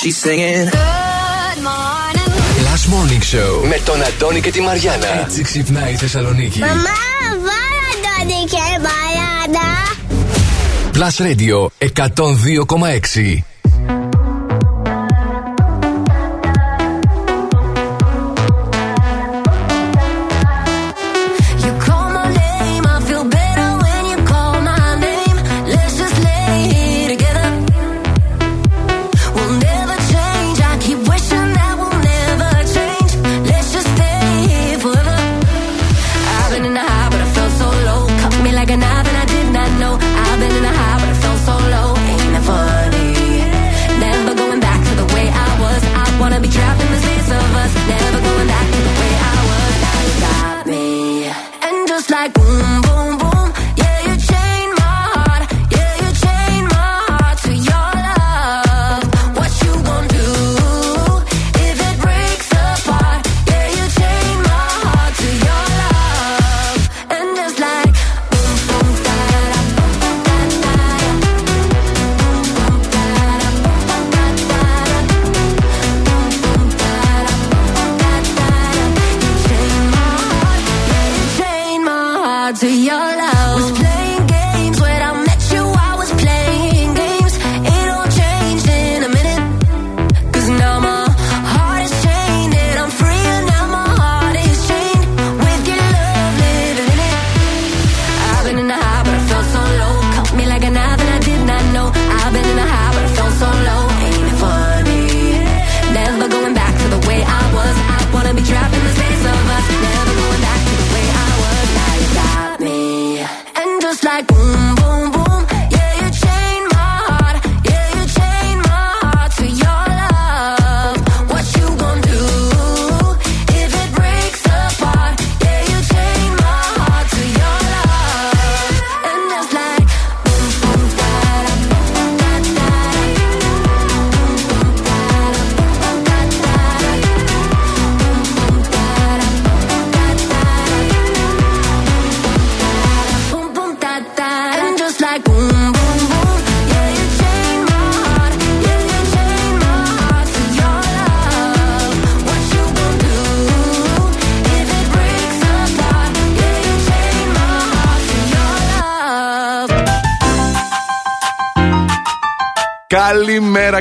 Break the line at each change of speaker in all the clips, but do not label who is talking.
She's singing. Good morning. Last Morning Show με τον Αντώνη και τη Μαριάνα. Έτσι ξυπνάει η Θεσσαλονίκη.
Μαμά, βάλα Αντώνη και Μαριάνα.
Plus Radio 102,6.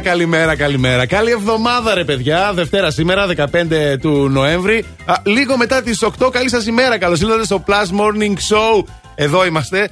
Καλημέρα, καλημέρα, καλημέρα. Καλή εβδομάδα, ρε παιδιά. Δευτέρα σήμερα, 15 του Νοέμβρη. Α, λίγο μετά τις 8, καλή σας ημέρα. Καλώς ήρθατε στο Plus Morning Show. Εδώ είμαστε.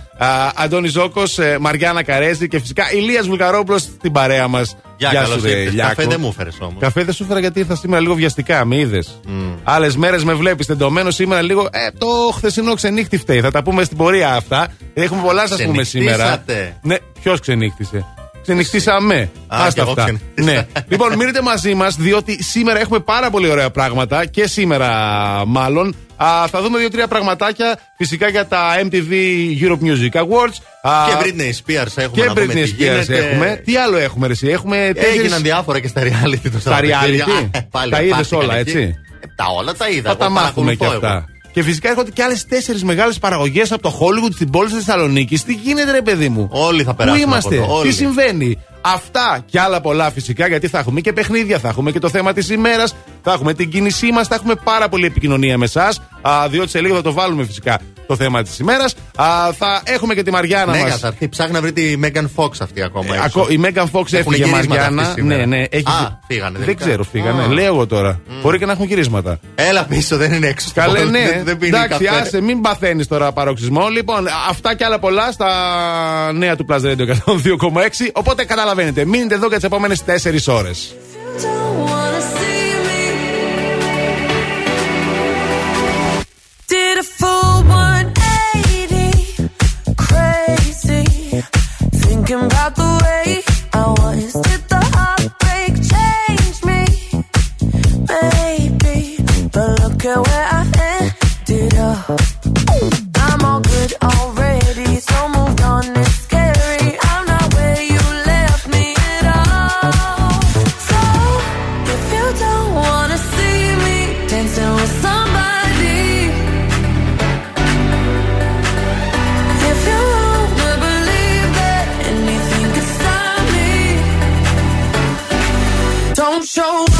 Αντώνη Ζώκος, ε, Μαριάννα Καρέζη και φυσικά Ηλίας Βουλγαρόπουλος στην παρέα μας.
Γεια, Γεια σου, Καφέ δεν μου έφερες όμως.
Καφέ δεν σου έφερα γιατί ήρθα σήμερα λίγο βιαστικά, με είδες. Mm. Άλλες μέρες με βλέπεις τεντωμένο, σήμερα λίγο. Ε, το χθεσινό ξενύχτη φταίει. Θα τα πούμε στην πορεία αυτά. Έχουμε πολλά, σας πούμε σήμερα. Ναι, ποιος ξενύχτησε; Ξενυχτήσαμε. Άστα αυτά. Ναι. λοιπόν, μείνετε μαζί μας, διότι σήμερα έχουμε πάρα πολύ ωραία πράγματα και σήμερα μάλλον. Α, θα δούμε δύο-τρία πραγματάκια φυσικά για τα MTV Europe Music Awards.
και Britney Spears έχουμε.
Και Britney Spears έχουμε. Τι άλλο έχουμε, Ρεσί. Έχουμε
Έγιναν διάφορα και στα reality του
Στα reality; τα είδες όλα, έτσι;
Ε, τα όλα τα είδα. Θα
τα μάθουμε και αυτά. Και φυσικά έρχονται και άλλες τέσσερις μεγάλες παραγωγές από το Hollywood στην πόλη τη Θεσσαλονίκη. Τι γίνεται, ρε παιδί μου;
Όλοι θα περάσουν.
Πού είμαστε, τι συμβαίνει; Αυτά και άλλα πολλά φυσικά γιατί θα έχουμε και παιχνίδια, θα έχουμε και το θέμα της ημέρας, θα έχουμε την κίνησή μας, θα έχουμε πάρα πολύ επικοινωνία με εσάς. Διότι σε λίγο θα το βάλουμε φυσικά το θέμα της ημέρας. Θα έχουμε και τη Μαριάννα μα. Ναι,
θα έρθει. Ψάχνει να βρει τη Μέγαν Φόξ αυτή ακόμα.
Ε, η Μέγαν Φόξ έφυγε Μαριάννα.
Ναι,
ναι, έχει...
Α, φύγανε.
Δεν, δεν ξέρω, φύγανε. Λέω εγώ τώρα. Mm. Μπορεί και να έχουν γυρίσματα.
Έλα πίσω, δεν είναι έξω.
Καλέ, ναι. Δεν, Εντάξει, άσε, μην παθαίνεις τώρα παροξισμό. Λοιπόν, αυτά και άλλα πολλά στα νέα του Plus Radio 102,6. Οπότε καταλαβαίνετε, μείνετε εδώ για τι επόμενε 4 ώρε. Did a full 180, crazy, thinking about the way I was. Did the heartbreak change me? Maybe, but look at where I ended up. show.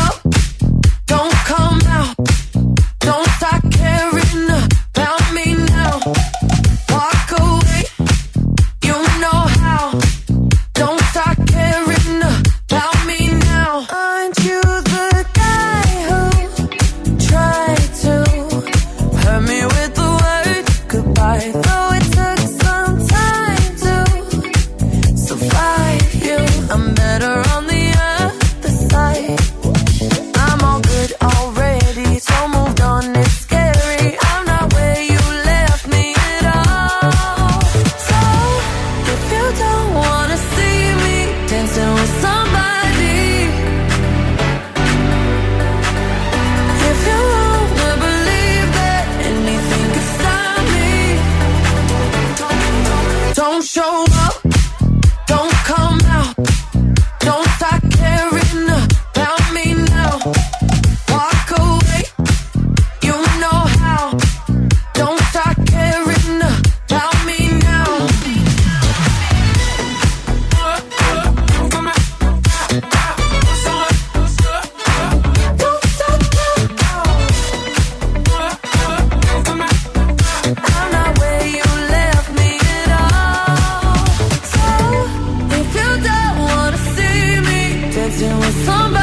dancing with somebody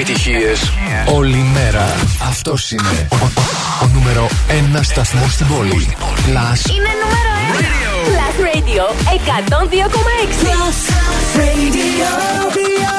επιτυχίες όλη μέρα. Αυτός
είναι ο, νούμερο 1 σταθμό στην πόλη.
Plus. Είναι νούμερο 1. Plus Radio 102,6. Plus Radio. You.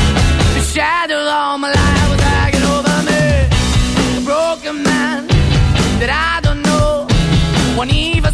shadow all my life was hanging over me. A broken man that I don't know. Won't even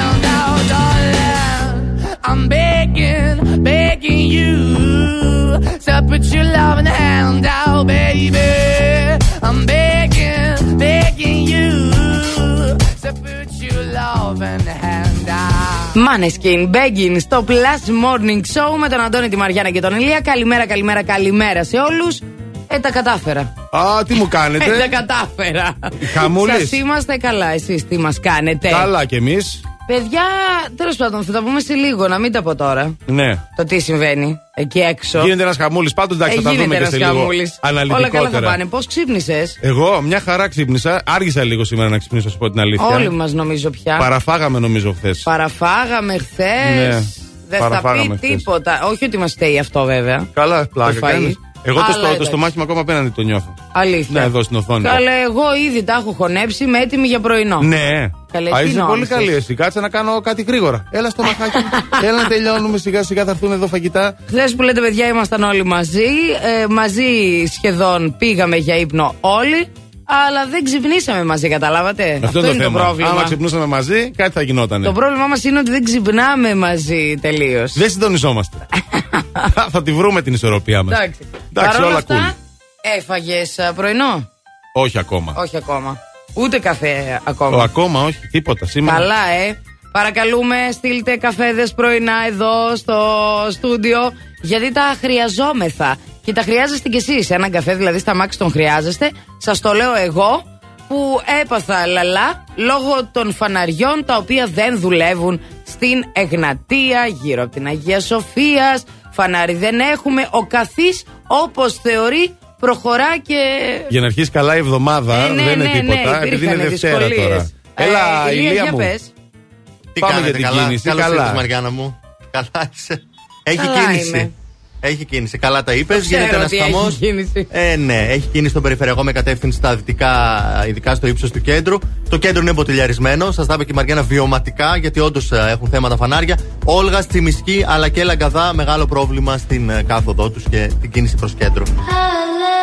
I'm begging, begging you. To put your loving hand out, baby. I'm begging, begging you. To put your loving hand out.
Maneskin, begging στο Plus Morning Show με τον Αντώνη, τη Μαριάννα και τον Ηλία. Καλημέρα, καλημέρα, καλημέρα σε όλους. Ε, τα κατάφερα.
Α, τι μου κάνετε;
Ε, τα κατάφερα.
Χαμούλης.
Σας είμαστε καλά, εσείς τι μας κάνετε;
Καλά κι εμείς.
Παιδιά, τέλος πάντων, θα τα πούμε σε λίγο, να μην τα πω τώρα.
Ναι.
Το τι συμβαίνει εκεί έξω.
Γίνεται ένας χαμούλης. Πάντως εντάξει,
ε,
θα τα δούμε
γίνεται
και σε
ένας
λίγο.
χαμούλης.
Αναλυτικότερα.
Όλα καλά θα πάνε. Πώς ξύπνησες;
Εγώ μια χαρά ξύπνησα. Άργησα λίγο σήμερα να ξυπνήσω, να σου πω την αλήθεια.
Όλοι μας νομίζω πια.
Παραφάγαμε νομίζω χθες.
Παραφάγαμε χθες.
Ναι,
Δεν θα
παραφάγαμε
πει
χθες.
τίποτα. Όχι ότι μας στέει αυτό βέβαια.
Καλά, πλάκα
Το φαΐ.
κάνεις. Εγώ το,
Αλλά
στο, το
εντάξει.
στομάχι μου ακόμα απέναντι το νιώθω.
Αλήθεια.
Ναι, εδώ στην οθόνη.
Καλέ, εγώ ήδη τα έχω χωνέψει, είμαι έτοιμη για πρωινό.
Ναι.
Καλέ,
Α,
τι
είσαι πολύ
νόμισες.
καλή εσύ. Κάτσε να κάνω κάτι γρήγορα. Έλα στο μαχάκι. Έλα να τελειώνουμε σιγά σιγά θα έρθουν εδώ φαγητά.
Χθες που λέτε, παιδιά, ήμασταν όλοι μαζί. Ε, μαζί σχεδόν πήγαμε για ύπνο όλοι. Αλλά δεν ξυπνήσαμε μαζί, καταλάβατε.
Αυτό, είναι το
είναι
θέμα.
το πρόβλημα.
Άμα ξυπνούσαμε μαζί, κάτι θα γινόταν.
Το πρόβλημά μας είναι ότι δεν ξυπνάμε μαζί τελείως.
Δεν συντονιζόμαστε. θα τη βρούμε την ισορροπία μας.
Εντάξει.
Εντάξει,
Παρ' όλα
όλα
αυτά,
cool.
έφαγες πρωινό;
Όχι ακόμα.
Όχι ακόμα. Ούτε καφέ ακόμα.
Ο, ακόμα όχι, τίποτα. Σήμερα.
Καλά, ε. Παρακαλούμε, στείλτε καφέδες πρωινά εδώ στο στούντιο, γιατί τα χρειαζόμεθα. Και τα χρειάζεστε κι εσείς. Έναν καφέ, δηλαδή στα μάξι τον χρειάζεστε. Σας το λέω εγώ, που έπαθα λαλά λόγω των φαναριών τα οποία δεν δουλεύουν στην Εγνατία, γύρω από την Αγία Σοφίας. Φανάρι δεν έχουμε. Ο καθής, όπως θεωρεί, προχωρά και.
Για να αρχίσει καλά η εβδομάδα
Ε, ναι,
δεν είναι
ναι,
τίποτα.
ναι,
επειδή είναι
υπήρχαν
Δευτέρα
δυσκολίες.
τώρα.
Ε,
Έλα,
Ηλία,
ηλία
για
μου.
πες.
Τι
Πάμε
κάνετε,
για την
καλά.
κίνηση,
Καλώς
καλά.
ήρθες, Μαριάννα μου. Καλά είσαι. Έχει
Καλά
κίνηση.
είμαι.
Έχει κίνηση. Καλά τα είπες.
Το ξέρω
Γίνεται ένας
ότι έχει
χαμός.
κίνηση.
Ε, ναι, έχει κίνηση στον περιφερειακό με κατεύθυνση στα δυτικά, ειδικά στο ύψος του κέντρου. Το κέντρο είναι μποτιλιαρισμένο. Σας τα είπε και η Μαριάννα βιωματικά, γιατί όντως έχουν θέματα φανάρια. Όλγα, Τσιμισκή αλλά και Λαγκαδά, μεγάλο πρόβλημα στην ε, κάθοδό τους και την κίνηση προς κέντρο.
I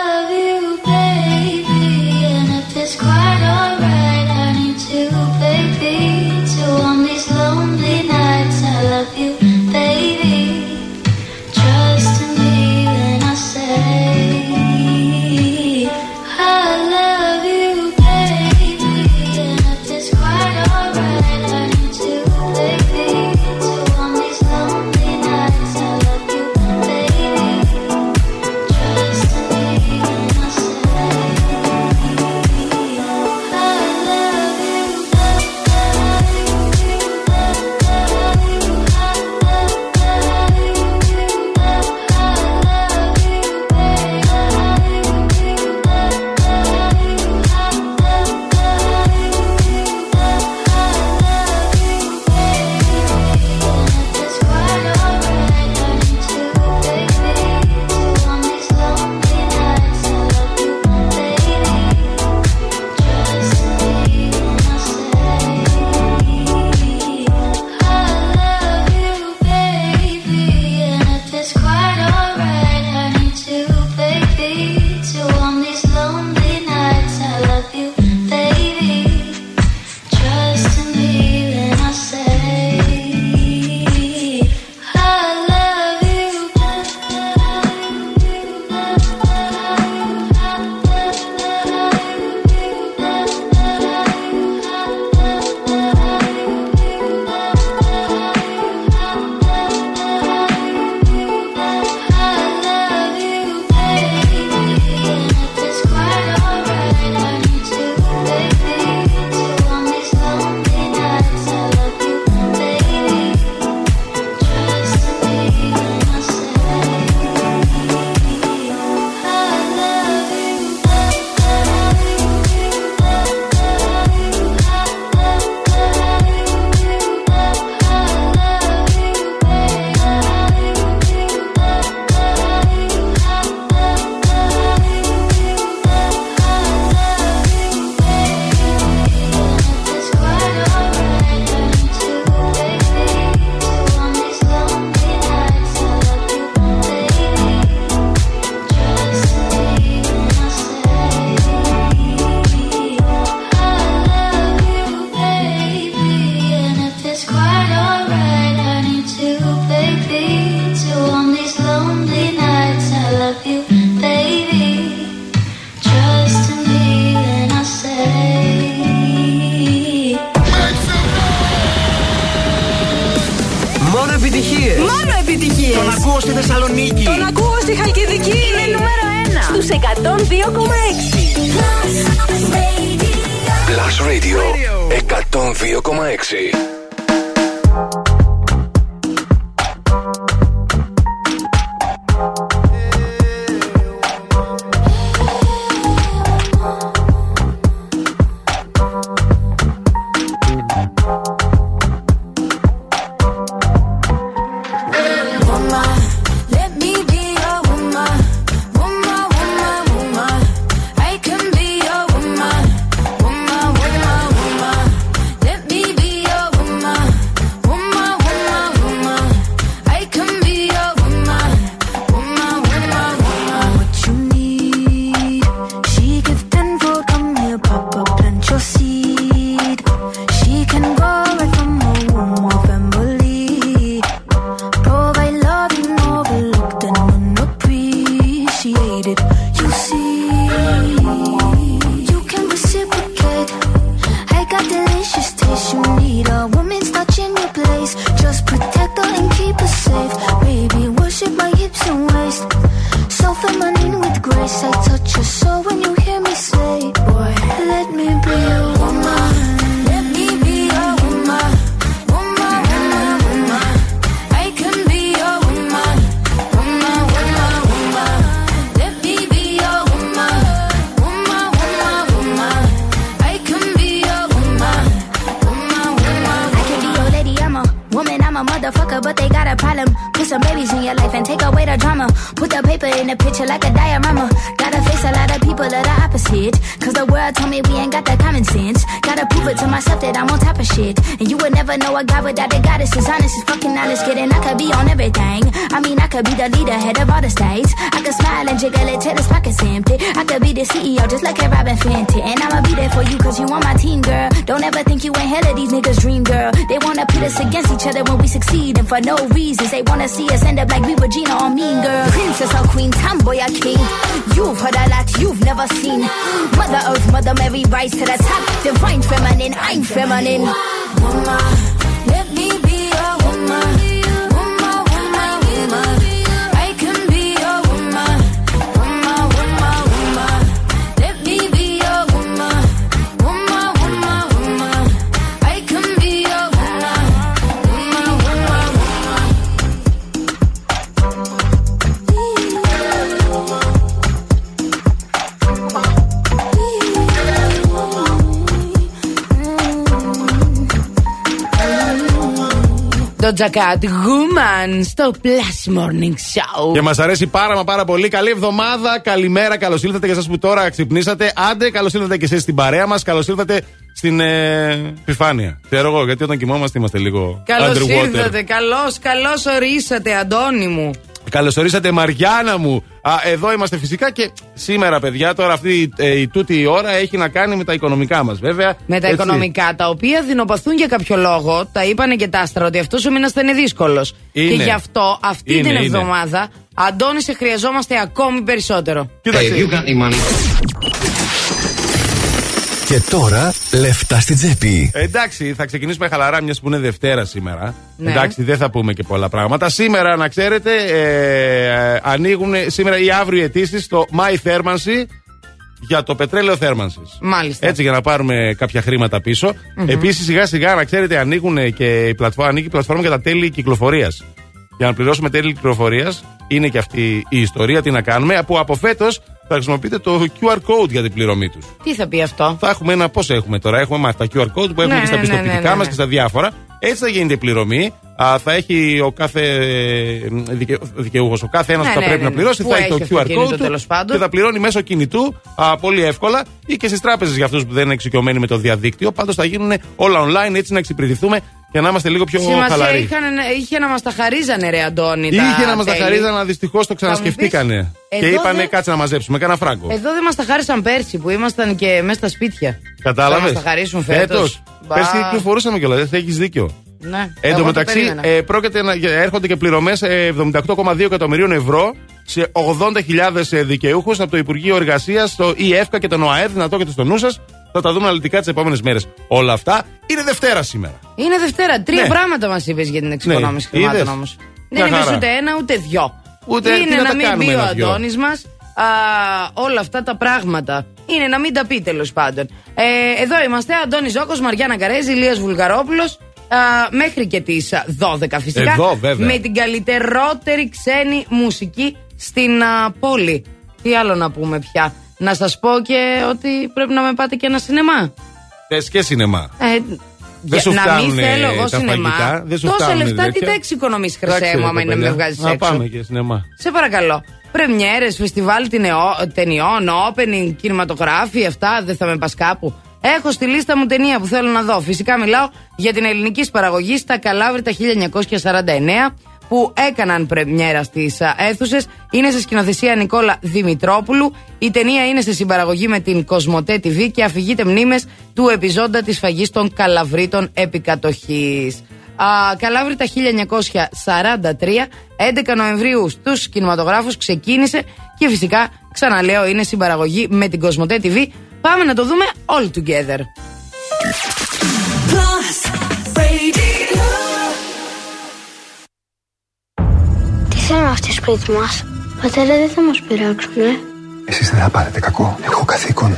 το Τζακάτ Woman στο Plus Morning Show.
Και μας αρέσει πάρα μα πάρα πολύ. Καλή εβδομάδα, καλημέρα, καλώς ήλθατε για εσάς που τώρα ξυπνήσατε. Άντε, καλώς ήλθατε και εσείς στην παρέα μας. Καλώς ήλθατε στην ε, επιφάνεια. Ξέρω εγώ, γιατί όταν κοιμόμαστε είμαστε λίγο.
Καλώς ήρθατε, καλώς, καλώς ορίσατε, Αντώνη μου.
Καλώς ορίσατε, Μαριάννα μου. Α, εδώ είμαστε φυσικά και σήμερα, παιδιά, τώρα αυτή ε, η τούτη η ώρα έχει να κάνει με τα οικονομικά μας, βέβαια.
Με τα οικονομικά, τα οποία δεινοπαθούν για κάποιο λόγο. Τα είπανε και τα άστρα ότι αυτός ο μήνας θα είναι δύσκολος. Και γι' αυτό αυτή είναι, την εβδομάδα, είναι. Αντώνη, σε χρειαζόμαστε ακόμη περισσότερο.
Κοίταξε.
Και τώρα λεφτά στην τσέπη.
Εντάξει, θα ξεκινήσουμε χαλαρά μιας που είναι Δευτέρα σήμερα. Ναι. Εντάξει, δεν θα πούμε και πολλά πράγματα. Σήμερα, να ξέρετε, ε, ανοίγουν σήμερα ή αύριο αιτήσεις στο My Thermancy για το πετρέλαιο θέρμανσης.
Μάλιστα.
Έτσι για να πάρουμε κάποια χρήματα πίσω. Mm-hmm. Επίσης, σιγά σιγά, να ξέρετε, ανοίγουν και η πλατφόρμα, ανοίγει η πλατφόρμα για τα τέλη κυκλοφορίας. Για να πληρώσουμε τέλη κυκλοφορίας είναι και αυτή η ιστορία. Τι να κάνουμε. Που από φέτος θα χρησιμοποιείτε το QR code για την πληρωμή τους.
Τι θα πει αυτό;
Θα έχουμε ένα, πώς έχουμε τώρα, έχουμε μα, τα QR code που έχουμε ναι, και στα ναι, ναι πιστοποιητικά ναι, ναι, μας και στα διάφορα. Έτσι θα γίνεται η πληρωμή. Α, θα έχει ο κάθε δικαι, δικαιούχος, ο κάθε ένας που θα πρέπει να πληρώσει, θα έχει το QR code του και θα πληρώνει μέσω κινητού α, πολύ εύκολα ή και στις τράπεζες για αυτούς που δεν είναι εξοικειωμένοι με το διαδίκτυο. Πάντως θα γίνουν όλα online έτσι να εξυπηρετηθούμε για να είμαστε λίγο πιο
Σημασία
χαλαροί.
Είχαν, είχε να μας τα χαρίζανε, ρε Αντώνη.
Είχε να μας τα χαρίζανε, αλλά δυστυχώς το ξανασκεφτήκανε. Και είπανε δε... κάτσε να μαζέψουμε, κάνα φράγκο.
Εδώ δεν μας τα χάρισαν πέρσι που ήμασταν και μέσα στα σπίτια.
Κατάλαβες; Θα
μας τα χαρίσουν φέτος.
Πέρσι κυκλοφορούσαμε κιόλας, δεν έχεις δίκιο.
Ναι,
Εν τω μεταξύ, ε, πρόκειται να έρχονται και πληρωμές 78,2 εκατομμυρίων ευρώ σε 80.000 δικαιούχους από το Υπουργείο Εργασίας, το ΙΕΦΚΑ και τον ΟΑΕΔ. Να το έχετε στο νου σας. Θα τα δούμε αναλυτικά τις επόμενες μέρες. Όλα αυτά είναι Δευτέρα σήμερα.
Είναι Δευτέρα. Τρία
Ναι.
πράγματα μας είπες για την εξοικονόμηση
Ναι.
χρημάτων
Είδες.
όμω.
Μια
Δεν είπες
χαρά.
ούτε ένα ούτε δυο.
Ούτε- τι
είναι
να
να
τα
μην
κάνουμε
πει ο
ένα-δυο.
Αντώνης μας όλα αυτά τα πράγματα. Είναι να μην τα πει τέλος πάντων. Ε, εδώ είμαστε. Αντώνης Ζώκος, Μαριάννα Καρέζη, Ηλίας Βουλγαρόπουλος. Μέχρι και τις 12 φυσικά.
Εδώ, βέβαια.
Με την καλύτερότερη ξένη μουσική στην α, πόλη. Τι άλλο να πούμε πια. Να σας πω και ότι πρέπει να με πάτε και ένα σινεμά.
Θες και σινεμά.
Ε, για-
σου
να μην
φτάνουνε
θέλω εγώ
τα
σινεμά.
φαγητά, δεν σου
Τόσα
φτάνουνε
λεφτά τι
τέτοια.
τα εξοικονομείς, χρυσέ
Εντάξει,
μου,
ρε
άμα είναι να με
κοπέλα.
βγάζεις
Να
έξω.
πάμε και σινεμά.
Σε παρακαλώ. Πρεμιέρες, φεστιβάλ ταινιό- ταινιών, opening, κινηματογράφοι, αυτά δεν θα με πας κάπου. Έχω στη λίστα μου ταινία που θέλω να δω. Φυσικά μιλάω για την ελληνική παραγωγή στα Καλάβρητα 1949 που έκαναν πρεμιέρα στις αίθουσες. Είναι σε σκηνοθεσία Νικόλα Δημητρόπουλου. Η ταινία είναι σε συμπαραγωγή με την Κοσμοτέ TV και αφηγείται μνήμες του επιζώντα της φαγής των Καλαβρίτων επικατοχής. Α, Καλάβρητα 1943, 11 Νοεμβρίου στους κινηματογράφους ξεκίνησε και φυσικά, ξαναλέω, είναι συμπαραγωγή με την Κοσμοτέ TV. Πάμε να το δούμε all together.
Τι θέλουν αυτοί σπίτι μας. Πατέρα δεν θα μας πειράξουνε.
Εσείς δεν θα πάρετε κακό. Έχω καθήκον.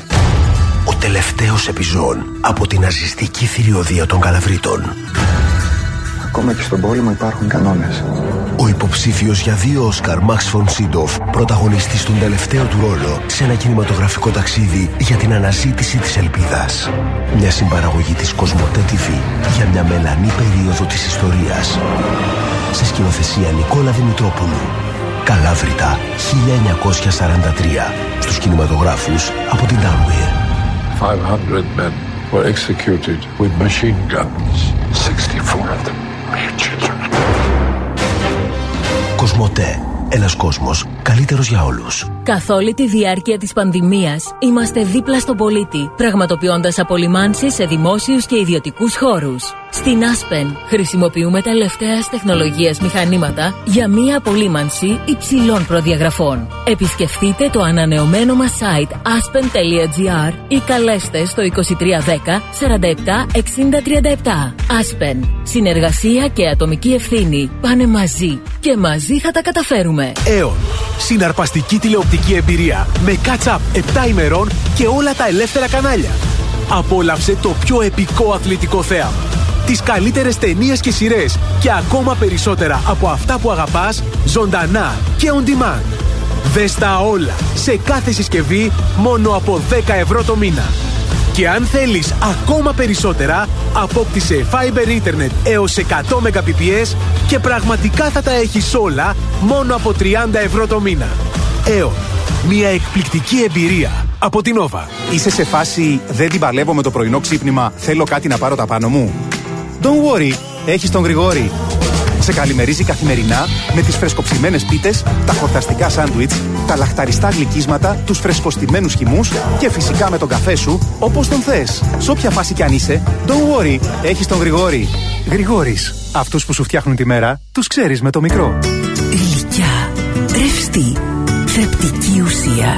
Ο τελευταίος επιζών από την ναζιστική θηριωδία των Καλαβρίτων.
Ακόμα και στον πόλεμο υπάρχουν κανόνες.
Ο υποψήφιος για δύο Όσκαρ Μαξ Φον Σίντοφ, πρωταγωνιστής στον τελευταίο του ρόλο σε ένα κινηματογραφικό ταξίδι για την αναζήτηση της ελπίδας. Μια συμπαραγωγή της Κοσμοτέ TV για μια μελανή περίοδο της ιστορίας. Σε σκηνοθεσία Νικόλα Δημητρόπουλου. Καλάβρητα 1943 στους κινηματογράφους από την Downweir.
500 men were executed with machine guns. 64 of them mere children.
Κοσμοτέ. Ένας κόσμος καλύτερος για όλους.
Καθ' όλη τη διάρκεια της πανδημίας είμαστε δίπλα στον πολίτη, πραγματοποιώντας απολυμάνσεις σε δημόσιους και ιδιωτικούς χώρους. Στην Aspen χρησιμοποιούμε τελευταίας τεχνολογίας μηχανήματα για μία απολύμανση υψηλών προδιαγραφών. Επισκεφτείτε το ανανεωμένο μας site aspen.gr ή καλέστε στο 2310 47 60 37. Aspen. Συνεργασία και ατομική ευθύνη πάνε μαζί και μαζί θα τα καταφέρουμε.
Έον. Συναρπαστική τηλεοπτική εμπειρία με catch-up 7 ημερών και όλα τα ελεύθερα κανάλια. Απόλαυσε το πιο επικό αθλητικό θέαμα. Τις καλύτερες ταινίες και σειρές και ακόμα περισσότερα από αυτά που αγαπάς ζωντανά και on demand. Δες τα όλα σε κάθε συσκευή μόνο από 10 ευρώ το μήνα. Και αν θέλεις ακόμα περισσότερα, απόκτησε Fiber Internet έως 100 Mbps και πραγματικά θα τα έχεις όλα μόνο από 30 ευρώ το μήνα. Έω, μια εκπληκτική εμπειρία από την Nova.
Είσαι σε φάση δεν την παλεύω με το πρωινό ξύπνημα, θέλω κάτι να πάρω τα πάνω μου. Don't worry, έχεις τον Γρηγόρη. Σε καλημερίζει καθημερινά με τις φρεσκοψημένες πίτες, τα χορταστικά σάντουιτς, τα λαχταριστά γλυκίσματα, τους φρεσκοστημένους χυμούς και φυσικά με τον καφέ σου όπως τον θες. Σε όποια φάση κι αν είσαι, don't worry, έχεις τον Γρηγόρη. Γρηγόρης, αυτούς που σου φτιάχνουν τη μέρα, τους ξέρεις με το μικρό.
Γλυκιά, ρευστή, θρεπτική ουσία.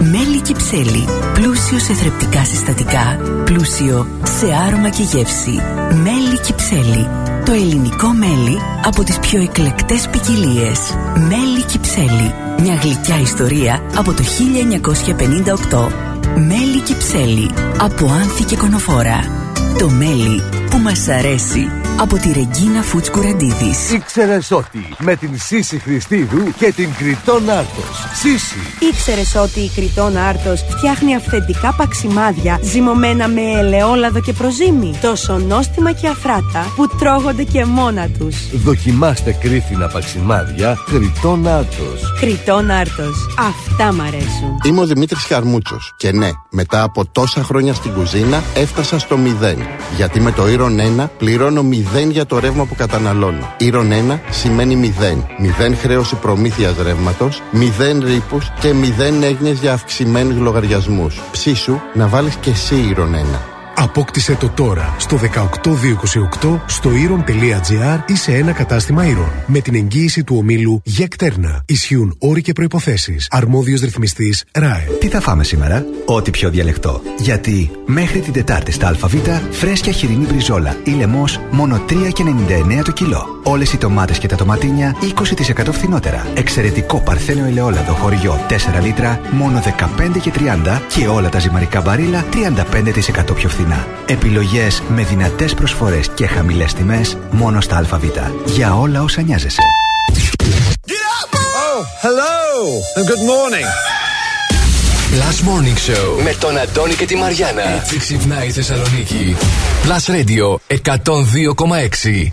Μέλι κυψέλη, πλούσιο σε θρεπτικά συστατικά, πλούσιο σε άρωμα και γεύση. Μέλι κυψέλη, το ελληνικό μέλι από τις πιο εκλεκτές ποικιλίες. Μέλι κυψέλη, μια γλυκιά ιστορία από το 1958. Μέλι κυψέλη, από άνθη και κονοφόρα. Το μέλι που μας αρέσει από τη Ρεγκίνα Φούτς Κουραντίδης.
Ήξερε ότι με την Σύση Χριστίδου και την Κριτών Άρτος. Σύση.
Ήξερε ότι η Κριτών Άρτος φτιάχνει αυθεντικά παξιμάδια ζυμωμένα με ελαιόλαδο και προζύμι. Τόσο νόστιμα και αφράτα που τρώγονται και μόνα τους.
Δοκιμάστε κρίθινα παξιμάδια Κριτών Άρτος.
Κριτών Άρτος. Αυτά μ' αρέσουν.
Είμαι ο Δημήτρης Χαρμούτσος. Και ναι, μετά από τόσα χρόνια στην κουζίνα έφτασα στο 0. Γιατί με το Iron 1 πληρώνω 0 για το ρεύμα που καταναλώνω. Iron 1 σημαίνει 0. 0 χρέωση προμήθειας ρεύματος, 0 ρήπους και 0 έγνοιες για αυξημένους λογαριασμούς. Ψήσου να βάλεις και εσύ Iron 1.
Απόκτησε το τώρα στο 18228 στο ήρων.gr ή σε ένα κατάστημα ήρων. Με την εγγύηση του ομίλου Γεκτέρνα. Ισχύουν όροι και προποθέσει. Αρμόδιος ρυθμιστής ΡΑΕ.
Τι θα φάμε σήμερα, Ό,τι πιο διαλεκτό. Γιατί μέχρι την Τετάρτη στα ΑΒ, φρέσκια χοιρινή μπριζόλα ή λαιμός μόνο 3,99 το κιλό. Όλες οι τομάτε και τα τοματίνια 20% φθηνότερα. Εξαιρετικό παρθένο ελαιόλαδο χωριό 4 λίτρα μόνο 15 και 30 και όλα τα ζυμαρικά μπαρίλα 35% πιο φθηνά. Επιλογές με δυνατές προσφορές και χαμηλές τιμές μόνο στα ΑΒ. Για όλα όσα νοιάζεσαι.
Oh, hello and good morning. Last Morning Show με τον Αντώνη και τη Μαριάνα. Έτσι ξυπνάει η Θεσσαλονίκη. Plus Radio 102,6.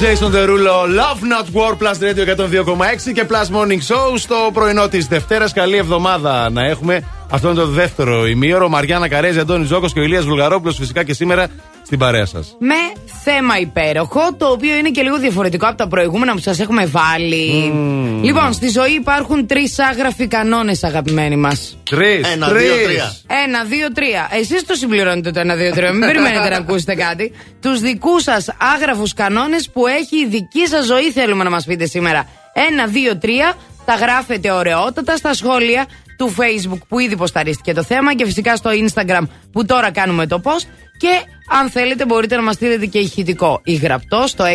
Jason Derulo, Love Not War, Plus Radio 102,6 και Plus Morning Show στο πρωινό της Δευτέρας. Καλή εβδομάδα να έχουμε. Αυτό είναι το δεύτερο ημίωρο. Μαριάννα Καρέζη, Αντώνης Ζώκος και ο Ηλίας Βουλγαρόπουλος φυσικά και σήμερα στην παρέα σας.
Με θέμα υπέροχο, το οποίο είναι και λίγο διαφορετικό από τα προηγούμενα που σας έχουμε βάλει. Λοιπόν, στη ζωή υπάρχουν τρεις άγραφοι κανόνες, αγαπημένοι μας.
Τρεις.
Ένα, δύο, τρία.
Ένα, δύο, τρία. Εσείς το συμπληρώνετε το ένα, δύο, τρία. Μην περιμένετε να ακούσετε κάτι. Τους δικούς σας άγραφους κανόνες που έχει η δική σας ζωή, θέλουμε να μας πείτε σήμερα. Ένα, δύο, τρία. Τα γράφετε ωραιότατα στα σχόλια του Facebook που ήδη ποσταρίστηκε το θέμα και φυσικά στο Instagram που τώρα κάνουμε το post. Και αν θέλετε μπορείτε να μας στείλετε και ηχητικό ή γραπτό στο 697-900-1026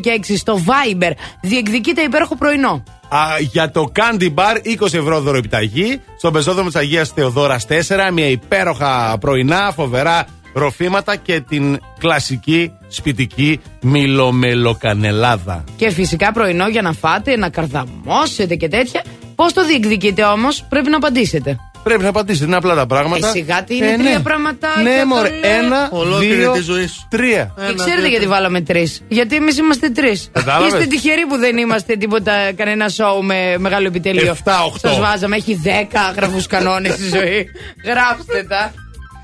και 6 στο Viber. Διεκδικείτε υπέροχο πρωινό.
Α, για το Candy Bar 20 ευρώ δωροεπιταγή στον πεζόδρομο της Αγίας Θεοδόρας 4. Μια υπέροχα πρωινά, φοβερά ροφήματα και την κλασική σπιτική μιλομελοκανελάδα.
Και φυσικά πρωινό για να φάτε, να καρδαμώσετε και τέτοια. Πώς το διεκδικείτε όμως, πρέπει να απαντήσετε.
Πρέπει να απαντήσετε. Είναι απλά τα πράγματα.
Ε, σιγά τι είναι
Ε,
τρία
ναι.
πραγματάκια.
Ναι,
το
μωρέ.
λέω.
Ένα,
Ολόκληρη
δύο,
τη ζωή σου.
τρία.
Και ξέρετε γιατί βάλαμε τρεις. Γιατί εμείς είμαστε τρεις.
Κατάλαβες;
Είστε τυχεροί που δεν είμαστε τίποτα, κανένα σοου με μεγάλο επιτελείο.
Εφτά, οχτώ.
Σας βάζαμε. Έχει δέκα γραφούς κανόνες στη ζωή. Γράψτε τα.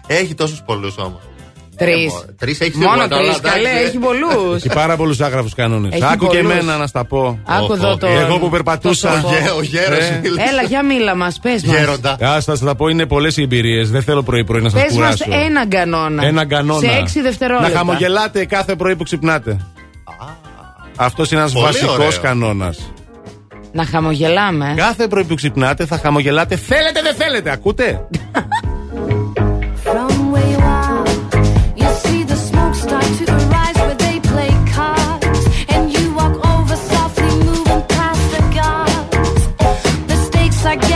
Έχει τόσους πολλούς όμως.
Τρεις.
Τρεις έχεις
Μόνο
σίγουρα,
τρεις.
καλά,
Καλέ,
εντάξει.
έχει πολλούς.
Έχει πάρα πολλούς άγραφους κανόνες.
Έχει
Άκου και
πολλούς.
εμένα να στα πω.
Άκου εδώ το.
Εγώ που περπατούσα.
το σοφό.
Ο γέρος
Ε.
Έλα, για μίλα μας, πες μας.
Γέροντα.
Άστα, θα τα πω, είναι πολλές οι εμπειρίες. Δεν θέλω πρωί-πρωί να σας
Πες μας
κουράσω.
έναν κανόνα.
Έναν κανόνα.
Σε έξι δευτερόλεπτα.
Να χαμογελάτε κάθε πρωί που ξυπνάτε. Αυτός είναι ένας
Πολύ
βασικός
ωραίο.
κανόνας.
Να χαμογελάμε.
Κάθε πρωί που ξυπνάτε θα χαμογελάτε. Θέλετε, δεν θέλετε, ακούτε;
I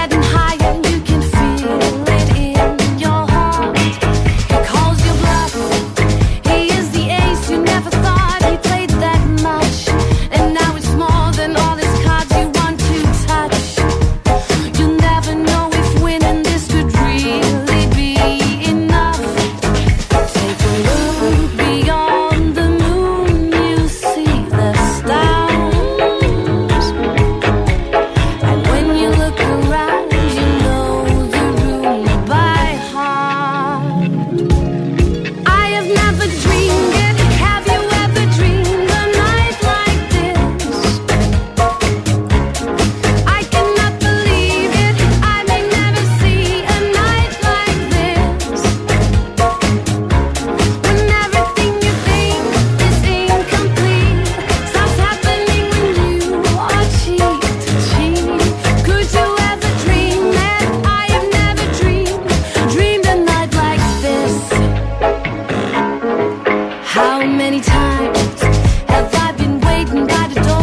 many times. Have I been waiting by the door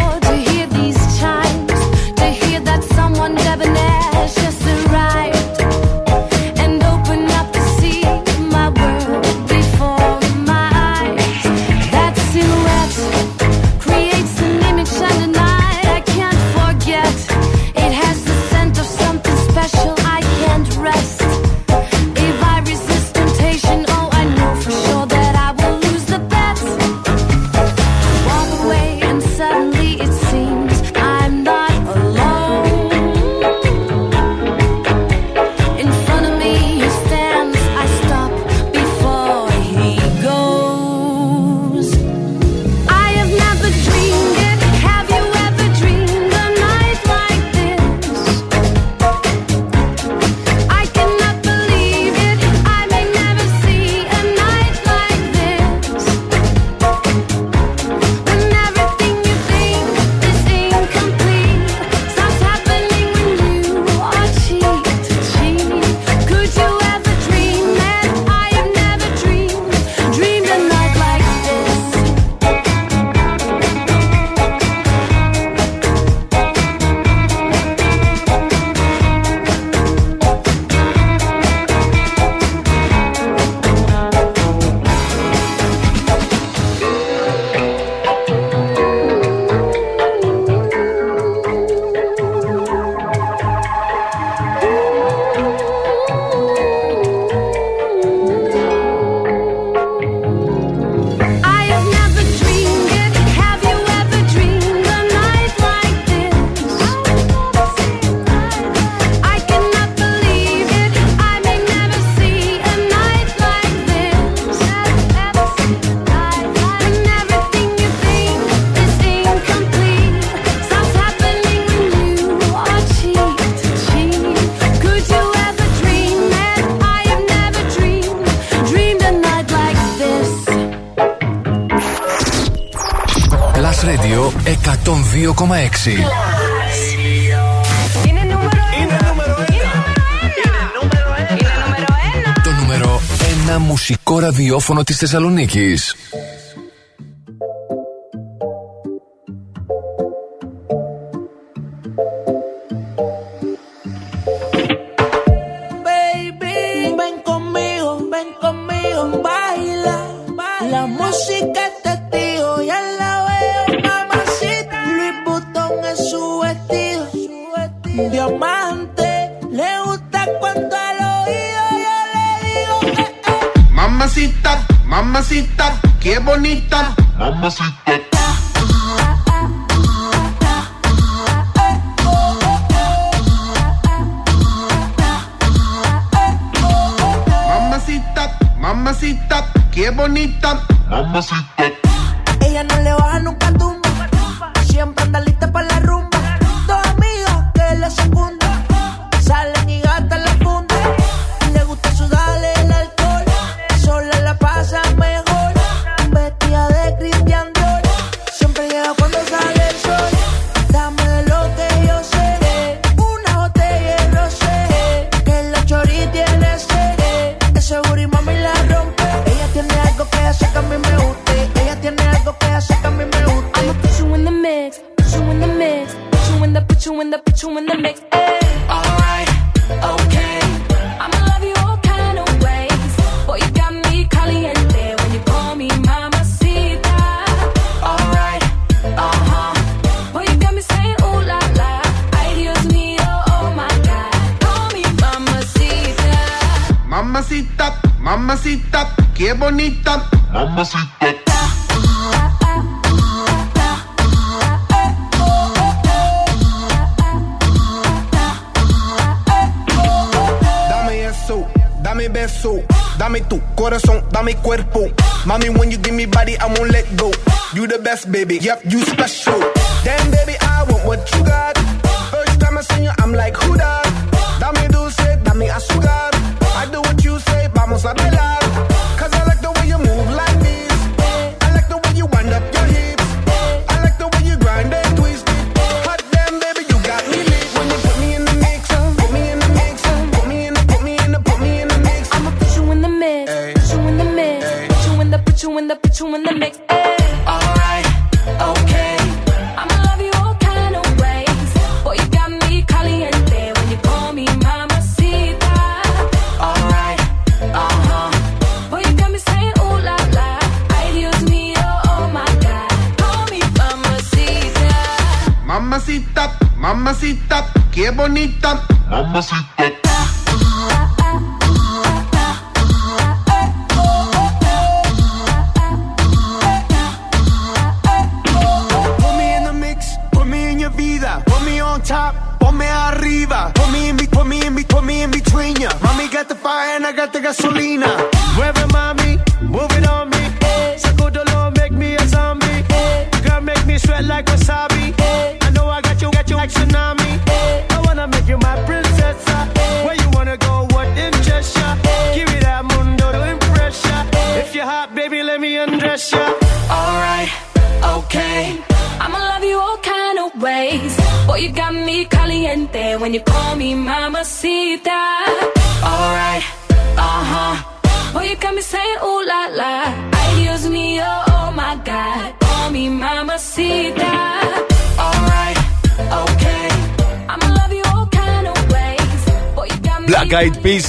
ραδιόφωνο της Θεσσαλονίκης.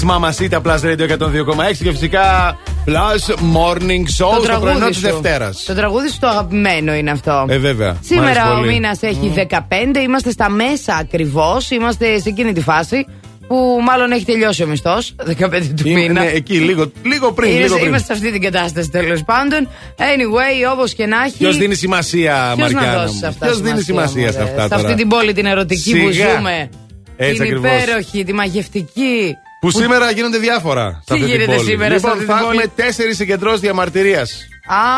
Mamacita
Plus Radio 102,6 και φυσικά Plus Morning Show το πρωινό
της
Δευτέρας.
Το τραγούδι σου το αγαπημένο είναι αυτό.
Ε, βέβαια.
Σήμερα ο μήνας έχει mm. 15, είμαστε στα μέσα ακριβώς, είμαστε σε εκείνη τη φάση που μάλλον έχει τελειώσει ο μισθός, 15 του
είναι,
μήνα.
Ναι, εκεί λίγο, λίγο πριν.
Είναι,
λίγο πριν.
Είμαστε σε αυτή την κατάσταση τέλος πάντων. Anyway, όπως και να έχει.
Ποιος δίνει σημασία,
ποιος
Ποιος δίνει σημασία σε αυτά.
Σε αυτή την πόλη την ερωτική
Σιγά.
που ζούμε.
Έτσι
την
ακριβώς.
υπέροχη, τη μαγευτική.
Που σήμερα γίνονται διάφορα.
Τι γίνεται σήμερα,
Λοιπόν, θα έχουμε τέσσερις συγκεντρώσεις
διαμαρτυρίας.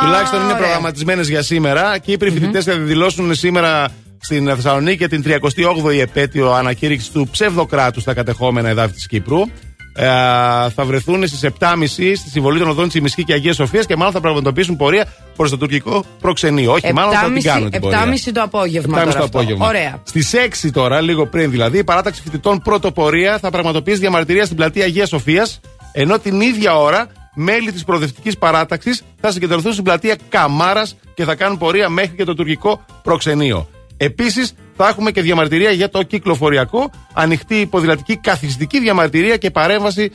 Τουλάχιστον είναι προγραμματισμένες για σήμερα. Κύπροι φοιτητέ θα δηλώσουν σήμερα στην Θεσσαλονίκη την 38η επέτειο ανακήρυξης του ψευδοκράτους στα κατεχόμενα εδάφη της Κύπρου. Ε, θα βρεθούν στις 7.30 στη συμβολή των οδών Τσιμισκή και Αγίας Σοφίας και μάλλον θα πραγματοποιήσουν πορεία προς το τουρκικό προξενείο. Όχι, μάλλον θα την κάνουν.
7.30 το απόγευμα.
7.30 το
αυτό.
απόγευμα.
Ωραία.
Στις 6 τώρα, λίγο πριν δηλαδή, η παράταξη φοιτητών πρωτοπορία θα πραγματοποιήσει διαμαρτυρία στην πλατεία Αγίας Σοφίας, ενώ την ίδια ώρα μέλη της προοδευτικής παράταξης θα συγκεντρωθούν στην πλατεία Καμάρας και θα κάνουν πορεία μέχρι και το τουρκικό προξενείο. Επίσης, θα έχουμε και διαμαρτυρία για το κυκλοφοριακό, ανοιχτή ποδηλατική καθιστική διαμαρτυρία και παρέμβαση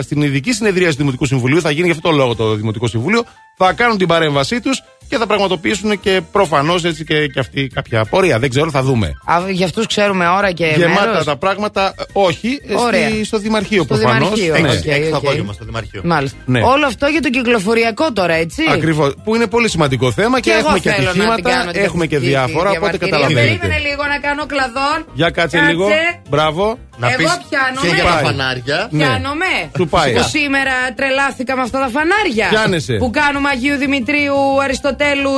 στην ειδική συνεδρία του Δημοτικού Συμβουλίου. Θα γίνει γι' αυτό το λόγο το Δημοτικό Συμβούλιο. Θα κάνουν την παρέμβασή τους και θα πραγματοποιήσουν και προφανώς έτσι και, και αυτή κάποια πορεία. Δεν ξέρω, θα δούμε.
Α, για αυτούς ξέρουμε ώρα και
Γεμάτα
μέρος.
τα πράγματα, ε, όχι, ε,
Ωραία.
στη- στο Δημαρχείο
Στο
προφανώς.
Δημαρχείο,
Ναι.
οκ,
Έξι το
οκ.
απόγευμα στο Δημαρχείο.
Μάλιστα.
Ναι.
Όλο αυτό για το κυκλοφοριακό τώρα, έτσι.
Ακριβώς. Που είναι πολύ σημαντικό θέμα και,
εγώ
έχουμε και
θέλω να την
ατυχήματα,
κάνω την
έχουμε και
καθιστική
διάφορα. Οπότε
διαμαρτυρία.
καταλαβαίνετε.
Περίμενε λίγο να κάνω κλαδόν.
Για κάτσε λίγο. Μπράβο.
Να
Εγώ
πεις
πιάνομαι.
και για τα
Πάει.
φανάρια.
Ναι.
Πιάνομαι.
Του πάει.
Που σήμερα τρελάθηκα με αυτά τα φανάρια.
Πιάνεσαι.
Που κάνουμε Αγίου Δημητρίου Αριστοτέλου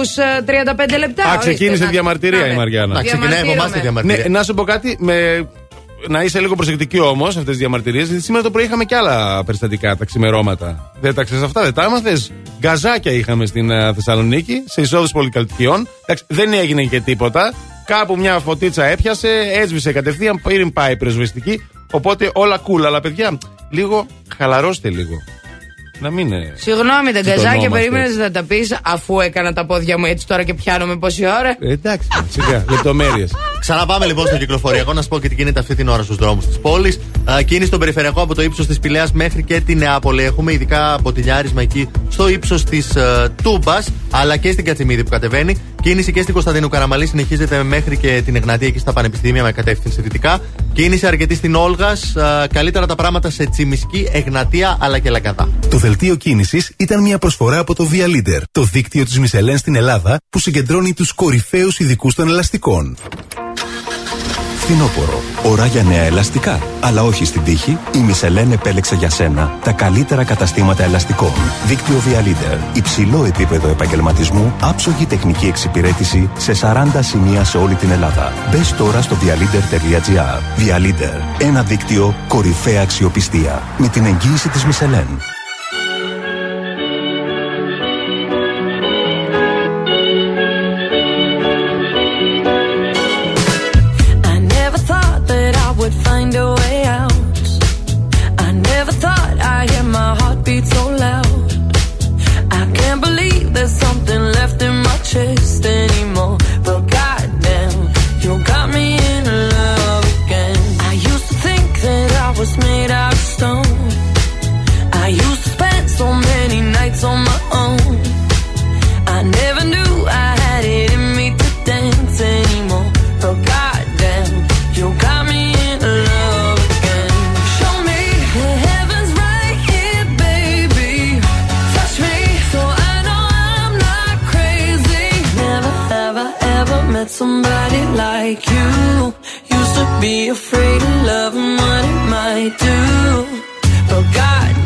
35 λεπτά.
Α,
Ορίστε,
ξεκίνησε
να-
διαμαρτυρία
να,
η
ναι.
Μαριάννα.
Να ξεκινάει από εμά τη διαμαρτυρία.
Ναι, να σου πω κάτι. Με... Να είσαι λίγο προσεκτική όμως αυτές τις διαμαρτυρίες. Γιατί σήμερα το πρωί είχαμε και άλλα περιστατικά τα ξημερώματα. Δεν τα ξέρεις αυτά, δεν τα άμαθες; Γκαζάκια είχαμε στην ε, Θεσσαλονίκη, σε εισόδους πολυκατοικιών. Εντάξει, δεν έγινε και τίποτα. Κάπου μια φωτίτσα έπιασε, έσβησε κατευθείαν, πριν πάει πυροσβεστική. Οπότε όλα cool. Αλλά παιδιά, λίγο χαλαρώστε λίγο. Να μην είναι.
Συγγνώμη, τα γκαζάκια
Τσιτωνόμαστε.
περίμενες να τα πεις αφού έκανα τα πόδια μου έτσι τώρα και πιάνομαι πόση ώρα.
Ε, εντάξει, σιγά, λεπτομέρειες.
Ξαναπάμε λοιπόν στο κυκλοφοριακό να σα πω και τι γίνεται αυτή την ώρα στους δρόμους της πόλης. Κίνηση στον περιφερειακό από το ύψος της Πηλέα μέχρι και τη Νεάπολη. Έχουμε ειδικά μποτιλιάρισμα εκεί στο ύψος της Τούμπας, αλλά και στην Κατσιμίδη που κατεβαίνει. Κίνηση και στην Κωνσταντίνου Καραμαλή συνεχίζεται μέχρι και την Εγνατία εκεί στα πανεπιστήμια με κατεύθυνση δυτικά. Κίνηση αρκετή στην Όλγας. Καλύτερα τα πράγματα σε Τσιμισκή, Εγνατία αλλά και Λαγκαδά.
Το δελτίο κίνησης ήταν μια προσφορά από το Via Leader, το δίκτυο της Μισελέν στην Ελλάδα που συγκεντρώνει τους κορυφαίους ειδικούς των ελαστικών. Φθινόπορο. Ώρα για νέα ελαστικά. Αλλά όχι στην τύχη. Η Μισελέν επέλεξε για σένα τα καλύτερα καταστήματα ελαστικών. Δίκτυο Via Leader. Υψηλό επίπεδο επαγγελματισμού, άψογη τεχνική εξυπηρέτηση σε 40 σημεία σε όλη την Ελλάδα. Μπες τώρα στο vialeader.gr. Via Leader. Ένα δίκτυο κορυφαία αξιοπιστία. Με την εγγύηση της Μισελέν.
Be afraid of love and what it might do. But goddamn,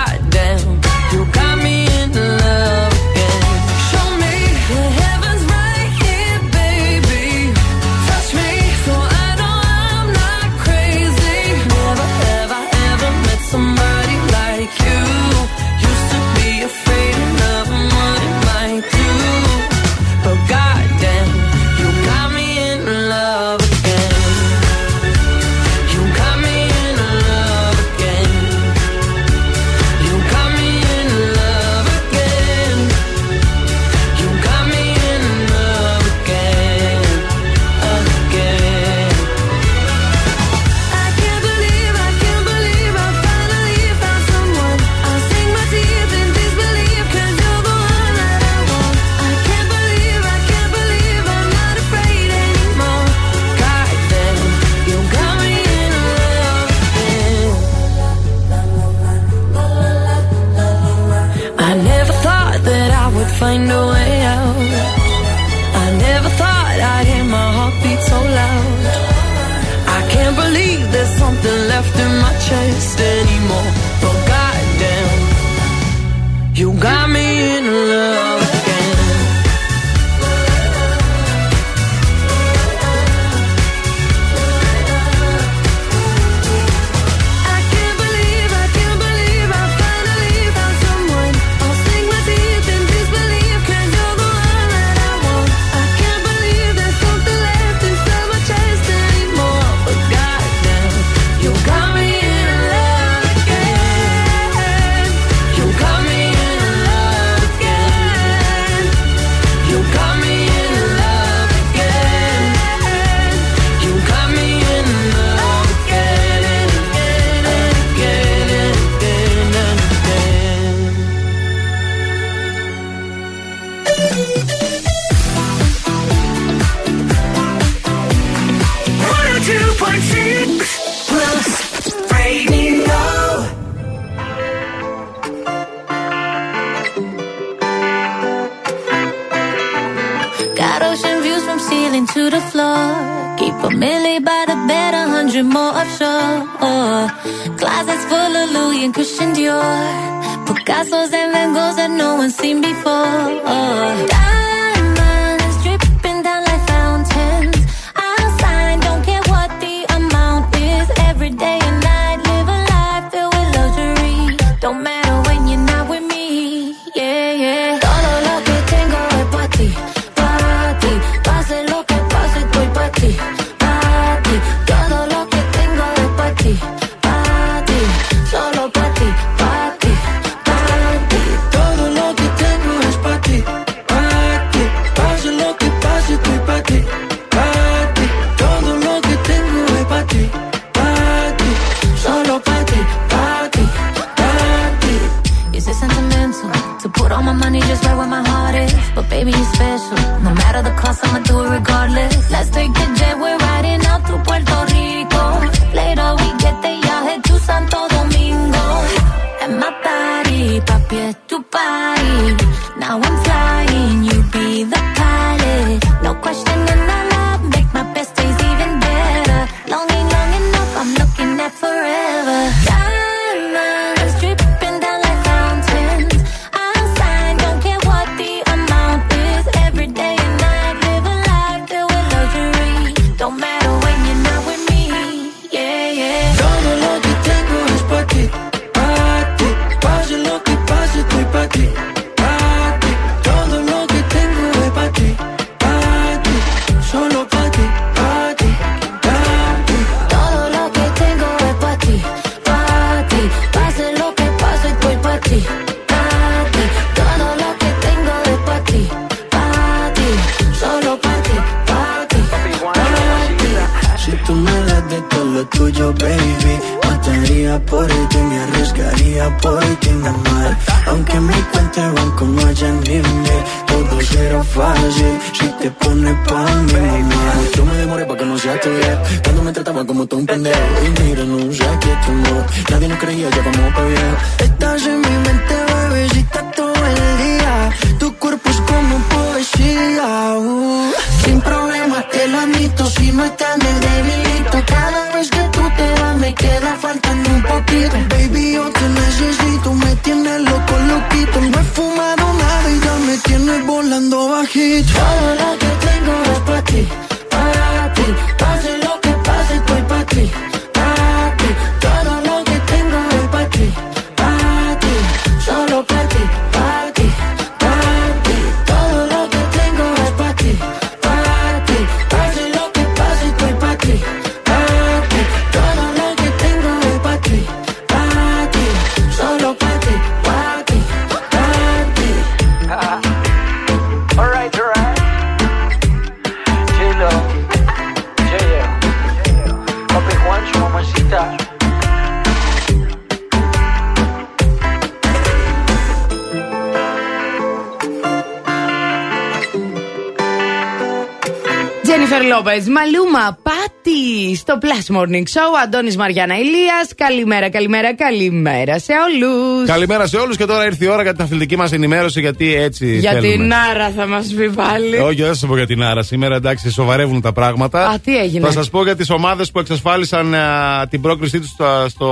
Morning Show. Αντώνης Μαριάννα Ηλίας. Καλημέρα, καλημέρα, καλημέρα σε όλους.
Καλημέρα σε όλους και τώρα ήρθε η ώρα για την αθλητική μας ενημέρωση γιατί έτσι.
Για
θέλουμε.
την Άρα θα μας πει πάλι.
Όχι, δεν θα σας πω για την Άρα. Σήμερα εντάξει, σοβαρεύουν τα πράγματα.
Α, τι έγινε;
Θα σας πω για τις ομάδες που εξασφάλισαν α, την πρόκρισή τους στο, στο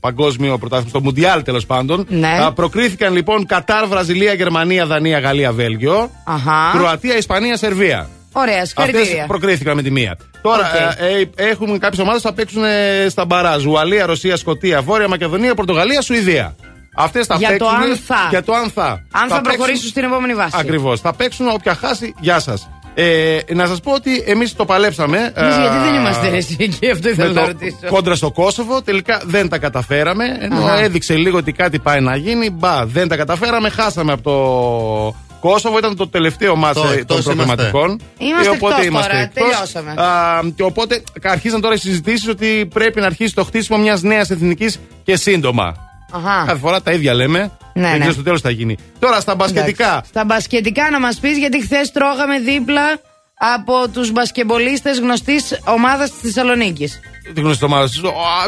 παγκόσμιο πρωτάθλημα, στο Μουντιάλ τέλος πάντων.
Ναι.
Α, προκρίθηκαν λοιπόν Κατάρ, Βραζιλία, Γερμανία, Δανία, Γαλλία, Βέλγιο.
Αχα.
Κροατία, Ισπανία, Σερβία.
Ωραία,
Αυτές
συγχαρητήρια.
προκρίθηκαν με τη μία. Τώρα
Οκ.
ε, ε, έχουμε κάποιες ομάδες που θα παίξουν ε, στα μπαράζ. Ουαλία, Ρωσία, Σκοτία, Βόρεια Μακεδονία, Πορτογαλία, Σουηδία. Αυτές θα
Για το
παίξουν.
αν θα.
Για το αν θα.
Αν θα, προχωρήσουν στην επόμενη φάση.
Ακριβώς. Θα παίξουν όποια χάσει. Γεια σας. Ε, να σας πω ότι εμείς το παλέψαμε.
Εμείς
ε,
γιατί δεν είμαστε εσύ εκεί, αυτό
με
ήθελα να
το
ρωτήσω.
κόντρα στο Κόσοβο. Τελικά δεν τα καταφέραμε. Ενώ
Αχα.
έδειξε λίγο ότι κάτι πάει να γίνει. Μπα, δεν τα καταφέραμε. Χάσαμε από το Κόσοβο. Ήταν το τελευταίο μας
Το
των
εκτός
προγραμματικών.
Είμαστε
Ε, οπότε
εκτός
είμαστε
τώρα,
εκτός.
τελειώσαμε.
Α, και οπότε αρχίζαν τώρα οι συζητήσεις ότι πρέπει να αρχίσει το χτίσιμο μιας νέας εθνικής και σύντομα.
Αχα.
Κάθε φορά τα ίδια λέμε.
Ναι,
δεν
ναι.
ξέρω στο τέλος θα γίνει. Τώρα στα μπασκετικά.
Εντάξει. Στα μπασκετικά να μας πεις, γιατί χθες τρώγαμε δίπλα από τους μπασκεμπολίστες γνωστής ομάδας της Θεσσαλονίκης.
Τη γνωστή ομάδα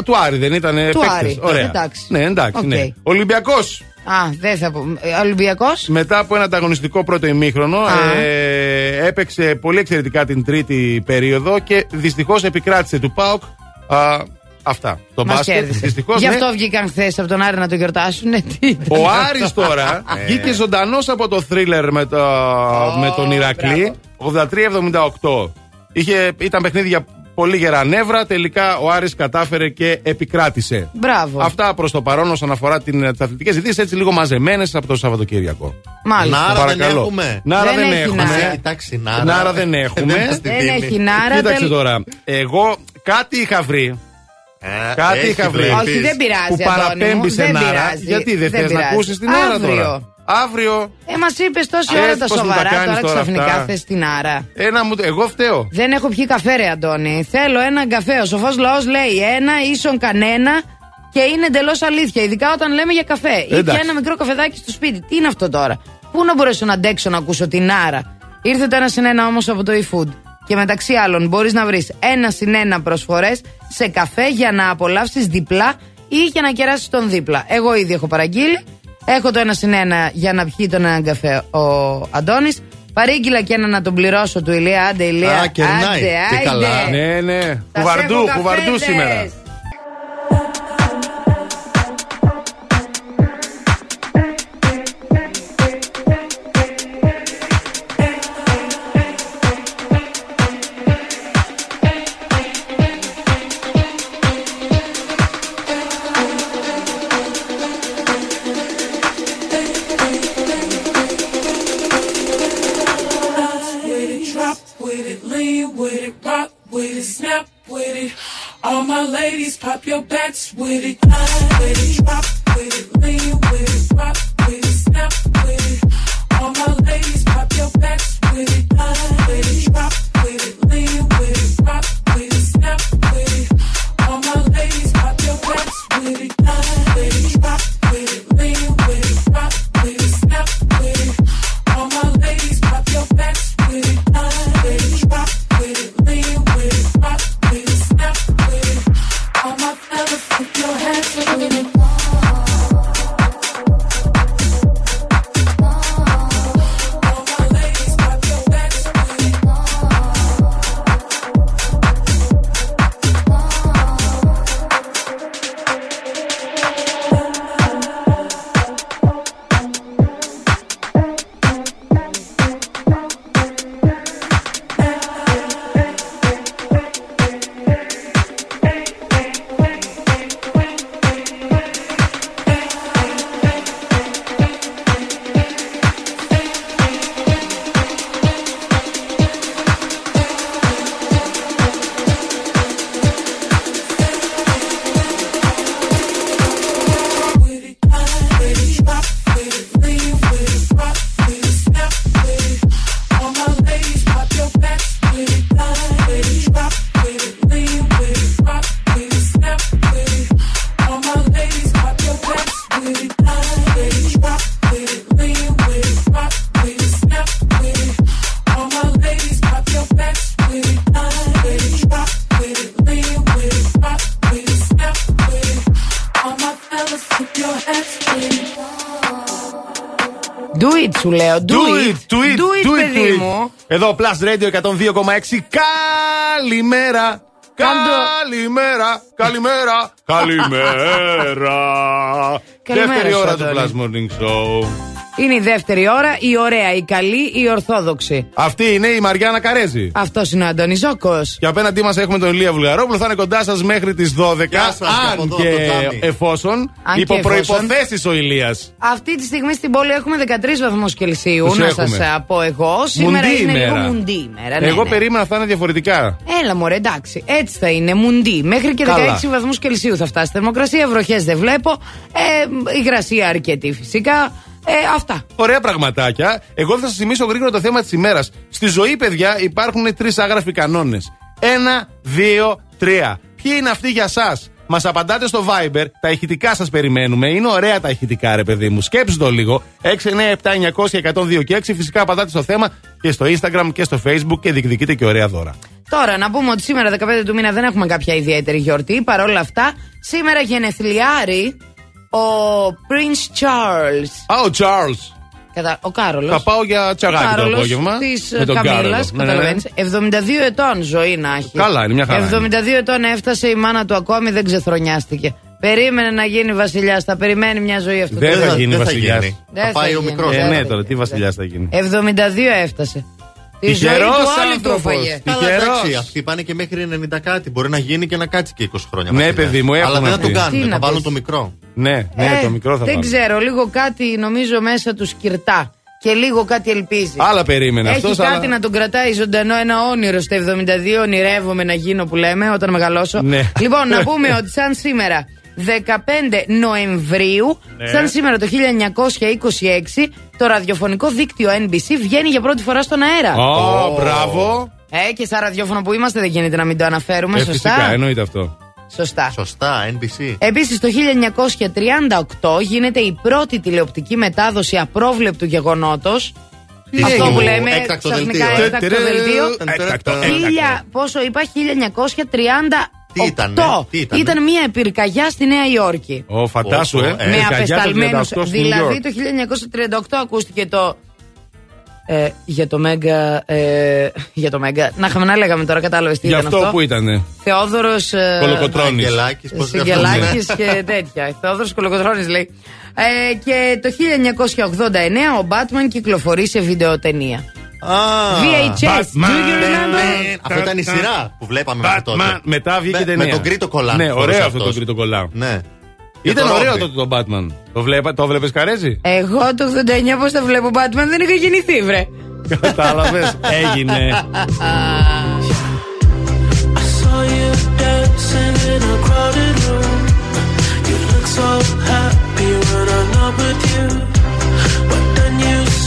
του Άρη δεν ήταν.
Του Άρη.
Ωραία.
Εντάξει.
Ναι, εντάξει.
Οκ.
Ναι. Ολυμπιακός
Α, δεν θα πω. Ολυμπιακός.
Μετά από ένα ανταγωνιστικό πρώτο ημίχρονο, ε, έπαιξε πολύ εξαιρετικά την τρίτη περίοδο και δυστυχώς επικράτησε του ΠΑΟΚ. Α, αυτά. Το
Μας
μπάσκετ.
κέρδισε.
Δυστυχώς,
Γι'
ναι.
αυτό βγήκαν χθες από τον Άρη να το γιορτάσουν. Τι
Ο Άρης τώρα
Ε.
βγήκε ζωντανός από το θρίλερ με, το, με τον Ηρακλή 83-78. Είχε, ήταν παιχνίδι για πολύ γερά νεύρα. Τελικά ο Άρης κατάφερε και επικράτησε.
Μπράβο.
Αυτά προς το παρόν όσον αφορά τις αθλητικές ειδήσεις, έτσι λίγο μαζεμένες από το Σαββατοκύριακο.
Μάλιστα.
Νάρα δεν
Παρακαλώ.
έχουμε.
Νάρα
Δεν
δεν,
έχει
έχουμε.
Νάρα.
Κοιτάξει, Νάρα.
Νάρα δεν έχουμε.
Δεν μας τη
Δεν
δίνει.
έχει Νάρα.
Κοίταξε
τελ-
τώρα. Εγώ κάτι είχα βρει.
Ε,
Κάτι
έχει,
είχα βρει.
βλέπεις.
Όχι, δεν πειράζει.
Που
Αντώνη μου,
παραπέμπει σε
δεν
Νάρα.
πειράζει.
Γιατί δεν, θες να
πειράζει.
ακούσεις την Νάρα
Αύριο.
τώρα; Αύριο.
Ε, μας είπες τόση
Ε,
ώρα τα
πώς μου τα
σοβαρά,
κάνεις
τώρα
τώρα
ξαφνικά
αυτά;
θες την άρα.
Ένα μου. Εγώ φταίω.
Δεν έχω πιει καφέ, ρε Αντώνη. Θέλω έναν καφέ. Ο σοφός λαός λέει ένα ίσον κανένα και είναι εντελώς αλήθεια. Ειδικά όταν λέμε για καφέ. Ή και
Εντάξει.
ένα μικρό καφεδάκι στο σπίτι. Τι είναι αυτό τώρα; Πού να μπορέσω να αντέξω να ακούσω την άρα; Ήρθε το ένα συν ένα όμως από το eFood. Και μεταξύ άλλων μπορείς να βρεις ένα συν ένα προσφορές σε καφέ για να απολαύσεις διπλά ή για να κεράσεις τον δίπλα. Εγώ ήδη έχω παραγγείλει. Έχω το ένα συν ένα για να πιει τον έναν καφέ ο Αντώνης. Παρήγγειλα και ένα να τον πληρώσω του Ηλία. Άντε, Ηλία.
Α, κερνάει.
Άντε,
Τι
άιντε.
καλά.
Ναι, ναι.
Σας
Κουβαρντού,
έχω
κουβαρντού
καφέδες.
σήμερα.
Ladies, pop your backs with it, with it, drop
Εδώ Plus Radio 102,6. Καλημέρα. Καλημέρα. Καλημέρα. Καλημέρα.
Καλημέρα
Δεύτερη
σου,
ώρα του
Αντώνη.
Plus Morning Show.
Είναι η δεύτερη ώρα, η ωραία, η καλή, η ορθόδοξη.
Αυτή είναι η Μαριάννα Καρέζη.
Αυτός είναι ο Αντώνη Ζώκο.
Και απέναντί μας έχουμε τον Ηλία Βουλγαρόπουλο. Θα είναι κοντά σας μέχρι τις 12.
Γεια σας, και από
αν
εδώ,
και
από το τζάμι.
εφόσον.
Αν
υπό
και εφόσον.
προποθέσει ο Ηλίας.
Αυτή τη στιγμή στην πόλη έχουμε 13 βαθμούς Κελσίου.
Τους
να
έχουμε.
σας πω εγώ. Σήμερα
Μουντή
είναι λίγο
ημέρα.
μουντή ημέρα. Ναι,
Εγώ
ναι.
περίμενα θα είναι διαφορετικά.
Έλα μωρέ, εντάξει. Έτσι θα είναι. Μουντή. Μέχρι και 16
Καλά.
βαθμούς Κελσίου θα φτάσει. Θερμοκρασία, βροχές δεν βλέπω. Ε, υγρασία αρκετή φυσικά. Ε, αυτά.
Ωραία πραγματάκια. Εγώ θα σας θυμίσω γρήγορα το θέμα της ημέρας. Στη ζωή, παιδιά, υπάρχουν τρεις άγραφοι κανόνες. Ένα, δύο, τρία. Ποιοι είναι αυτοί για εσά. Μας απαντάτε στο Viber. Τα ηχητικά σας περιμένουμε. Είναι ωραία τα ηχητικά, ρε παιδί μου. Σκέψτε το λίγο. 6, 9, 7, 900, 102 και 6. Φυσικά απαντάτε στο θέμα και στο Instagram και στο Facebook και διεκδικείτε και ωραία δώρα.
Τώρα να πούμε ότι σήμερα 15 του μήνα δεν έχουμε κάποια ιδιαίτερη γιορτή. Παρ' όλα αυτά, σήμερα γενεθλιάρη ο Prince Charles.
Α, ο Charles.
Κατα... Ο Κάρολος.
Θα πάω για τσαγάκι το απόγευμα.
Της
με τον
Καμίλα,
Κάρολο. Ναι, ναι, ναι.
καταλαβαίνεις. 72 ετών ζωή να έχει.
Καλά, είναι μια χαρά.
72 ετών έφτασε η μάνα του ακόμη δεν ξεθρονιάστηκε. Περίμενε να γίνει βασιλιάς. Θα περιμένει μια ζωή αυτό
Δεν
το
θα
παιδί.
γίνει βασιλιάς.
Δεν θα γίνει,
Ε,
δεν
ναι,
θα
τώρα τι βασιλιάς θα γίνει.
72 έφτασε. Τη ζωή
Τυχερός
του άλλη του
άνθρωπος.
έφαγε.
Καλά, εντάξει, αυτοί πάνε και μέχρι 90 κάτι. Μπορεί να γίνει και να κάτσει και 20 χρόνια.
Ναι,
βασιλιάς.
παιδί μου,
Αλλά
έχουν
δεν θα
αυτοί.
τον κάνουν.
Τι
Θα
να
βάλουν
πεις.
το μικρό.
Ναι, ναι,
Ε,
το μικρό θα
Δεν
βάλω.
ξέρω, λίγο κάτι νομίζω μέσα τους σκυρτά. Και λίγο κάτι ελπίζει.
Άλλα περίμενε
Έχει
αυτός,
κάτι
αλλά-
να τον κρατάει ζωντανό ένα όνειρο στα 72. Ονειρεύομαι να γίνω που λέμε όταν μεγαλώσω.
Ναι.
Λοιπόν, να πούμε ότι σαν σήμερα 15 Νοεμβρίου,
Ναι.
σαν σήμερα το 1926, το ραδιοφωνικό δίκτυο NBC βγαίνει για πρώτη φορά στον αέρα.
Ω, μπράβο.
Ε, και σαν ραδιόφωνο που είμαστε δεν γίνεται να μην το αναφέρουμε,
Ε,
σωστά;
φυσικά, εννοείται αυτό.
Σωστά.
Σωστά, NBC.
Επίσης το 1938 γίνεται η πρώτη τηλεοπτική μετάδοση απρόβλεπτου γεγονότος.
Τι
Αυτό
έγινε;
που λέμε
Έκτακτο
ξαφνικά
δελτίο.
έκτακτο δελτίο.
Έκτακτο,
Χίλια, πόσο είπα, 1938.
Τι ήτανε, τι ήτανε;
Ήταν μια πυρκαγιά στη Νέα Υόρκη.
Ω, φαντάσου,
Όσο,
ε.
ε.
με
Πυρκαγιά το
απεσταλμένους.
38 στη New
Δηλαδή
York.
το 1938 ακούστηκε το. Ε, για το Μέγκα. Ε, για το Μέγκα. Να είχαμε να λέγαμε τώρα, κατάλαβες τι
Γι'
ήταν
αυτό
αυτό.
που ήτανε.
Θεόδωρος. Ε,
Κολοκοτρώνης.
Αγγελάκης, πώς
Σιγκελάκη
γράφτηκε.
και τέτοια. Θεόδωρος Κολοκοτρώνης λέει. Ε, και το 1989 ο Batman κυκλοφορεί σε βιντεοτενία.
Α,
VHS.
Batman.
Do you remember?
Ναι, Αυτό ήταν η σειρά που βλέπαμε μέχρι τότε.
Batman. Μετά βγήκε
Με-
ταινία.
Με τον Κρήτο Κολάν.
Ναι,
φορούσε
ωραίο αυτό
αυτός.
το Κρήτο Κολάν.
Ναι.
Ήταν
το
ωραίο
Ρόμπι.
τότε το Batman. Το, βλέπα, το βλέπεις Καρέζη;
Εγώ το 89 πώς το βλέπω Batman δεν είχα γεννηθεί, βρε.
Κατάλαβες. Έγινε.
I saw you dancing in a crowded room. You look so happy when I'm not with you.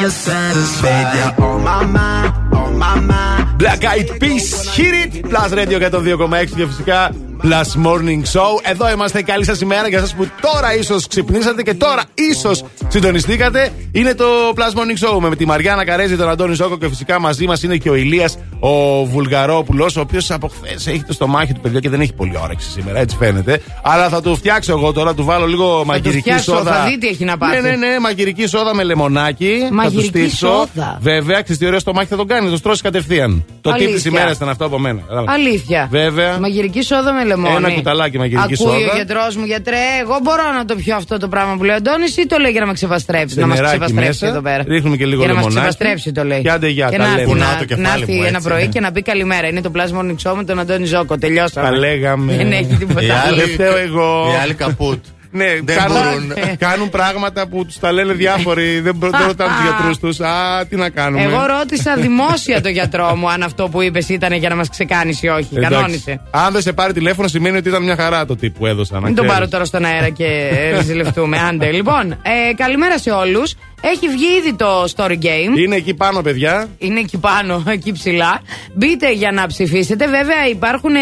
You're satisfied. Baby, you're on my mind,
on my
mind.
Black Eyed Peas, hit it! Plus Radio 102,6 και φυσικά Plus Morning Show. Εδώ είμαστε. Καλή σας ημέρα για εσά που τώρα ίσως ξυπνήσατε και τώρα ίσως συντονιστήκατε. Είναι το Plus Morning Show με τη Μαριάννα Καρέζη, τον Αντώνη Ζόκο και φυσικά μαζί μας είναι και ο Ηλίας ο Βουλγαρόπουλος, ο οποίος από χθες έχει το στομάχι του παιδιά και δεν έχει πολύ όρεξη σήμερα, έτσι φαίνεται. Αλλά θα του φτιάξω εγώ τώρα, του βάλω λίγο μαγειρική
φτιάξω,
σόδα.
θα δει τι έχει να πάθει.
Ναι, ναι, ναι, μαγειρική σόδα με λεμονάκι.
Μαγειρική
θα του στήσω.
σόδα.
Βέβαια, ξέρεις τι ωραίο στομάχι θα τον κάνει, θα το στρώσει κατευθείαν. Το τύπο της
Αλήθεια.
ημέρας ήταν αυτό από μένα.
Αλήθεια.
Βέβαια.
Μαγειρική σόδα με λεμόνι.
Ένα κουταλάκι μαγειρική
Ακούει
σόδα.
ο γιατρός μου, γιατρέ, εγώ μπορώ να το πιω αυτό το πράγμα που λέει ο Αντώνης ή το λέει για να με ξεβαστρέψει.
Σε
να μας
νεράκι
ξεβαστρέψει
μέσα,
εδώ πέρα.
ρίχνουμε και λίγο
για να μας
λεμονάκι.
ξεβαστρέψει το λέει.
Και άντε γεια,
και
τα
να
λέμε.
έρθει
Κουνάω
να,
το κεφάλι
να έρθει
μου,
ένα
έτσι,
πρωί
ναι.
και να πει καλημέρα. Είναι το Plus Morning Show με τον Αντώνη Ζόκο. Τελειώσαμε.
Τα λέγαμε.
Δεν έχει τίποτα
Οι
άλλο.
άλλοι- Δεν φταίω εγώ.
Οι άλλοι καπούτ.
Ναι,
Δεν
κάνουν,
μπορούν.
κάνουν πράγματα που τους τα λένε διάφοροι. δεν, προ- δεν ρωτάνε τους γιατρούς τους. Α, τι να κάνουμε.
Εγώ ρώτησα δημόσια το γιατρό μου αν αυτό που είπες ήταν για να μας ξεκάνεις ή όχι.
Εντάξει.
Κανόνισε.
Αν δεν σε πάρει τηλέφωνο, σημαίνει ότι ήταν μια χαρά το τύπο που έδωσαν. να
Μην τον
ξέρεις.
πάρω τώρα στον αέρα και ζηλευτούμε. Άντε. Λοιπόν, ε, καλημέρα σε όλους. Έχει βγει ήδη το story game.
Είναι εκεί πάνω, παιδιά.
Είναι εκεί πάνω, εκεί ψηλά. Μπείτε για να ψηφίσετε. Βέβαια υπάρχουν ε,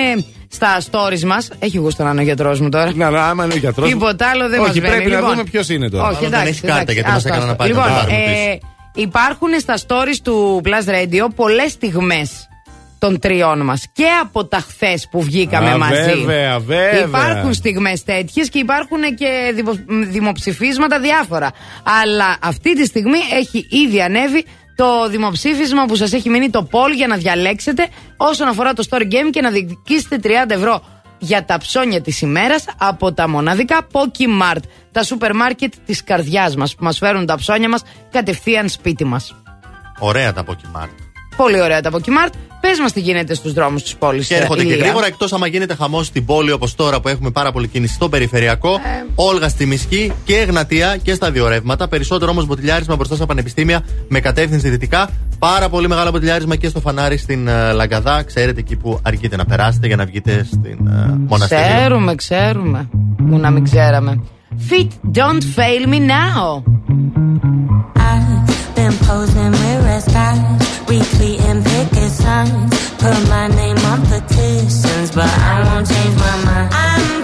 στα stories μας. Έχει γούστο να είναι ο γιατρός μου τώρα.
Να, να, άμα είναι ο γιατρό.
Τίποτα άλλο δεν
Όχι,
μας
πρέπει
βαίνει.
να
Λοιπόν,
δούμε ποιος είναι τώρα.
Όχι,
δεν
εντάξει.
έχει κάρτα,
εντάξει,
γιατί μας
άστο,
έκανα να
άστο.
πάει να
Λοιπόν,
το πάρουμε
ε, υπάρχουν στα stories του Plus Radio πολλές στιγμές. των τριών μας. Και από τα χθες που βγήκαμε
Α,
μαζί.
βέβαια, βέβαια.
Υπάρχουν στιγμές τέτοιες και υπάρχουν και δημο- δημοψηφίσματα διάφορα. Αλλά αυτή τη στιγμή έχει ήδη ανέβει το δημοψήφισμα που σας έχει μείνει το poll για να διαλέξετε όσον αφορά το story game και να διεκδικήσετε 30 ευρώ για τα ψώνια της ημέρας από τα μοναδικά Pokimart, τα σούπερ μάρκετ της καρδιάς μας που μας φέρουν τα ψώνια μας κατευθείαν σπίτι μας.
Ωραία τα Pokemart.
Πολύ ωραία τα Pokimart. Πες μας τι γίνεται στους δρόμους της πόλης.
Και
ε,
έρχονται και
Ηλία.
γρήγορα, εκτός άμα γίνεται χαμός στην πόλη όπως τώρα που έχουμε πάρα πολύ κίνηση στο περιφερειακό.
Ε.
Όλγα στη Μισκή και Εγνατία και στα δύο ρεύματα. Περισσότερο όμως μποτιλιάρισμα μπροστά στα πανεπιστήμια με κατεύθυνση δυτικά. Πάρα πολύ μεγάλο μποτιλιάρισμα και στο φανάρι στην ε, Λαγκαδά. Ξέρετε εκεί που αργείτε να περάσετε για να βγείτε στην ε, μοναστήρια.
Ξέρουμε, ξέρουμε. Μου να μην ξέραμε. Fit, don't fail me now.
Skies, retweeting picket signs. Put my name on petitions, but I won't change my mind. I'm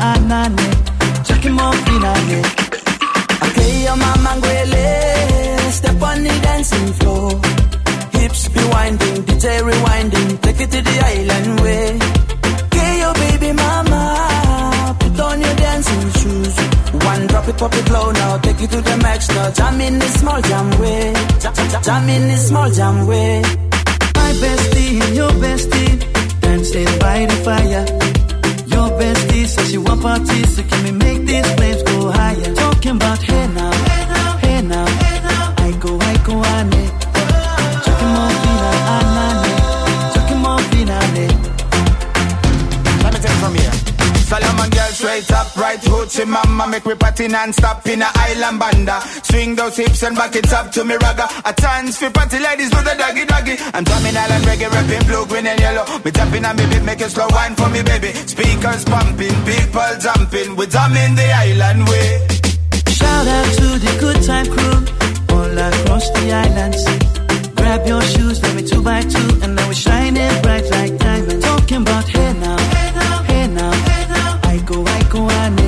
anane. Fina ane. Okay, your mama ngwele. Step on the dancing floor. Hips be winding, DJ rewinding. Take it to the island way. Okay, your baby mama. Put on your dancing shoes. One drop it, pop it low now. Take it to the max now. Jam in this small jam way. Jam, jam, jam in this small jam way. My bestie and your bestie dancing by the fire. Your bestie says she want parties, so can we make these flames go higher? Talking about hey now,
hoochie mama Make me party non-stop in a island banda. Swing those hips and back it up to me ragga. A chance for party ladies do the doggy doggy. I'm drumming island reggae, rapping blue, green and yellow. Me tapping on me beat, make it slow wine for me baby. Speakers pumping, people jumping. We drumming the island way.
Shout out to the good time crew all across the islands. Grab your shoes, let me two by two, and now we shine it bright like diamonds. Talking about hey now, hey now, hey now, I go, I go, ane. Chucking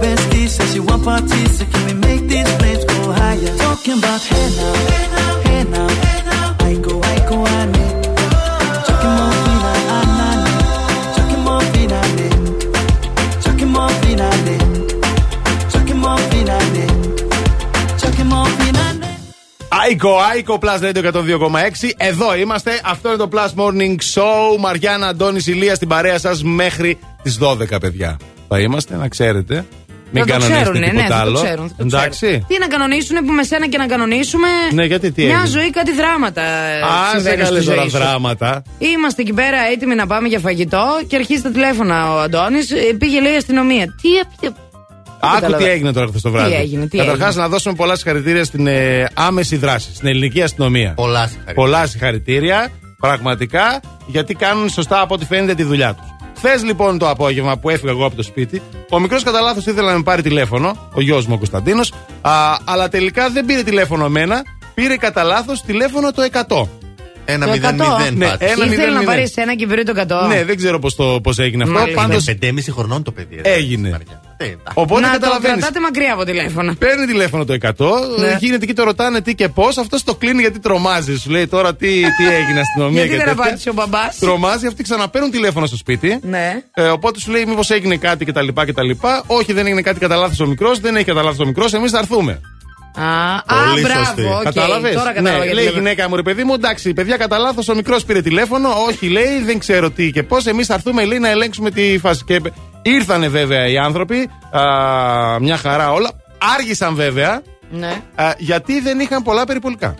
Your bestie says she want parties, so can we make these flames go higher? Talking about hey now, hey now, I go, I go, ane. Chucking more fina, anane. Chucking more fina, ane. Chucking more fina, ane. Chucking more fina, ane. Chucking more fina, ane.
Άικο, Άικο, Plus Radio 102,6. Εδώ είμαστε. Αυτό είναι το Plus Morning Show. Μαριάννα Αντώνη Ηλία στην παρέα σα μέχρι τι 12, παιδιά. Θα είμαστε, να ξέρετε. Μην
Θα το
κανονίσετε
ξέρουνε,
τίποτα
ναι, θα το
άλλο.
ξέρουν, θα το
Εντάξει.
ξέρουν. Τι να κανονίσουν που με σένα και να κανονίσουμε.
Ναι, γιατί τι
Μια
έγινε;
ζωή, κάτι δράματα. ε,
Α, σε
συμβαίνουν στη
καλέ
ζωή
τώρα
σου.
δράματα.
Είμαστε εκεί πέρα έτοιμοι να πάμε για φαγητό και αρχίζει τα τηλέφωνα ο Αντώνης. Πήγε λέει η αστυνομία. Τι έπ-
Άκου τι
καταλαβαίνω.
έγινε τώρα χθες το βράδυ.
έγινε, τι
Καταρχάς,
έγινε.
να δώσουμε πολλά συγχαρητήρια στην ε, άμεση δράση, στην ελληνική αστυνομία.
Πολλά συγχαρητήρια.
Πολλά συγχαρητήρια, πραγματικά, γιατί κάνουν σωστά από ό,τι φαίνεται τη δουλειά τους. Χθε λοιπόν το απόγευμα που έφυγα εγώ από το σπίτι, ο μικρός κατά λάθος ήθελε να με πάρει τηλέφωνο, ο γιος μου ο Κωνσταντίνος, αλλά τελικά δεν πήρε τηλέφωνο εμένα, πήρε κατά λάθος τηλέφωνο το 100.
Ένα
Το 100.
μηδέν μηδέν
Ναι,
πάτε.
ένα
Ήθελε
μηδέν
να
μηδέν.
πάρεις ένα και πήρε το 100.
Ναι, δεν ξέρω πώς πώς έγινε αυτό.
Μάλιστα.
Πάντω
Είναι 5,5 χρονών το παιδί. ρε,
έγινε.
Μαριά. Ε, εντάξει.
Οπότε
να το
καταλαβαίνεις.
κρατάτε μακριά από τηλέφωνα.
Παίρνει τηλέφωνο το 100,
Ναι.
γίνεται εκεί το ρωτάνε τι και πώς. Αυτό το κλείνει γιατί τρομάζει. Σου λέει τώρα τι, τι έγινε αστυνομία
Γιατί
και
δεν
τέτοια.
απάντησε ο μπαμπάς;
Τρομάζει, αυτοί ξαναπαίρνουν τηλέφωνο στο σπίτι.
Ναι.
Ε, οπότε σου λέει μήπως έγινε κάτι κτλ. κτλ. Όχι, δεν έγινε κάτι κατά λάθος ο μικρός, δεν έχει κατά λάθος ο μικρός, εμείς θα έρθουμε.
Α, α
Πολύ σωστή.
μπράβο. οκ.
Κατάλαβες;
Τώρα
Ναι,
κατάλαβα γιατί
λέει η
λέμε.
γυναίκα μου, ρε παιδί μου, εντάξει, παιδιά, κατά λάθος ο μικρός πήρε τηλέφωνο. Όχι, λέει, δεν ξέρω τι και πώς. Εμείς θα έρθουμε, λέει, να ελέγξουμε τη φάση. Και ήρθανε βέβαια οι άνθρωποι, α, μια χαρά όλα. Άργησαν βέβαια,
Ναι,
α, γιατί δεν είχαν πολλά περιπολικά.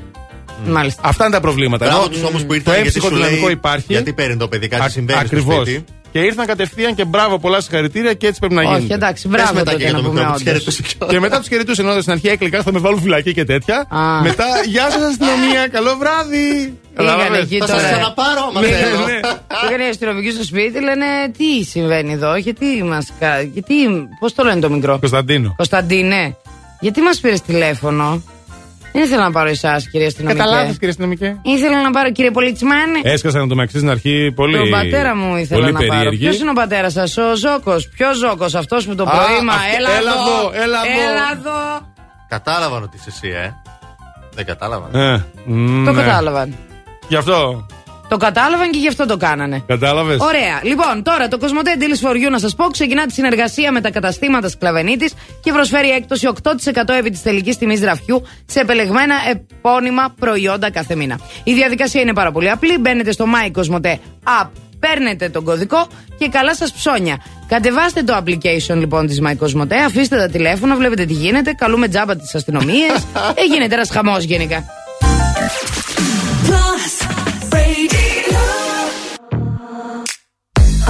μάλιστα.
Αυτά είναι τα προβλήματα.
Μπράβο
Ενώ
τους όμως που
το
ήρθαν γιατί
έμψυχο
σου
δυναμικό
λέει.
υπάρχει.
Γιατί παίρνει το παιδί, κάτι συμβαίνει στο
Ακριβώς.
Σπίτι.
Και ήρθαν κατευθείαν και μπράβο, πολλά συγχαρητήρια και έτσι πρέπει να γίνει.
Όχι, εντάξει,
Πες
μπράβο
μετά και
τότε
για
να
το
πούμε
μικρό που τους
όντως.
χαιρετούσε κιόλας.
Και μετά τους χαιρετούσε ενώ στην αρχή έκλεικα, θα με βάλουν φυλακή και τέτοια.
Α.
Μετά, γεια σας αστυνομία, καλό βράδυ.
Πήγανε
Κατάλαβες;
εκεί
Θα
τώρα.
σα ξαναπάρω, μα
Ναι,
θέλω.
ναι.
Πήγαν οι αστυνομικοί στο σπίτι, λένε τι συμβαίνει εδώ, γιατί μας. Γιατί. Πώς το λένε το μικρό;
Κωνσταντίνο.
Κωνσταντίνε, γιατί μας πήρες τηλέφωνο; Δεν ήθελα να πάρω εσάς, κύριε αστυνομική.
Κατά λάθο, κύριε αστυνομικέ.
Ήθελα να πάρω, κύριε Πολιτσμάνη.
Έσκασαν το μεταξύ στην αρχή πολύ.
Τον πατέρα μου ήθελα
πολύ
να πάρω.
περίεργη.
Ποιος είναι ο πατέρας σας, ο Ζώκος. Ποιος Ζώκος, αυτός που το
Α,
πρωί. Μα
αυτό-
έλα,
έλα
εδώ,
εδώ, έλα εδώ.
έλα εδώ.
Κατάλαβαν ότι είσαι εσύ, ε. Δεν κατάλαβαν.
Ε, μ,
Το
ναι.
κατάλαβαν.
Γι' αυτό.
Το κατάλαβαν και γι' αυτό το κάνανε.
Κατάλαβες;
Ωραία. Λοιπόν, τώρα το Κοσμοτέ Deals for You να σας πω ξεκινά τη συνεργασία με τα καταστήματα Σκλαβενίτης και προσφέρει έκπτωση 8% επί της τελικής τιμής γραφιού σε επελεγμένα επώνυμα προϊόντα κάθε μήνα. Η διαδικασία είναι πάρα πολύ απλή. Μπαίνετε στο My Cosmote App, παίρνετε τον κωδικό και καλά σας ψώνια. Κατεβάστε το application λοιπόν της My Cosmote, αφήστε τα τηλέφωνα, βλέπετε τι γίνεται, καλούμε τζάμπα τις αστυνομίες. ε, γίνεται ένας χαμός γενικά.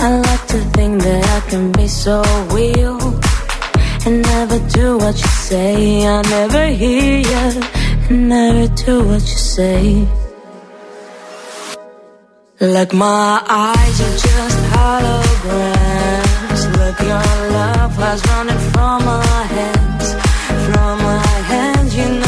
I like to think that I can be so real and never do what you say. I never hear you and never do what you say. Like my eyes are just holograms. Look, your love was running from my hands, from my hands. You know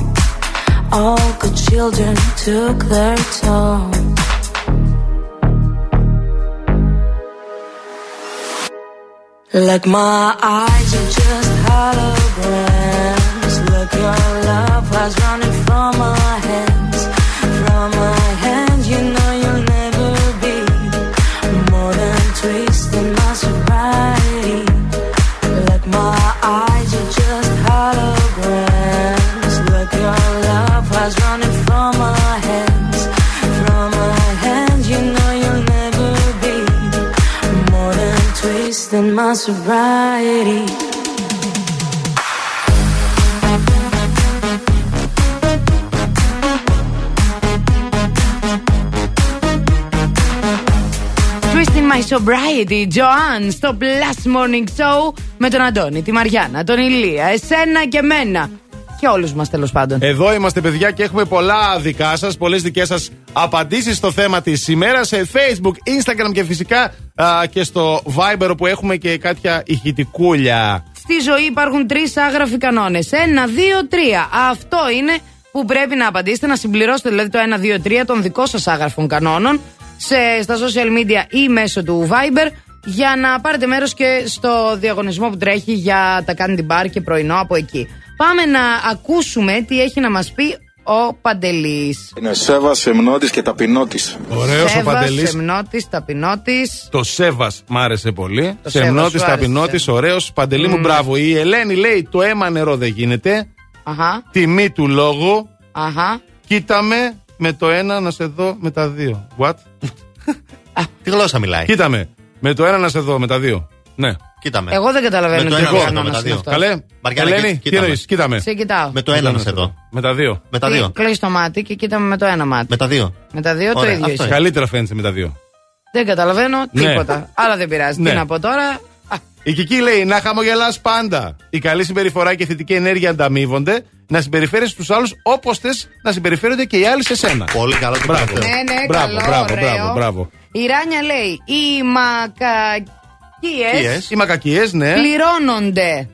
All good children took their toll. Like my eyes are just holograms. Look, your love was running from my hands, sobriety. Twisting my sobriety,
Joanne, στο Plus Morning Show με τον Αντώνη, τη Μαριάννα, τον Ηλία, εσένα και μένα. Και όλους μας τέλος πάντων.
Εδώ είμαστε, παιδιά, και έχουμε πολλά δικά σας, πολλές δικές σας απαντήσεις στο θέμα της ημέρας σε Facebook, Instagram και φυσικά α, και στο Viber που έχουμε και κάποια ηχητικούλια.
Στη ζωή υπάρχουν τρεις άγραφοι κανόνες. Ένα, δύο, τρία. Αυτό είναι που πρέπει να απαντήσετε, να συμπληρώσετε δηλαδή το 1, 2, 3 των δικών σας άγραφων κανόνων σε, στα social media ή μέσω του Viber για να πάρετε μέρος και στο διαγωνισμό που τρέχει για τα Candy Bar και πρωινό από εκεί. Πάμε να ακούσουμε τι έχει να μας πει ο Παντελής.
Είναι Σέβας, Σεμνότη και Ταπεινότη.
Ωραίος ο
Σέβας,
Παντελής.
Σεμνότης, Ταπεινότης.
Το Σέβας μ' άρεσε πολύ.
Το
Σεμνότη,
Σέβας σου
ταπεινότη,
άρεσε.
ωραίος. Παντελή μου,
Μμμ.
μπράβο. Η Ελένη λέει: Το αίμα νερό δεν γίνεται.
Αχα,
Τιμή του λόγου.
αχα.
Κοίτα με με το ένα να σε δω με τα δύο. What?
Τι γλώσσα μιλάει;
Κοίτα με. Με το ένα να σε δω με τα δύο. Ναι.
Κοίτα με.
Εγώ δεν καταλαβαίνω
Με το
τι
ένα να σε δω,
κανόνας
με τα
είναι
δύο.
αυτός.
Καλέ.
Μαριάννα,
Ελένη,
κοί-
τι
κοίτα με.
εννοεί, κοίτα με.
Σε κοιτάω.
Με το ένα να σε δω.
Με τα δύο.
Με τα δύο.
Κλείς το μάτι και κοίτα με με το ένα μάτι.
Με τα δύο.
Με τα δύο το
Ωραία,
ίδιο
αυτό
είσαι.
είναι.
Καλύτερα φαίνεται με τα δύο.
Δεν καταλαβαίνω
Ναι.
τίποτα. Αλλά δεν πειράζει.
Ναι.
Τι να πω τώρα.
Η Κική λέει να χαμογελάς πάντα. Η καλή συμπεριφορά και η θετική ενέργεια ανταμείβονται. Να συμπεριφέρεις τους άλλους όπως θες να συμπεριφέρονται και οι άλλοι σε σένα.
Πολύ καλό το
Μπράβο.
τελευταίο.
Ναι, ναι,
μπράβο,
καλό,
μπράβο,
ωραίο.
μπράβο, μπράβο.
Η Ράνια λέει: Οι μακακίες
Οι μακακίες, ναι.
πληρώνονται.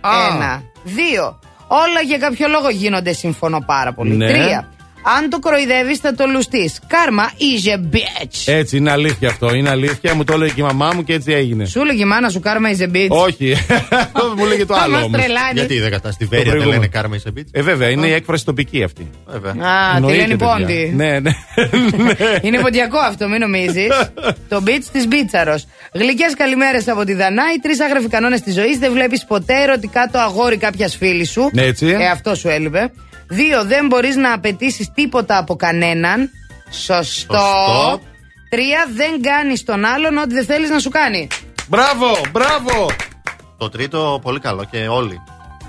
Α.
Ένα. Δύο. Όλα για κάποιο λόγο γίνονται, συμφωνώ πάρα πολύ.
Ναι.
Τρία. Αν το κοροϊδεύεις, θα το λουστείς. Κάρμα is a bitch.
Έτσι, είναι αλήθεια αυτό. Είναι αλήθεια. Μου το έλεγε και η μαμά μου και έτσι έγινε.
Σου έλεγε η μάνα σου κάρμα is a bitch.
Όχι. μου λέγε το
Θα
άλλο
μας
όμως.
τρελάνεις.
Γιατί δεν κατά στη
Το
Βέρεια δεν
προηγούμενο.
λένε κάρμα είσαι μπίτς.
Ε, βέβαια, είναι η έκφραση τοπική αυτή.
Βέβαια.
Α, τη
Εννοείται,
λένε
παιδιά.
πόντι.
Ναι, ναι.
Είναι ποντιακό αυτό, μην νομίζεις. το beach της Μπίτσαρος. Γλυκές καλημέρες από τη Δανάη. Τρεις άγραφοι κανόνες της ζωής. Δεν βλέπεις ποτέ ερωτικά το αγόρι κάποιας φίλης σου.
Ναι, έτσι.
Ε, αυτό σου έλειπε. Δύο, δεν μπορείς να απαιτήσεις τίποτα από κανέναν. Σωστό. Τρία, δεν κάνεις τον άλλον ό,τι δεν θέλεις να σου κάνει.
Μπράβο, μπράβο.
Το τρίτο πολύ καλό και όλοι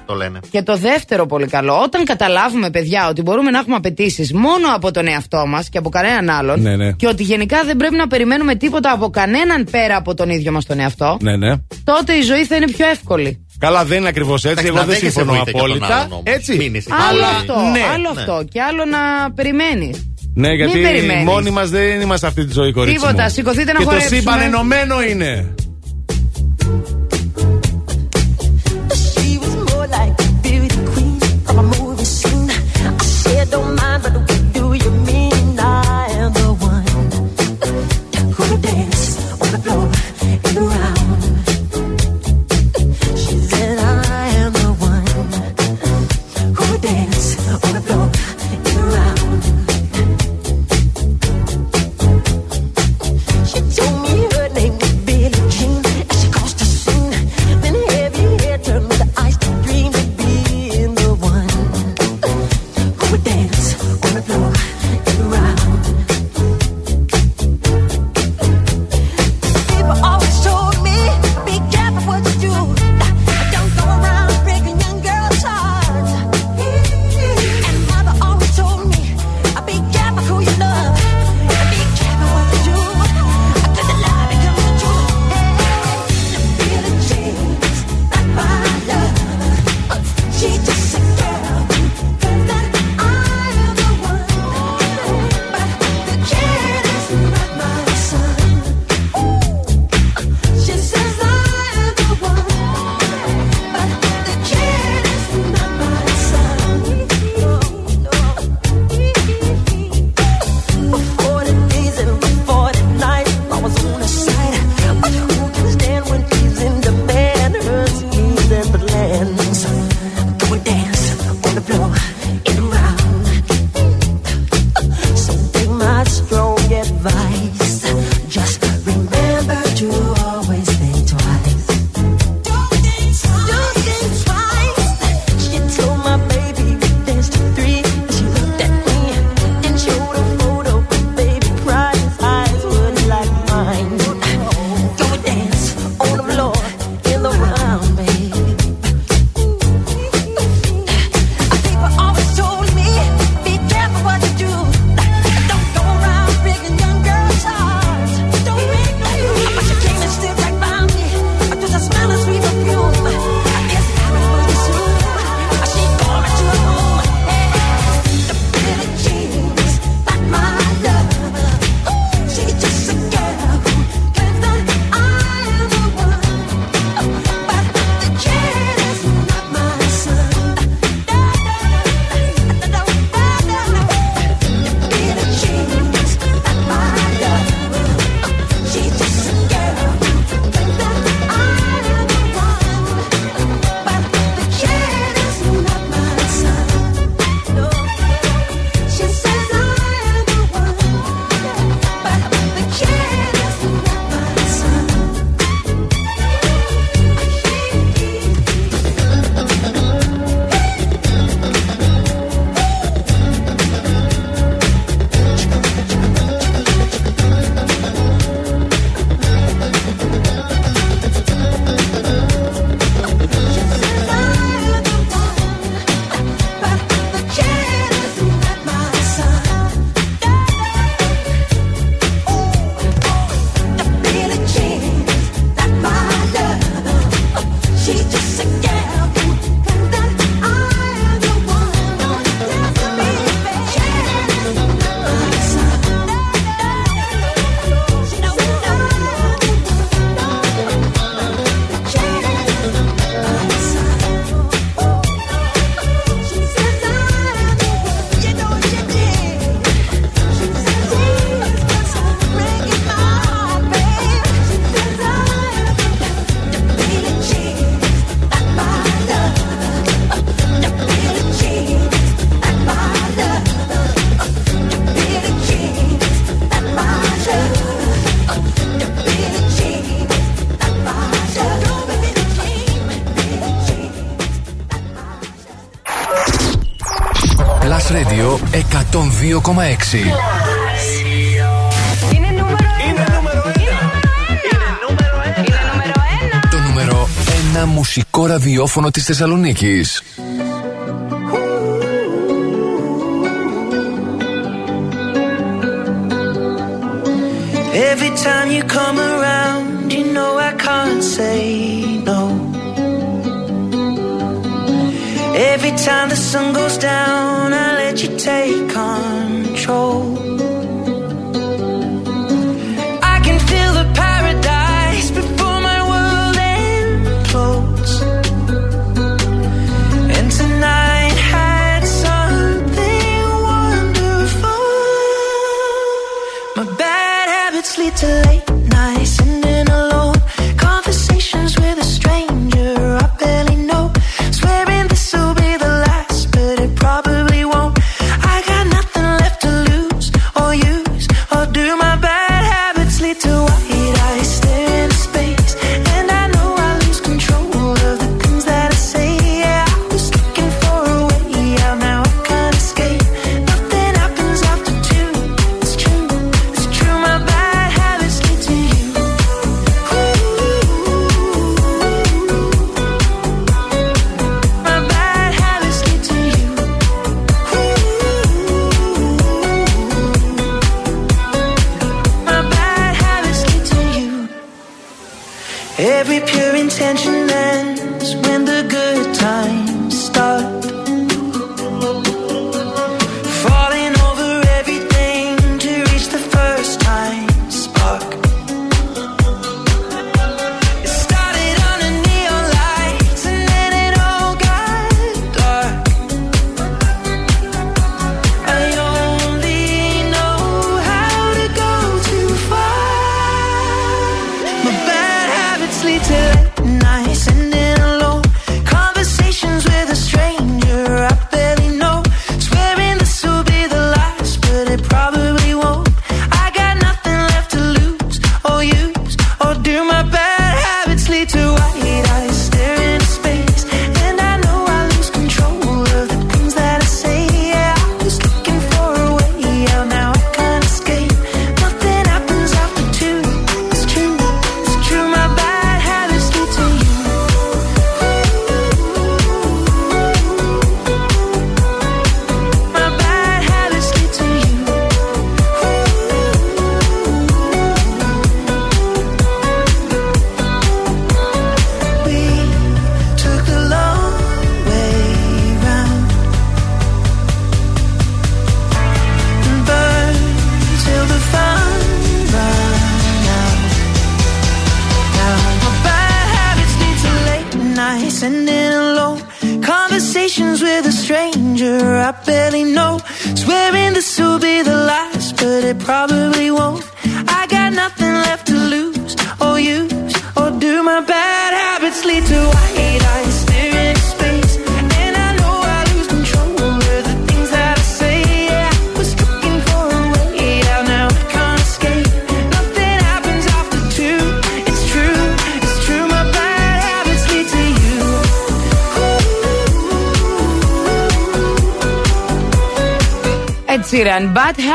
το λένε.
Και το δεύτερο πολύ καλό, όταν καταλάβουμε, παιδιά, ότι μπορούμε να έχουμε απαιτήσεις μόνο από τον εαυτό μας και από κανέναν άλλον.
Ναι, ναι.
Και ότι γενικά δεν πρέπει να περιμένουμε τίποτα από κανέναν πέρα από τον ίδιο μας τον εαυτό.
Ναι, ναι.
Τότε η ζωή θα είναι πιο εύκολη.
Καλά, δεν είναι ακριβώς έτσι. Εγώ δεν συμφωνώ απόλυτα. Έτσι.
Άλλο αυτό.
Ναι.
Άλλο αυτό. Και άλλο να περιμένεις.
Ναι, γιατί μόνοι μας δεν είμαστε αυτή τη ζωή, κορίτσι.
Τίποτα, σηκωθείτε να χορέψουμε.
Και το σύμπαν ενωμένο είναι.
Don't mind, but
Το νούμερο
ενα μουσικό ραδιόφωνο της Θεσσαλονίκης.
Every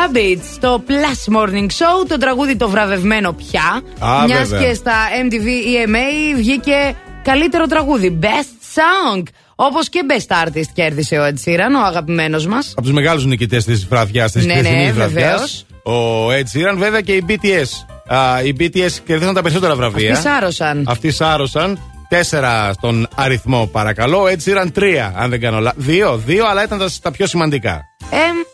Sheeran, Bad Habits, το Plus Morning Show, το τραγούδι το βραβευμένο πια.
Α,
Μιας
βέβαια.
και στα MTV EMA βγήκε καλύτερο τραγούδι, Best Song. Όπως και Best Artist κέρδισε ο Ed Sheeran, ο αγαπημένος μας.
Από τους μεγάλους νικητές της βραδιάς, της
Ναι, ναι,
χθεσινής βραδιάς.
βεβαίως.
Ο Ed Sheeran, βέβαια και οι BTS. Α, οι BTS κερδίσαν τα περισσότερα βραβεία.
Αυτοί σάρωσαν.
Αυτοί σάρωσαν. Τέσσερα στον αριθμό, παρακαλώ. Ο Ed Sheeran τρία, αν δεν κάνω λάθο. Δύο, δύο, αλλά ήταν τα, τα πιο σημαντικά
Ε,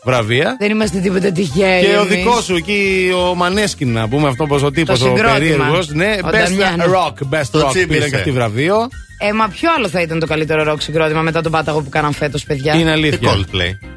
βραβεία.
δεν είμαστε τίποτα τυχαίοι.
Και ο
εμείς.
δικός σου εκεί, ο Μανέσκιν, να πούμε αυτό πως ο τύπος, ο
συγκρότημα.
περίεργος. Ναι,
Ο
best
Νταμιάνο.
rock, best
Το
rock.
τσίπησε.
Πήρε και αυτή βραβείο.
Ε, μα ποιο άλλο θα ήταν το καλύτερο ροκ συγκρότημα μετά τον πάταγο που κάναν φέτος, παιδιά;
Είναι
Τι
αλήθεια.
Coldplay.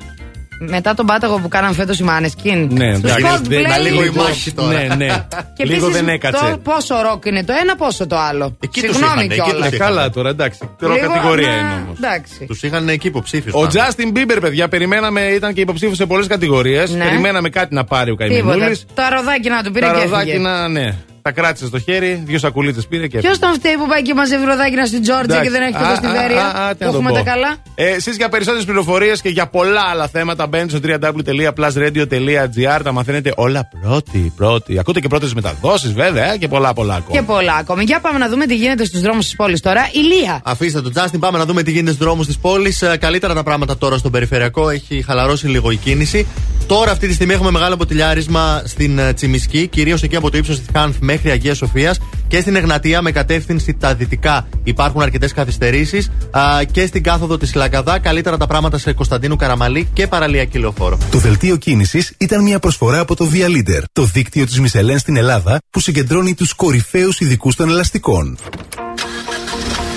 Μετά τον πάταγο που κάναν φέτος οι Μάνεσκιν.
Ναι, εντάξει.
Coldplay.
Μα λίγο η μάχη τώρα.
Ναι, ναι.
Και
Λίγο
επίσης,
δεν έκατσε.
το πόσο ροκ είναι το ένα, πόσο το άλλο.
Εκεί τους
Συγγνώμη
είχαν, εκεί
κιόλας.
τους
Ε, καλά τώρα, εντάξει. Τώρα
Λίγο,
κατηγορία
να-
είναι όμως.
Εντάξει.
Τους είχαν εκεί υποψήφιου.
Ο Justin Bieber, παιδιά, περιμέναμε, ήταν και υποψήφιος σε πολλές κατηγορίες.
Ναι.
Περιμέναμε κάτι να πάρει ο
Τίποτα.
Καημενούλης.
Το αροδάκι να του πήρε
Τα
και
ροδάκι
έφυγε.
να, ναι. Τα κράτησε στο χέρι, δύο σακουλίτσε πήρε και.
Ποιος τον φταίει που πάει και μαζεύει ροδάκινα στην Τζόρτζια και
Εντάξει.
δεν έχει
Α,
εδώ στη
α,
Βέρεια;
α, α, τι
Το
να το
έχουμε
πω.
τα καλά;
Ε, Εσείς για περισσότερες πληροφορίες και για πολλά άλλα θέματα μπαίνετε στο www.plusradio.gr. Τα μαθαίνετε όλα πρώτη. πρώτη. Ακούτε και πρώτες μεταδόσεις βέβαια ε, και πολλά πολλά ακόμα.
Και πολλά ακόμη. Για πάμε να δούμε τι γίνεται στους δρόμους της πόλης τώρα. Ηλία.
Αφήστε τον Τζάστιν, πάμε να δούμε τι γίνεται στους δρόμους της πόλης. Καλύτερα τα πράγματα τώρα στον περιφερειακό, έχει χαλαρώσει λίγο η κίνηση. Τώρα, αυτή τη στιγμή, έχουμε μεγάλο ποτηλιάρισμα στην ε, Τσιμισκή, κυρίως εκεί από το ύψος της Χάνθ μέχρι Αγίας Σοφίας και στην Εγνατία με κατεύθυνση τα δυτικά. Υπάρχουν αρκετές καθυστερήσεις και στην κάθοδο της Λαγκαδά. Καλύτερα τα πράγματα σε Κωνσταντίνου Καραμαλή και παραλιακή λεωφόρο.
Το δελτίο κίνησης ήταν μια προσφορά από το Via Leader, το δίκτυο της Μισελέν στην Ελλάδα που συγκεντρώνει τους κορυφαίους ειδικούς των ελαστικών.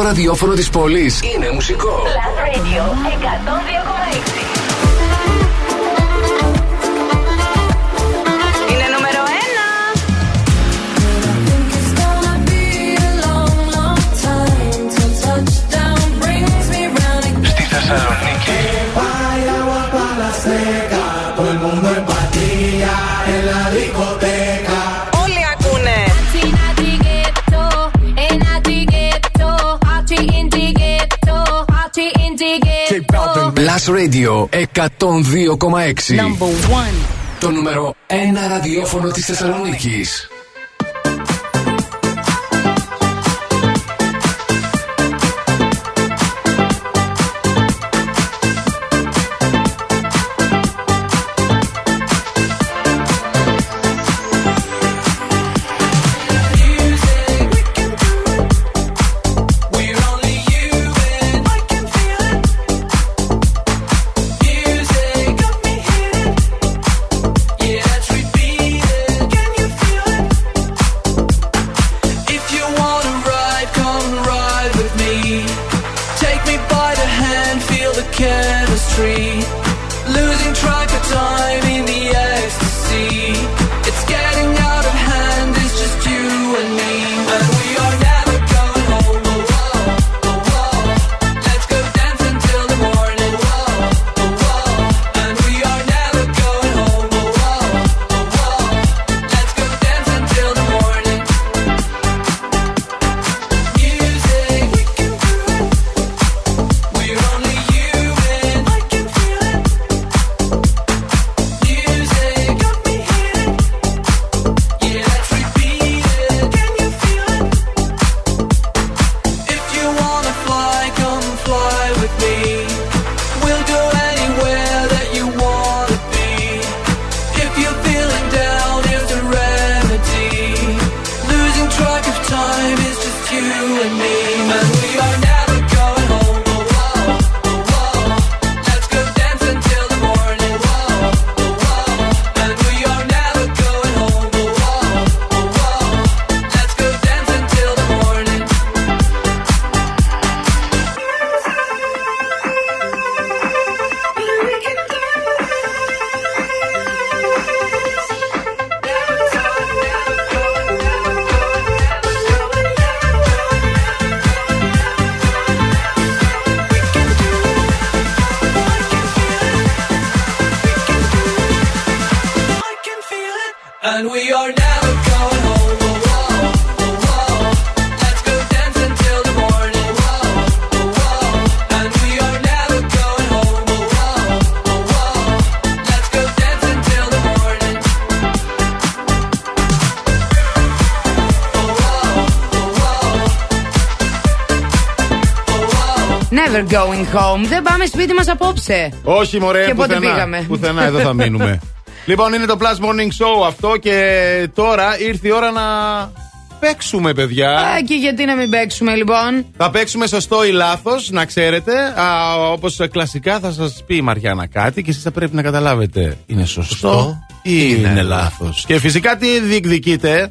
Ραδιόφωνο της πόλης είναι μουσικό.
Plus Radio
Plus Radio 102,6.
Number one.
Το νούμερο 1 ραδιόφωνο της Θεσσαλονίκης. Never going home.
Δεν πάμε σπίτι μας απόψε.
Όχι, μωρέ,
Και πότε
πουθενά.
πήγαμε.
Πουθενά, εδώ θα μείνουμε. λοιπόν, είναι το Plus Morning Show αυτό και τώρα ήρθε η ώρα να παίξουμε, παιδιά.
Α, και γιατί να μην παίξουμε λοιπόν;
Θα παίξουμε σωστό ή λάθος, να ξέρετε. Όπως κλασικά θα σας πει η Μαριάννα κάτι και εσείς θα πρέπει να καταλάβετε. Είναι σωστό, ή είναι, λάθος. Και φυσικά τι διεκδικείτε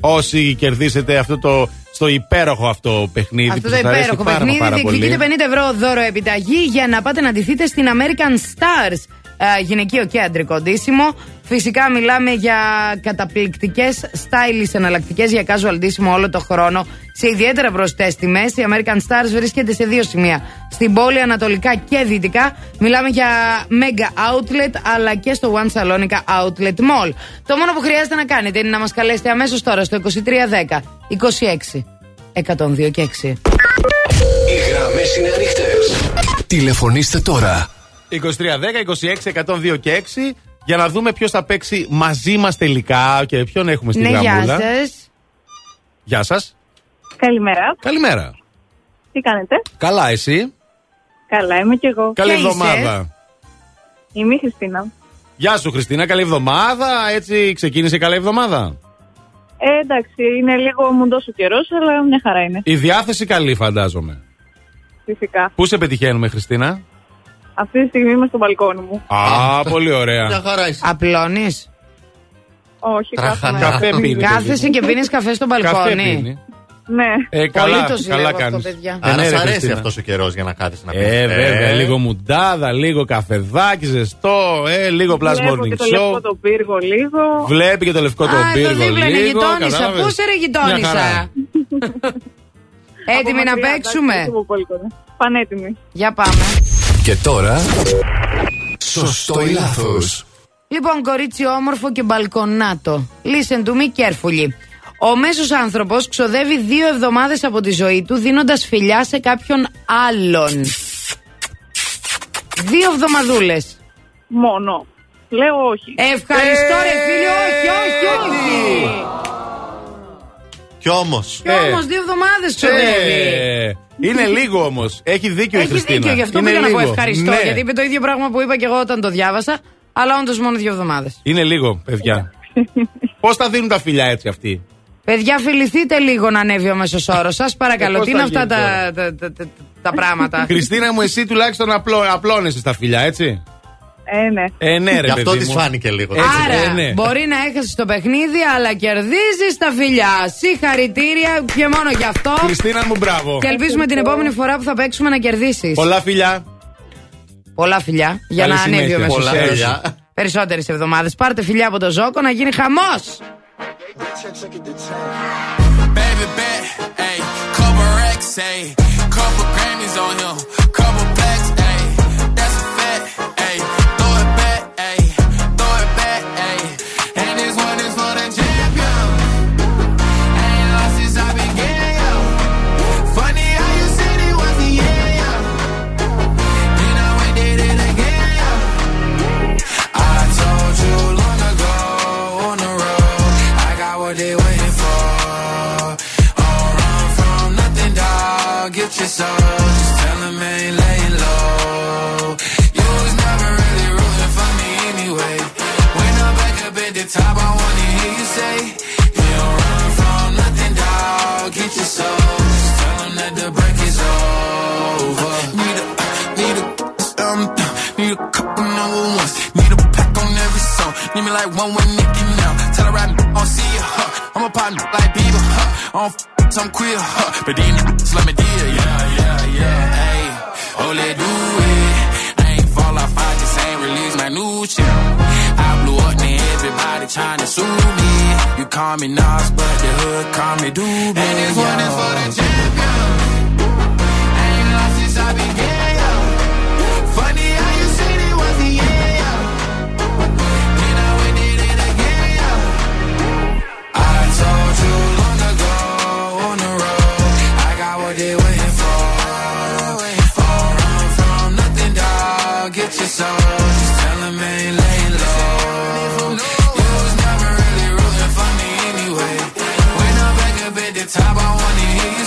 όσοι κερδίσετε αυτό το. Στο υπέροχο αυτό παιχνίδι
Αυτό
που
το
σας αρέσει
υπέροχο
πάρα,
παιχνίδι
πάρα
διεκδικείτε
πολύ.
50 ευρώ δώρο επιταγή για να πάτε να ντυθείτε στην American Stars. ε, γυναικείο και αντρικό ντύσιμο. Φυσικά μιλάμε για καταπληκτικές stylish εναλλακτικές για casual ντύσιμο όλο το χρόνο σε ιδιαίτερα προσιτέ τιμέ. Η American Stars βρίσκεται σε δύο σημεία. Στην πόλη Ανατολικά και Δυτικά. Μιλάμε για Mega Outlet αλλά και στο One Salonica Outlet Mall. Το μόνο που χρειάζεται να κάνετε είναι να μας καλέσετε αμέσως τώρα στο 2310 26 102 και 6.
Οι γραμμές είναι ανοιχτές. Τηλεφωνήστε τώρα.
2310, 26, 102 και 6 για να δούμε ποιος θα παίξει μαζί μας τελικά και ποιον έχουμε στην
Ναι, γεια
γραμμούλα.
σας.
Γεια σας.
Καλημέρα.
Καλημέρα.
Τι κάνετε;
Καλά, εσύ;
Καλά, είμαι κι εγώ.
Καλή
Ποια είσαι;
εβδομάδα.
Είμαι η Χριστίνα.
Γεια σου, Χριστίνα. Καλή εβδομάδα. Έτσι ξεκίνησε η καλή εβδομάδα;
Ε, εντάξει, είναι λίγο μουντός ο καιρός, αλλά μια χαρά είναι.
Η διάθεση καλή, φαντάζομαι.
Φυσικά.
Πού σε πετυχαίνουμε, Χριστίνα;
Αυτή τη στιγμή είμαι στο μπαλκόνι μου.
Α, πολύ ωραία.
Απλώνεις;
Όχι,
Τραχανά.
κάθομαι.
Καφέ πίνει,
Κάθεσαι και πίνεις καφέ στο
Καφέ
μπαλκόνι.
πίνει.
Ναι.
Ε, καλά,
Πολύ το ζηλεύω
καλά
αυτό,
κάνεις.
παιδιά.
Ε,
Άρα
ναι,
σ'
ρε,
αρέσει
Χριστίνα.
αυτός ο καιρός για να κάθεσαι να πει.
Ε, βέβαια, λίγο μουντάδα, λίγο καφεδάκι, ζεστό, ε, λίγο plus
Βλέπω
morning
και το λευκό
show.
το πύργο λίγο.
Βλέπει και το λευκό το
Α, εδώ
πύργο
δίπλα είναι
λίγο.
γειτόνισσα.
κατάλαβες;
Πού σε ρε
Μια
γειτόνισσα.
χαρά.
Έτοιμοι να
μακριά,
παίξουμε;
εντάξει, από Πόλκο, ναι. Πανέτοιμοι.
Για πάμε.
Και τώρα. Σωστό ή λάθος.
Λοιπόν, κορίτσι όμορφο και μπαλκονάτο. Listen to me carefully. Ο μέσος άνθρωπος ξοδεύει δύο εβδομάδες από τη ζωή του δίνοντας φιλιά σε κάποιον άλλον. Δύο εβδομαδούλες.
Μόνο. Λέω όχι.
Ευχαριστώ, ρε φίλε, όχι, όχι, όχι.
Κι όμως.
Κι όμως δύο εβδομάδες ξοδεύει.
Ε, είναι λίγο όμως. Έχει δίκιο η
Έχει
Χριστίνα.
δίκιο, γι' αυτό
Είναι
πήγα να πω
λίγο.
ευχαριστώ.
Ναι.
Γιατί είπε το ίδιο πράγμα που είπα και εγώ όταν το διάβασα. Αλλά όντως μόνο δύο εβδομάδες.
Είναι λίγο, παιδιά. Πώς τα δίνουν τα φιλιά έτσι αυτοί;
Παιδιά, φιληθείτε λίγο να ανέβει ο μέσος όρος. Σας παρακαλώ.
Ε, πώς
Τι είναι
θα
αυτά
γίνει
τα, τα, τα, τα- τα πράγματα;
Χριστίνα μου, εσύ τουλάχιστον απλώ, απλώνεσαι στα φιλιά, έτσι;
Ε, ναι.
Ε, ναι, ρε
Γι' αυτό
παιδί
της
μου.
φάνηκε λίγο.
Έτσι,
Άρα,
ε, ναι.
μπορεί να έχασες το παιχνίδι, αλλά κερδίζεις τα φιλιά. Συγχαρητήρια και μόνο γι' αυτό.
Χριστίνα μου, μπράβο.
Και ελπίζουμε την επόμενη φορά που θα παίξουμε να κερδίσεις.
Πολλά φιλιά.
Πολλά φιλιά. Για
Καλή
να ανέβει ο
συνέχεια.
μέσος
Πολλά φιλιά.
Περισσότερες εβδομάδες. Πάρτε φιλιά από το Ζόκο να γίνει χαμός.
Baby bet, ayy, couple racks, ayy, couple Grammys on him, couple Need me like one with Nicki now. Tell her right, I'll see you, huh? I'm a partner like Bieber, huh? I don't f- some queer, huh? But then let me deal, yeah, yeah, yeah. Hey, oh, let do it. I ain't fall off, I just ain't release my new shit. I blew up, now everybody trying to sue me. You call me Nas, but the hood call me Doobie. And this one is for the champion. I Ain't lost since I began,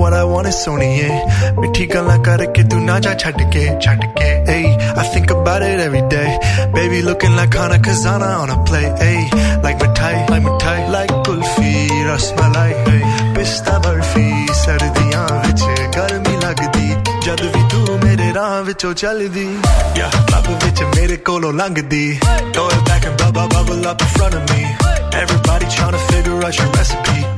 what I want is ਸੋਣੀਏ ਮਿੱਠੀ ਗੱਲਾਂ ਕਰਕੇ ਤੂੰ ਨਾ ਜਾ ਛੱਡ ਕੇ ਛੱਡ ਕੇ ਏ I think about it every day. Baby looking like Hana Kazana on a play A like mithai like mithai like kulfi rasmalai ਏ ਪਿਸਤਾ ਬਰਫੀ ਸਰਦੀਆਂ ਵਿੱਚ ਗਰਮੀ ਲੱਗਦੀ। ਜਦ ਵੀ ਤੂੰ ਮੇਰੇ ਰਾਹ ਵਿੱਚੋਂ ਚੱਲਦੀ। ਯਾ ਲੱਭ ਵਿੱਚ ਮੇਰੇ ਕੋਲੋਂ ਲੰਘਦੀ। Throw it back and bubble bubble up in front of me everybody trying to figure out your recipe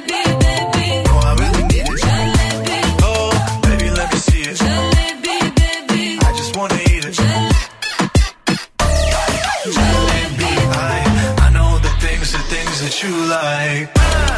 Like.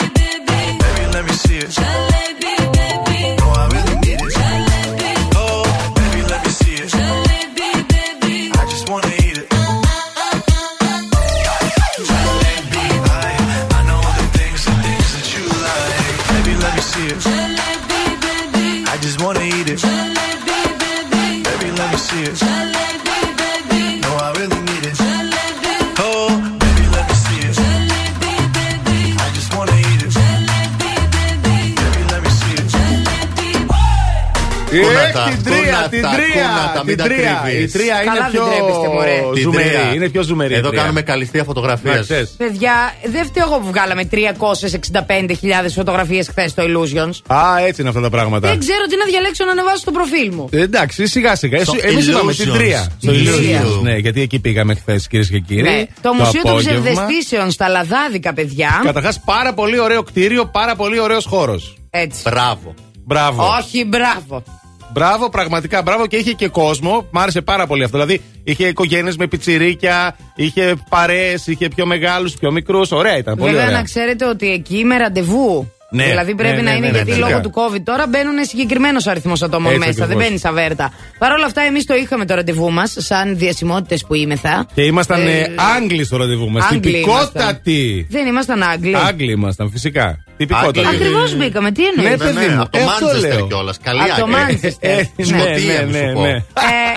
Την τρία,
κούνατα,
την τρία,
κούνατα,
την
μην τα
τρία.
κρύβεις.
Η τρία είναι
Καλά
πιο
δεν τρέπεστε, μωρέ.
Την
ζουμερή.
τρία.
Είναι πιο ζουμερή. η
Εδώ
τρία.
κάνουμε καλυστία φωτογραφίας.
Να ξέρεις.
Παιδιά, δεν φταίω εγώ που βγάλαμε 365.000 φωτογραφίες χθες στο Illusions.
Α, έτσι είναι αυτά τα πράγματα.
Δεν ξέρω τι να διαλέξω να ανεβάσω στο προφίλ μου.
Ε, Εντάξει, σιγά σιγά.
Στο
Εμείς είπαμε την
Illusions.
τρία. Στο
Illusions.
Illusions. Ναι, γιατί εκεί πήγαμε χθες, κυρίες και κύριοι.
Ναι. Το Μουσείο των
απόγευμα.
Ψευδεστήσεων στα Λαδάδικα, παιδιά.
Καταρχάς, πάρα πολύ ωραίο κτίριο, πάρα πολύ ωραίος χώρος.
Έτσι.
Μπράβο.
Μπράβο.
Όχι, μπράβο.
Μπράβο, πραγματικά μπράβο και είχε και κόσμο. Μ' άρεσε πάρα πολύ αυτό. Δηλαδή, είχε οικογένειες με πιτσιρίκια, είχε παρέες, είχε πιο μεγάλους, πιο μικρούς. Ωραία ήταν. Πολύ
Βέβαια,
ωραία.
να ξέρετε ότι εκεί με ραντεβού.
Ναι,
δηλαδή πρέπει
ναι,
να
ναι,
είναι
ναι,
γιατί
ναι,
λόγω
φυσικά.
του COVID τώρα μπαίνουν συγκεκριμένος αριθμός ατόμων
Έτσι
μέσα. Δεν
ακριβώς.
μπαίνει σαν βέρτα. Παρ' όλα αυτά, εμείς το είχαμε το ραντεβού μας, σαν διασημότητες που ήμεθα.
Και ήμασταν
Ε,
ε, Άγγλοι στο ραντεβού μας.
Άγγλοι
Τυπικότατοι.
Δεν ήμασταν Άγγλοι.
Άγγλοι ήμασταν, φυσικά. Τυπικότατοι.
Ακριβώς μπήκαμε. Τι εννοείς;
Ναι, παιδί μου.
από το
Ε, αυτό
Μάντσεστερ
λέω.
κιόλας. Καλή
Από το
άκρη.
Μάντσεστερ.
Ε,
Ναι.
Σκοτία,
ναι,
μη σου
ναι,
πω.
ναι.
Ε,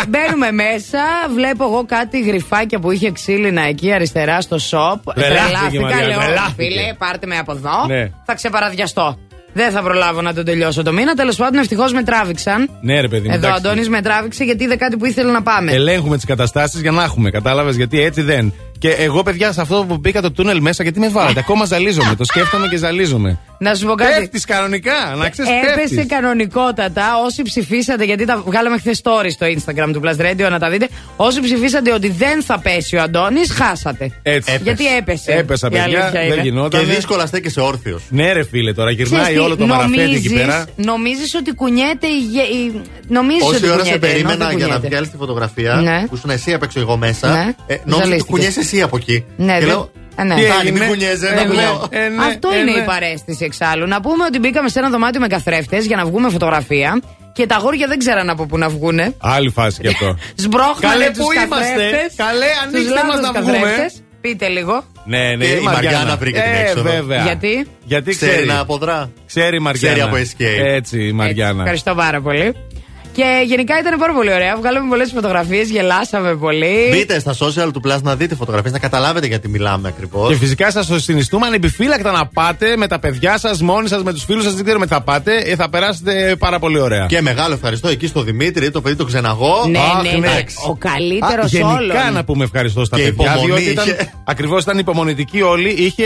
μπαίνουμε μέσα, βλέπω εγώ κάτι γρυφάκια που είχε ξύλινα εκεί αριστερά στο shop.
Βελάχτηκε,
Τρελάθηκα,
Μαρία,
λέω,
βελάχτηκε.
φίλε, πάρτε με από εδώ.
Ναι.
Θα ξεπαραδιαστώ. Δεν θα προλάβω να τον τελειώσω το μήνα. Τέλος πάντων, ευτυχώς με τράβηξαν.
Ναι, ρε παιδί μου.
Εδώ ο
εντάξει.
Αντώνης με τράβηξε γιατί είδε κάτι που ήθελε να πάμε.
Ελέγχουμε τις καταστάσεις για να έχουμε. Κατάλαβες γιατί έτσι δεν. Και εγώ, παιδιά, σε αυτό που μπήκα το τούνελ μέσα, γιατί με βάλατε; Ακόμα ζαλίζομαι. το σκέφτομαι και ζαλίζομαι.
Να σου πω κάτι.
Πέφτεις κανονικά, να ξέρεις.
Έπεσε κανονικότατα. Όσοι ψηφίσατε, γιατί τα βγάλαμε χθες story στο Instagram του Plus Radio, να τα δείτε. Όσοι ψηφίσατε ότι δεν θα πέσει ο Αντώνης, χάσατε.
Έτσι.
Έπεσε.
Γιατί έπεσε.
Έπεσα,
Η
παιδιά.
αλήθεια
Δεν
είναι.
γινόταν.
Και δύσκολα στέκεσαι όρθιος.
Ναι, ρε φίλε, τώρα γυρνάει
Ξέρεις τι,
όλο το μαραφέτη εκεί
νομίζεις-
πέρα.
Νομίζεις ότι κουνιέται η. γε- η... Νομίζεις
Όση
ότι
ώρα σε
κουνιέται, ενώ
περίμενα
δεν
για να
κουνιέται.
βγάλεις τη φωτογραφία
Ναι.
που ήσουν εσύ απ' έξω εγώ μέσα.
Ναι.
Ε, νόμιζα ότι
Ζαλίστηκες.
κουνιέσαι εσύ από εκεί.
Ναι,
και
δεν-
λέω.
Ε, ναι.
Τι
«Τάνι, μην
έγινε;
κουνιέσαι,
Ε,
να
ναι,
βγω.
ε, ναι,
Αυτό
ε,
είναι
ναι.
η παρέστηση εξάλλου. Να πούμε ότι μπήκαμε σε ένα δωμάτιο με καθρέφτες για να βγούμε φωτογραφία και τα αγόρια δεν ξέραν από πού να βγούνε.
Άλλη φάση και αυτό.
Σμπρώχνανε
Καλέ,
τους
πού είμαστε;
καθρέφτες,
Καλέ,
τους
ανοίξτε μας
λάθος
να βγούμε.
καθρέφτες. Πείτε λίγο.
Ναι, ναι,
Και η Μαριάννα βρήκε την
ε,
έξοδο.
βέβαια.
Γιατί;
Γιατί
Ξέρει
ξέρει.
να αποδρά.
Ξέρει η Μαριάννα.
Ξέρει από escape.
Έτσι, η
Έτσι,
Μαριάννα.
ευχαριστώ πάρα πολύ. Και γενικά ήταν πάρα πολύ ωραία. Βγάλαμε πολλές φωτογραφίες, γελάσαμε πολύ.
Μπείτε στα social του Plus να δείτε φωτογραφίες, να καταλάβετε γιατί μιλάμε ακριβώς.
Και φυσικά σας το συνιστούμε ανεπιφύλακτα να πάτε με τα παιδιά σας, μόνοι σας, με τους φίλους σας. Δεν ξέρουμε τι θα πάτε. Ε, θα περάσετε πάρα πολύ ωραία.
Και μεγάλο ευχαριστώ εκεί στο Δημήτρη, το παιδί το ξεναγώ.
Ναι,
Αχ,
ναι,
ναι.
ναι. Ο καλύτερος
Α, γενικά
όλων.
να πούμε ευχαριστώ στα
Και
παιδιά.
υπομονή
Διότι ήταν,
είχε.
ακριβώς ήταν υπομονητικοί όλοι. Είχε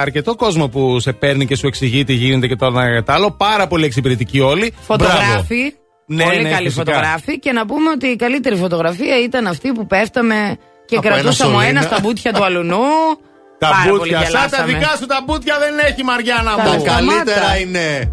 αρκετό κόσμο που σε παίρνει και σου εξηγεί τι γίνεται και το ένα και το άλλο. Πάρα πολύ εξυπηρετικοί όλοι. Μπράβο.
Φωτογράφοι.
Ναι,
πολύ
ναι,
καλή
φυσικά.
φωτογράφη. Και να πούμε ότι η καλύτερη φωτογραφία ήταν αυτή που πέφταμε και κρατούσαμε
ένα,
ένα στα μπούτια του αλουνού.
Τα
Πάρα
μπούτια. Σαν τα δικά σου τα μπούτια δεν έχει Μαριάννα μου.
Τα καλύτερα είναι.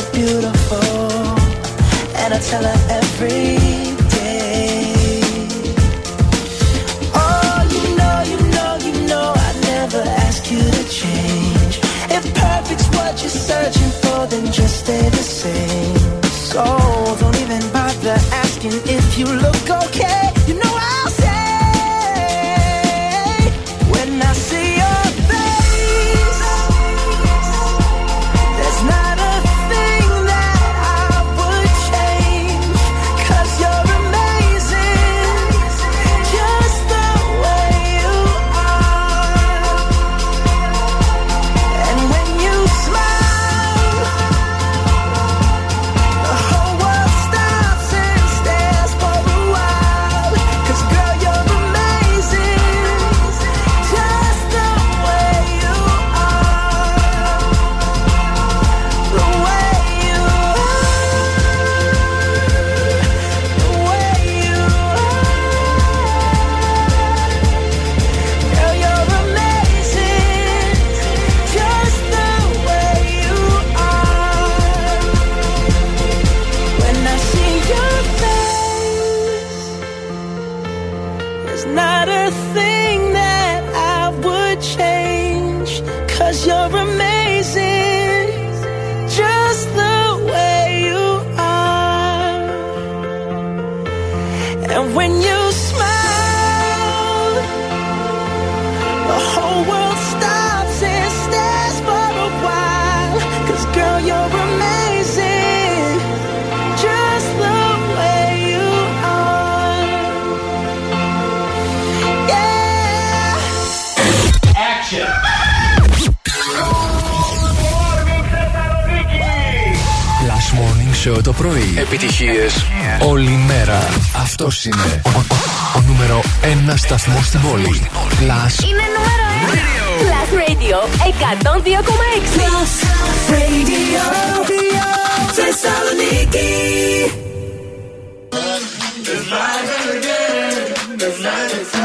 so beautiful, and I tell her every day. Oh, you know, you know, you know, I never ask you to change. If perfect's what you're searching for, then just stay the same. So don't even bother asking if you look okay.
επιτυχίες όλη μέρα. Αυτός είναι ο, ο, ο νούμερο 1 σταθμός στην πόλη. Plus.
Είναι νούμερο 1. Plus Radio 102,6. Plus Radio Θεσσαλονίκη.
If I ever get, if I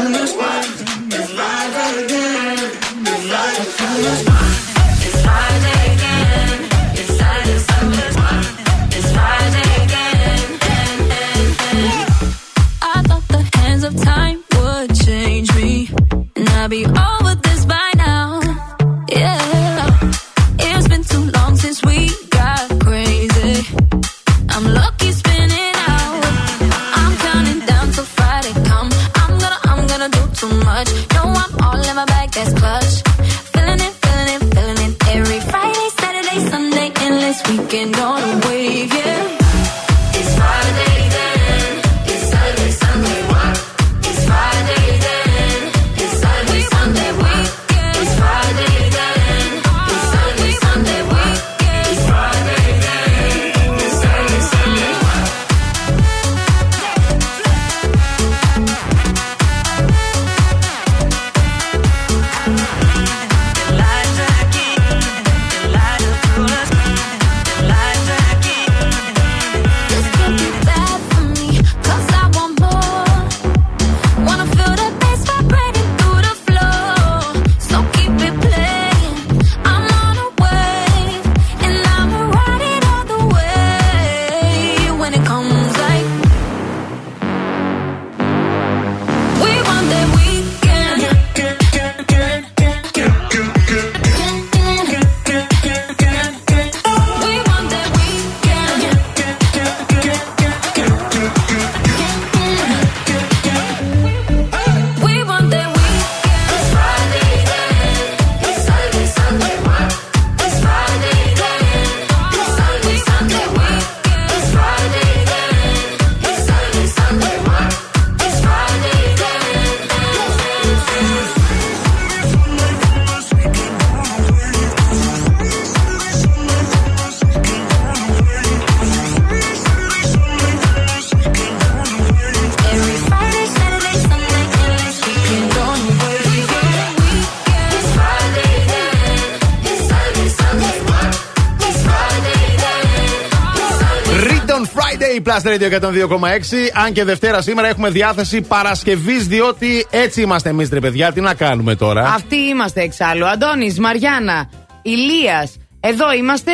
Plus Radio 102,6. Αν και Δευτέρα σήμερα έχουμε διάθεση Παρασκευής, διότι έτσι είμαστε εμείς, ρε παιδιά. Τι να κάνουμε τώρα;
Αυτοί είμαστε εξάλλου. Αντώνης, Μαριάννα, Ηλίας. Εδώ είμαστε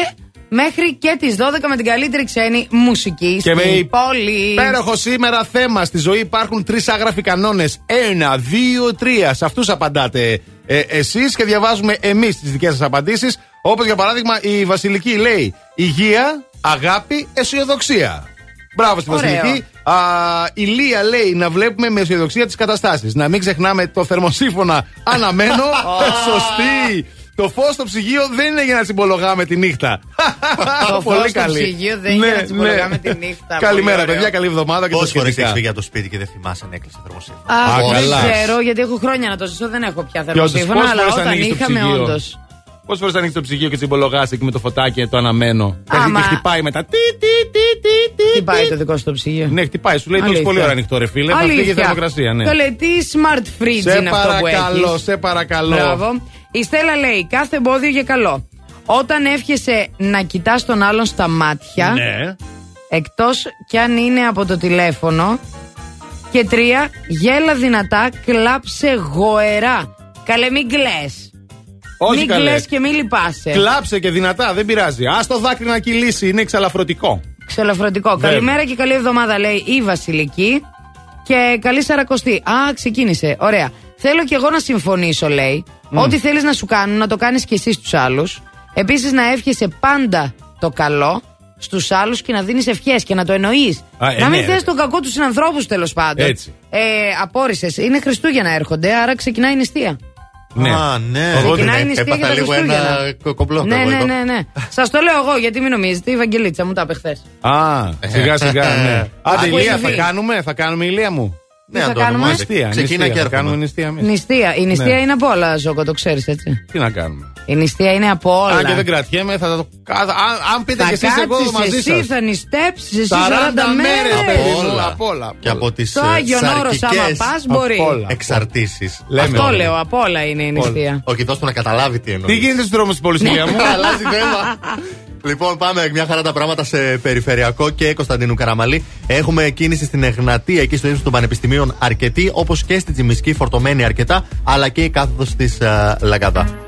μέχρι και τις 12 με την καλύτερη ξένη μουσική
Και με
στην
η-
πόλη.
Υπέροχο σήμερα θέμα. Στη ζωή υπάρχουν τρεις άγραφοι κανόνες. Ένα, δύο, τρία. Σε αυτούς απαντάτε ε, εσείς και διαβάζουμε εμείς τις δικές σας απαντήσεις. Όπως για παράδειγμα η Βασιλική λέει Υγεία, αγάπη, αισιοδοξία. Μπράβο στη
Ωραίο.
Βασιλική. Α, η Λία λέει να βλέπουμε με αισιοδοξία τις καταστάσεις. Να μην ξεχνάμε το θερμοσύφωνα αναμένο. Σωστή. Το φως στο ψυγείο δεν είναι για να συμπολογάμε τη νύχτα.
Το
Πολύ
φως στο
καλή.
ψυγείο δεν είναι για να συμπολογάμε τη νύχτα.
Καλημέρα,
Πολύ ωραίο.
παιδιά. Καλή εβδομάδα και τα
Πόσε φορέ έχει
σχετικά.
φύγει από το σπίτι και δεν θυμάσαι αν έκλεισε θερμοσύμφωνο.
Αχ,
Α,
δεν
καλά.
ξέρω γιατί έχω χρόνια να το ζήσω. Δεν έχω πια
Και όντως,
θερμοσύμφωνα,
πόσες
αλλά
φορές
όταν
ανοίγεις το
είχαμε
ψυγείο;
όντως.
Πόσες φορές ανοίξει το ψυγείο και τσιμπολογάσει εκεί με το φωτάκι το αναμένο.
Άμα-
Έρχεται και χτυπάει μετά. Τι, τι, τι, τι, τι.
Τι πάει το δικό σου το ψυγείο.
Ναι, χτυπάει. Σου λέει το έχει
Αλήθεια.
πολύ ώρα ανοιχτό, ρε φίλε. Θα φύγει η θερμοκρασία, ναι.
Το λέει τι smart fridge
Σε
είναι αυτό που
παρακαλώ,
έχεις.
σε παρακαλώ.
Μπράβο. Η Στέλλα λέει κάθε εμπόδιο για καλό. Όταν εύχεσαι να κοιτάς τον άλλον στα μάτια,
Ναι.
εκτός κι αν είναι από το τηλέφωνο. Και τρία, γέλα δυνατά, κλάψε γοερά. Καλέ, μην κλαις.
Όχι
μην
καλέ.
κλαις και μην λυπάσαι.
Κλάψε και δυνατά, δεν πειράζει. Α το δάκρυ να κυλήσει, είναι εξαλαφρωτικό.
Ξελαφρωτικό.
Βέβαια.
Καλημέρα και καλή εβδομάδα, λέει η Βασιλική. Και καλή Σαρακοστή. Α, ξεκίνησε. Ωραία. Θέλω κι εγώ να συμφωνήσω, λέει. Ό,τι θέλεις να σου κάνουν, να το κάνεις κι εσύ στους άλλους. Επίσης, να εύχεσαι πάντα το καλό στους άλλους και να δίνεις ευχές και να το εννοείς.
Α, ε,
να μην
ναι,
θες
ρε.
τον κακό τους συνανθρώπου τέλος πάντων.
Έτσι.
Ε, Απόρρισες. Είναι Χριστούγεννα έρχονται, άρα ξεκινάει η νηστεία.
Ναι.
Α, ναι.
Εγώ
Ξεκινάει η
δεν-
νηστεία για
Έπαθα
τα
λίγο ένα
Χριστούγεννα.
κο- κομπλόκο.
Ναι,
εγώ
ναι,
εδώ.
ναι, ναι. Σας το λέω εγώ, γιατί μην νομίζετε. Η Βαγγελίτσα μου τα είπε χθες.
Α, σιγά σιγά, ναι. Άντε,
Ακούει
Ηλία,
η
θα
Βή.
κάνουμε, θα κάνουμε ηλία μου.
Ναι,
θα
Αντώνη,
κάνουμε;
μάλιστα.
Νηστεία,
Ξεκίνα
νηστεία,
και
θα
έρχομαι.
κάνουμε νηστεία εμείς.
Νηστεία. Η νηστεία
Ναι.
είναι από όλα, Ζώκο, το ξέρεις έτσι.
Τι να κάνουμε.
Η νηστεία είναι από όλα.
Αν και δεν κρατιέμαι, θα το κάνω. Αν, αν πείτε
θα
κι εσείς, εγώ
κάτσεις
μαζί
εσύ,
σας.
θα νηστέψεις εσύ
40
40
μέρες,
μέρες.
παιδί μου,
όλα.
απ' όλα.
Και από τις
Το Άγιον Όρος, άμα πας, μπορεί.
Απ' όλα.
εξαρτήσεις.
Λέμε
Αυτό
όλα.
λέω, από όλα είναι η νηστεία.
Όχι, δώσ' του να καταλάβει τι εννοείς.
Τι γίνεται στους δρόμους της πόλη, Ηλία μου;
Αλλάζει θέμα. Λοιπόν, πάμε μια χαρά τα πράγματα σε περιφερειακό και Κωνσταντίνου Καραμαλή. Έχουμε κίνηση στην Εγνατία, εκεί στο ύψος των Πανεπιστημίων αρκετή, όπως και στη Τζιμισκή φορτωμένη αρκετά, αλλά και η κάθοδος της Λαγκαδά.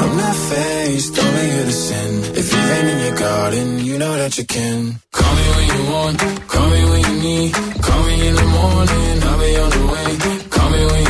I'm not only here to sin. If you ain't in your garden, you know that you can.
Call me when you want, call me when you need. Call me in the morning, I'll be on the way. Call me when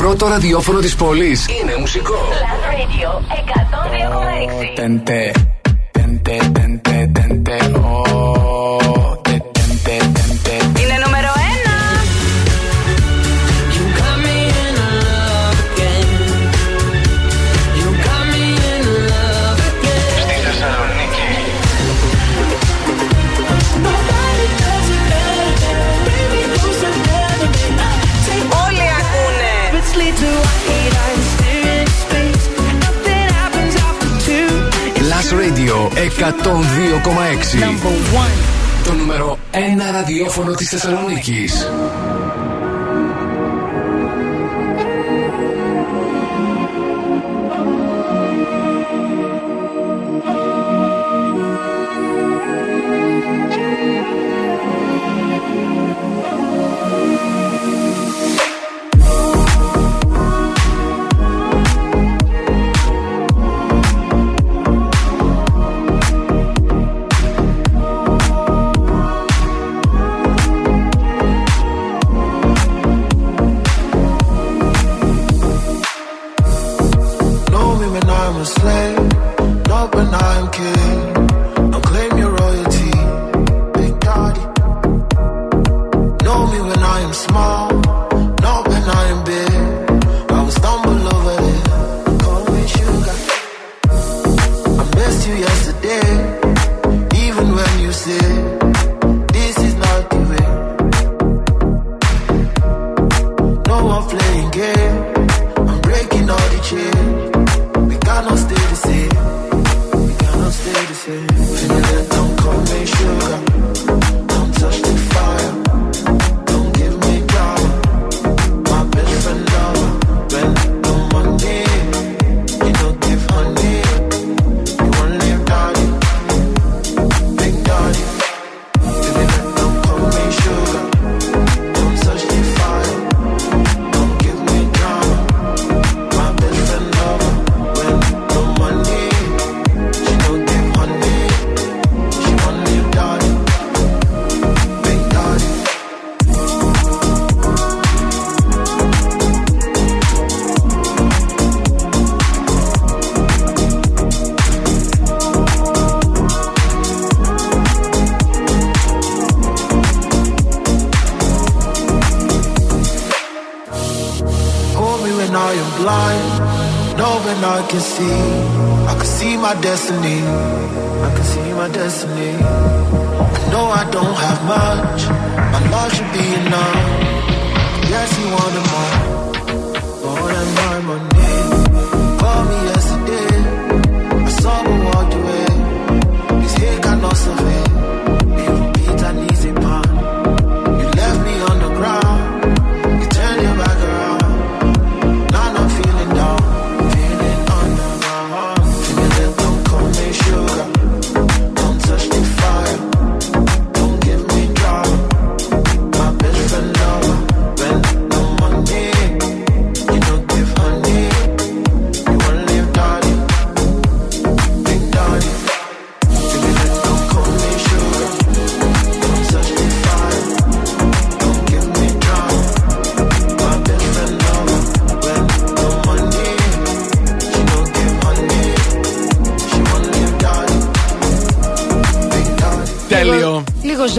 πρώτο ραδιόφωνο της πόλης είναι μουσικό.
Plus Radio 102,6.
Oh. 102,6.
Το νούμερο 1 ραδιόφωνο της Θεσσαλονίκης.
We cannot stay the same. We cannot stay the same.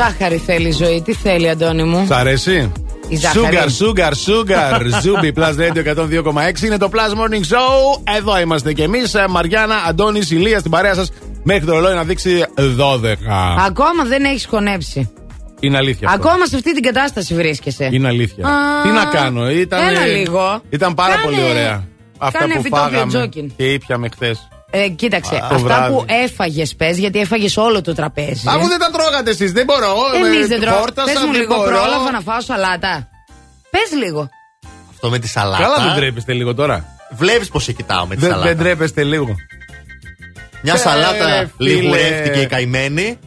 Ζάχαρη θέλει η ζωή. Τι θέλει, Αντώνη μου;
Σ' αρέσει;
Η ζάχαρη.
Sugar, sugar, sugar. Ζούμπι Plus Radio 102,6 είναι το Plus Morning Show. Εδώ είμαστε κι εμείς. Μαριάννα, Αντώνης, Ηλία στην παρέα σας. Μέχρι το ρολόι να δείξει 12.
Ακόμα δεν έχεις χωνέψει.
Είναι αλήθεια. αυτό.
Ακόμα σε αυτή την κατάσταση βρίσκεσαι.
Είναι αλήθεια.
Α,
Τι να κάνω, ήταν.
έλα λίγο.
Ήταν πάρα
Κάνε-
πολύ ωραία. Αυτά
κάνε
που
επιτόπιο
φάγαμε
τζόκιν.
και ήπιαμε χθες.
Ε, κοίταξε,
Α, το
αυτά
βράδυ.
που έφαγες, πες, γιατί έφαγες όλο το τραπέζι.
Αφού δεν τα τρώγατε εσείς, δεν μπορώ.
Εμείς
ε,
δεν τρώμε.
χόρτασα,
Πες μου
δεν
λίγο,
μπορώ.
πρόλαβα να φάω σαλάτα. Πες λίγο.
Αυτό με τη σαλάτα.
Καλά, δεν τρέπεστε λίγο τώρα.
Βλέπεις πώ σε κοιτάω με τη
Δεν,
σαλάτα.
δεν τρέπεστε λίγο.
Μια
Ε,
σαλάτα
ρε, φίλε.
λιγουρεύτηκε η καημένη.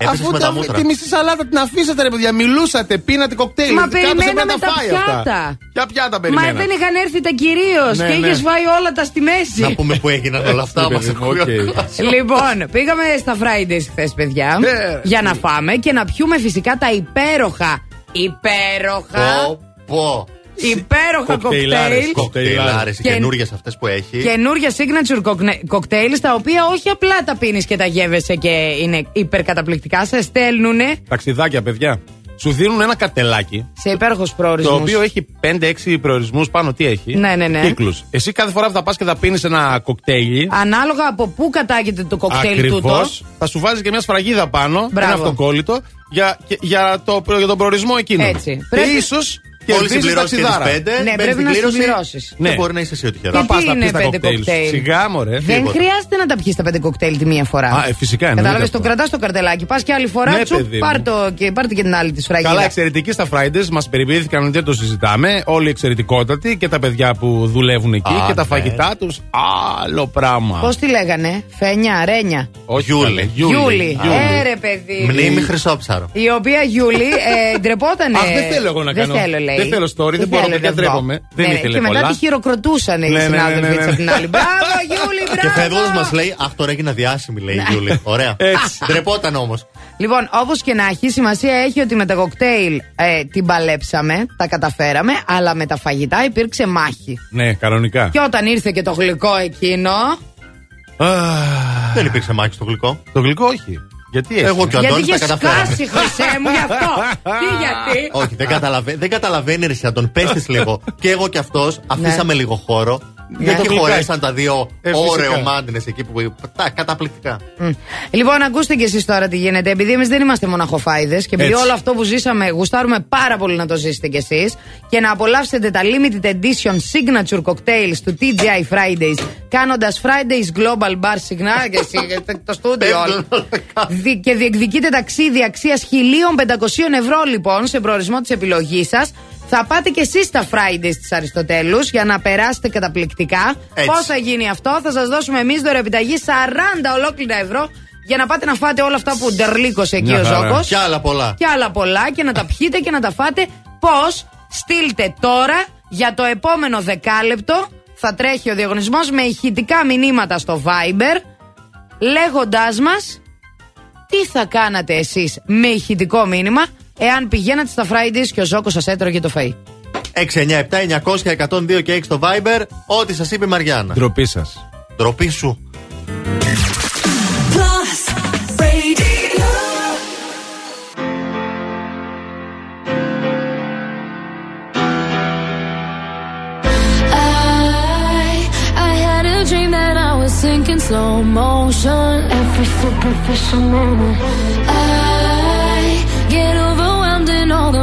Έπεσε
Αφού
με τα
τα-
μούτρα.
τη μισή σαλάτα την αφήσατε, ρε παιδιά. Μιλούσατε, πίνατε κοκτέιλ.
Μα
Κάποιος
περιμέναμε
έπρεπε να
τα
φάει
πιάτα.
Αυτά. Ποια πιάτα
Μα
περιμένατε;
δεν είχαν έρθει τα κυρίως
Ναι,
και
ναι.
είχες φάει όλα τα στη μέση.
Να πούμε που έγιναν όλα αυτά.
Ναι,
Μας
παιδί μου,
ακούει.
οκ.
Λοιπόν, πήγαμε στα Fridays χθες, παιδιά.
Ναι.
για να φάμε και να πιούμε φυσικά τα υπέροχα. Υπέροχα.
Πω, πω.
Υπέροχα
Κοκτέιλάρες,
κοκτέιλ.
Κοκτέιλάρες, οι
Και-
καινούριες αυτές που έχει.
Καινούργια signature cocktails, τα οποία όχι απλά τα πίνεις και τα γεύεσαι και είναι υπερκαταπληκτικά, σε στέλνουνε
Ταξιδάκια, παιδιά. Σου δίνουν ένα καρτελάκι.
σε υπέροχους προορισμούς.
Το οποίο έχει 5-6 προορισμούς πάνω. Τι έχει.
Ναι, ναι, ναι.
Κύκλους. Εσύ κάθε φορά που θα πας και θα πίνεις ένα κοκτέιλ.
Ανάλογα από πού κατάγεται το κοκτέιλ
Ακριβώς.
τούτο.
Θα σου βάζεις και μια σφραγίδα πάνω.
Μπράβο.
Ένα αυτοκόλλητο. Για, και- για, το, για τον προορισμό εκείνο.
Έτσι.
Και
Πρέπει-
ίσως Και
Μόλι
επίσης
συμπληρώσεις και τις
ταξιδάρα.
πέντε,
Ναι,
μπαίνεις
πρέπει
στην
να
κλήρωση
συμπληρώσεις.
Και
Ναι.
μπορεί να είσαι εσύ ο τυχερό.
Και
Θα πα
τι
να
είναι
πιει τα
πέντε
κοκτέιλς.
κοκτέιλ;
Σιγά, μωρέ.
Δεν
τίποτα.
χρειάζεται να τα πιει τα πέντε κοκτέιλ τη μία φορά.
Α, ε, φυσικά εννοείται
Κατάλαβες,
αυτό.
το κρατάς το καρτελάκι. Πας και άλλη φορά,
Ναι,
τσου,
παιδί μου.
πάρ' το και, πάρτε και την άλλη τη φραγίδα.
Καλά, εξαιρετικοί στα Fridays μας περιποιήθηκαν, δεν το συζητάμε. Όλοι εξαιρετικότατοι και τα παιδιά που δουλεύουν εκεί
Α,
και τα
ναι.
φαγητά τους. Άλλο πράγμα.
Πώς τη λέγανε, Φένια, Ρένια;
Όχι,
Γιούλη.
καλέ,
Γιούλη. Έρε, παιδί.
Μνήμη χρυσόψαρο.
Η οποία Γιούλη ε, ντρεπότανε.
Αχ, δεν θέλω εγώ να
δεν
κάνω.
Θέλω, λέει.
Δεν θέλω story, δεν μπορώ,
θέλω,
παιδιά,
δεν
ντρέπομαι.
μπορώ.
Δεν
Ναι,
ήθελε
Και μετά
πολλά.
τη χειροκροτούσαν οι
Ναι, ναι, ναι,
συνάδελφοι
ναι, ναι.
της απ' την άλλη. Μπράβο, Γιούλη, μπράβο.
Και φεύγοντας μας λέει, Αχ, τώρα έγινα διάσημη, λέει η Γιούλη. Ωραία.
Έτσι.
Ντρεπόταν όμως.
Λοιπόν, όπως και να έχει, σημασία έχει ότι με τα κοκτέιλ ε, την παλέψαμε, τα καταφέραμε, αλλά με τα φαγητά υπήρξε μάχη.
Ναι, κανονικά.
Και όταν ήρθε και το γλυκό εκείνο.
Αχ,
Δεν υπήρξε μάχη στο γλυκό.
Το γλυκό όχι. Γιατί έτσι.
Εγώ και ο
γιατί
Αντώνης
είχες
τα καταφέραμε.
σκάσει, χρυσέ μου, γι' αυτό. Τι γιατί;
Όχι, δεν, καταλαβα... δεν καταλαβαίνει ρε τον πες λίγο. και εγώ και αυτός αφήσαμε λίγο χώρο.
Για το
και
γλυκάκι.
χωρέσαν τα δύο
Ε, φυσικά.
ωρεο μάντινε εκεί που. Τα καταπληκτικά.
Μμ. Λοιπόν, ακούστε κι εσείς τώρα τι γίνεται. Επειδή εμείς δεν είμαστε μοναχοφάιδες και επειδή
Έτσι.
όλο αυτό που ζήσαμε, γουστάρουμε πάρα πολύ να το ζήσετε κι εσείς και να απολαύσετε τα limited edition signature cocktails του TGI Fridays, κάνοντας Fridays Global Bar συχνά και εσύ, το στούντιο όλο. Δι- και διεκδικείτε ταξίδι αξίας 1500 ευρώ λοιπόν σε προορισμό της επιλογής σας. Θα πάτε κι εσείς στα Fridays της Αριστοτέλους για να περάσετε καταπληκτικά.
Έτσι.
Πώς θα γίνει αυτό, θα σας δώσουμε εμείς δωρεοπιταγή 40 ολόκληρα ευρώ για να πάτε να φάτε όλα αυτά που ντερλίκωσε εκεί
Μια
ο
χαρά.
Ζόκο.
Και άλλα πολλά.
Και άλλα πολλά και να τα πιείτε και να τα φάτε. Πώς, στείλτε τώρα για το επόμενο δεκάλεπτο. Θα τρέχει ο διαγωνισμός με ηχητικά μηνύματα στο Viber λέγοντάς μας τι θα κάνατε εσείς με ηχητικό μήνυμα εάν πηγαίνατε στα Friday's και ο Ζώκος σας έτρωγε το φαΐ.
697-900-102 και 6 το Viber, ό,τι σας είπε η Μαριάννα.
Ντροπή σας.
Ντροπή σου.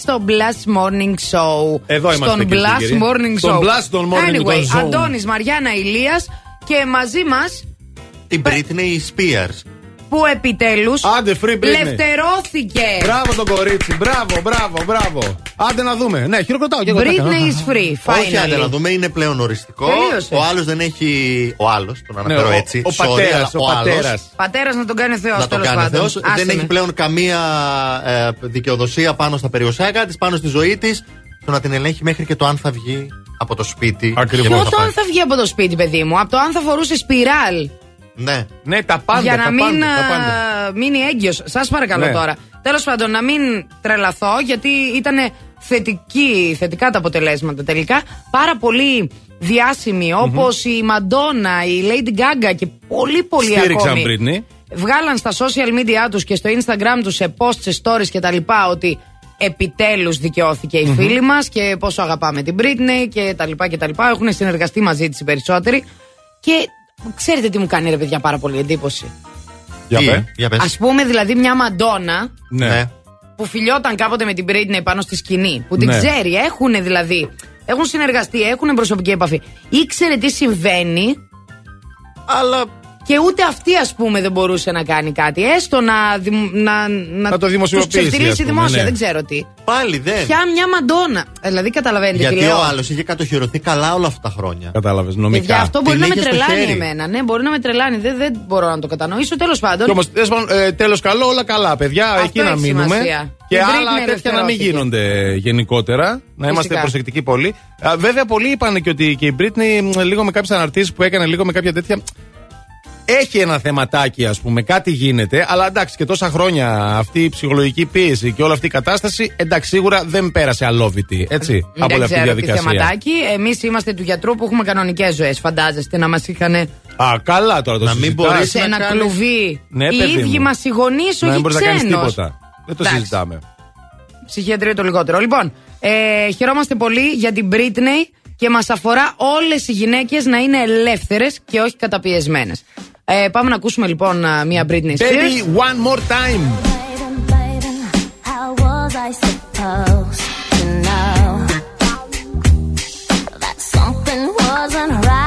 Στο Blast Morning Show.
Εδώ είμαστε,
Στον
κύριε
Blast
κύριε.
Morning
Στον
Show.
Blast των Morning
anyway,
Show.
Αντώνης Μαριάννα Ηλίας και μαζί μας
Την Britney Spears.
που επιτέλους
Άντε, free Britney.
λευτερώθηκε.
Μπράβο το κορίτσι. Μπράβο, μπράβο, μπράβο. Άντε να δούμε. Ναι, χειροκροτάω και εγώ.
Britney
τα έκανα.
is free.
Όχι, άντε να
Finally.
δούμε, είναι πλέον οριστικό.
Τελείωσε.
Ο άλλος δεν έχει. Ο άλλος, τον αναφέρω
Ναι, ο-
έτσι.
ο
sorry,
πατέρας,
αλλά
ο
άλλος,
πατέρας.
Πατέρας να τον κάνει Θεός.
Να το κάνει Θεός. Δεν έχει πλέον καμία ε, δικαιοδοσία πάνω στα περιουσιακά της, πάνω στη ζωή της. Το να την ελέγχει μέχρι και το αν θα βγει από το σπίτι.
Ακριβώς.
και πού
Ποιο
θα
το
πάει.
αν θα βγει από το σπίτι, παιδί μου. Από το αν θα φορούσε σπιράλ.
Ναι.
Ναι, τα πάντα.
για να
τα
μην
πάντα, τα πάντα.
α, μείνει έγκυος. Σας παρακαλώ
Ναι.
τώρα. Τέλος πάντων, να μην τρελαθώ, γιατί ήταν θετική, θετικά τα αποτελέσματα τελικά. Πάρα πολύ διάσημοι, όπως η Μαντόνα, η Lady Gaga και πολύ πολύ
Στήριξαν
ακόμη.
Britney.
Βγάλαν στα social media τους και στο Instagram τους σε posts, σε stories και τα λοιπά ότι επιτέλους δικαιώθηκε η φίλη μας και πόσο αγαπάμε την Britney και τα λοιπά και τα λοιπά. Έχουν συνεργαστεί μαζί της οι περισσότεροι και ξέρετε τι μου κάνει ρε παιδιά πάρα πολύ εντύπωση.
Για
Τι,
πέ.
για πες.
Ας πούμε δηλαδή μια Μαντόνα
Ναι.
Ναι.
που φιλιόταν κάποτε με την Britney πάνω στη σκηνή, που την
Ναι.
ξέρει, έχουν δηλαδή, έχουν συνεργαστεί, έχουν προσωπική επαφή. Ήξερε τι συμβαίνει
Αλλά
και ούτε αυτή ας πούμε δεν μπορούσε να κάνει κάτι. Έστω να, δημ- να,
Να το
τους
δημοσιοποιήσει,
ξεφτυλίσει
ας πούμε,
δημόσια,
ναι.
δεν ξέρω τι.
πάλι δεν.
Ποια μια Μαντόνα. Ε, Δηλαδή καταλαβαίνετε τι
Γιατί
λέω.
ο άλλος είχε κατοχυρωθεί καλά όλα αυτά τα χρόνια.
Κατάλαβες
Παιδιά,
νομικά.
αυτό μπορεί
Την
να με
είχε στο
τρελάνει
χέρι.
εμένα. Ναι, μπορεί να με τρελάνει. Δεν, δεν μπορώ να το κατανοήσω. Τέλος πάντων.
Κι όμως, τέλος καλό, όλα καλά, παιδιά.
Αυτό
εκεί να
έχει
μείνουμε.
σημασία.
Και
Η Britney
άλλα τέτοια να μην
ελευθερώθηκε.
γίνονται γενικότερα. Να είμαστε
Φυσικά.
προσεκτικοί πολύ. Α, βέβαια, πολλοί είπαν και ότι και η Britney μ, λίγο με κάποιες αναρτήσεις που έκανε, λίγο με κάποια τέτοια. Έχει ένα θεματάκι, ας πούμε, κάτι γίνεται, αλλά εντάξει και τόσα χρόνια αυτή η ψυχολογική πίεση και όλη αυτή η κατάσταση, εντάξει, σίγουρα δεν πέρασε αλόβητη, έτσι, από
δεν
όλη αυτή τη
ξέρω τι
διαδικασία.
θεματάκι. Εμείς είμαστε του γιατρού που έχουμε κανονικές ζωές. Φαντάζεστε να μας είχαν
Α, καλά τώρα το
Να μην
συζητάς.
μπορείς
σε
να
ένα
κάνεις-
κλουβί.
Ναι,
οι
παιδί
ίδιοι
μου.
μας οι γονείς,
Να μην
όχι
μπορείς να κάνεις
ξένος.
τίποτα. Δεν το
Εντάξει.
συζητάμε.
Ψυχιατρίο το λιγότερο. Λοιπόν, ε, χαιρόμαστε πολύ για την Britney και μας αφορά όλες οι γυναίκες να είναι ελεύθερες και όχι καταπιεσμένες. Ε, πάμε να ακούσουμε λοιπόν α, μία Britney Spears.
Baby, one more time.
How was I supposed to know that something wasn't right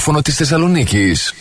ραδιόφωνο της Θεσσαλονίκης.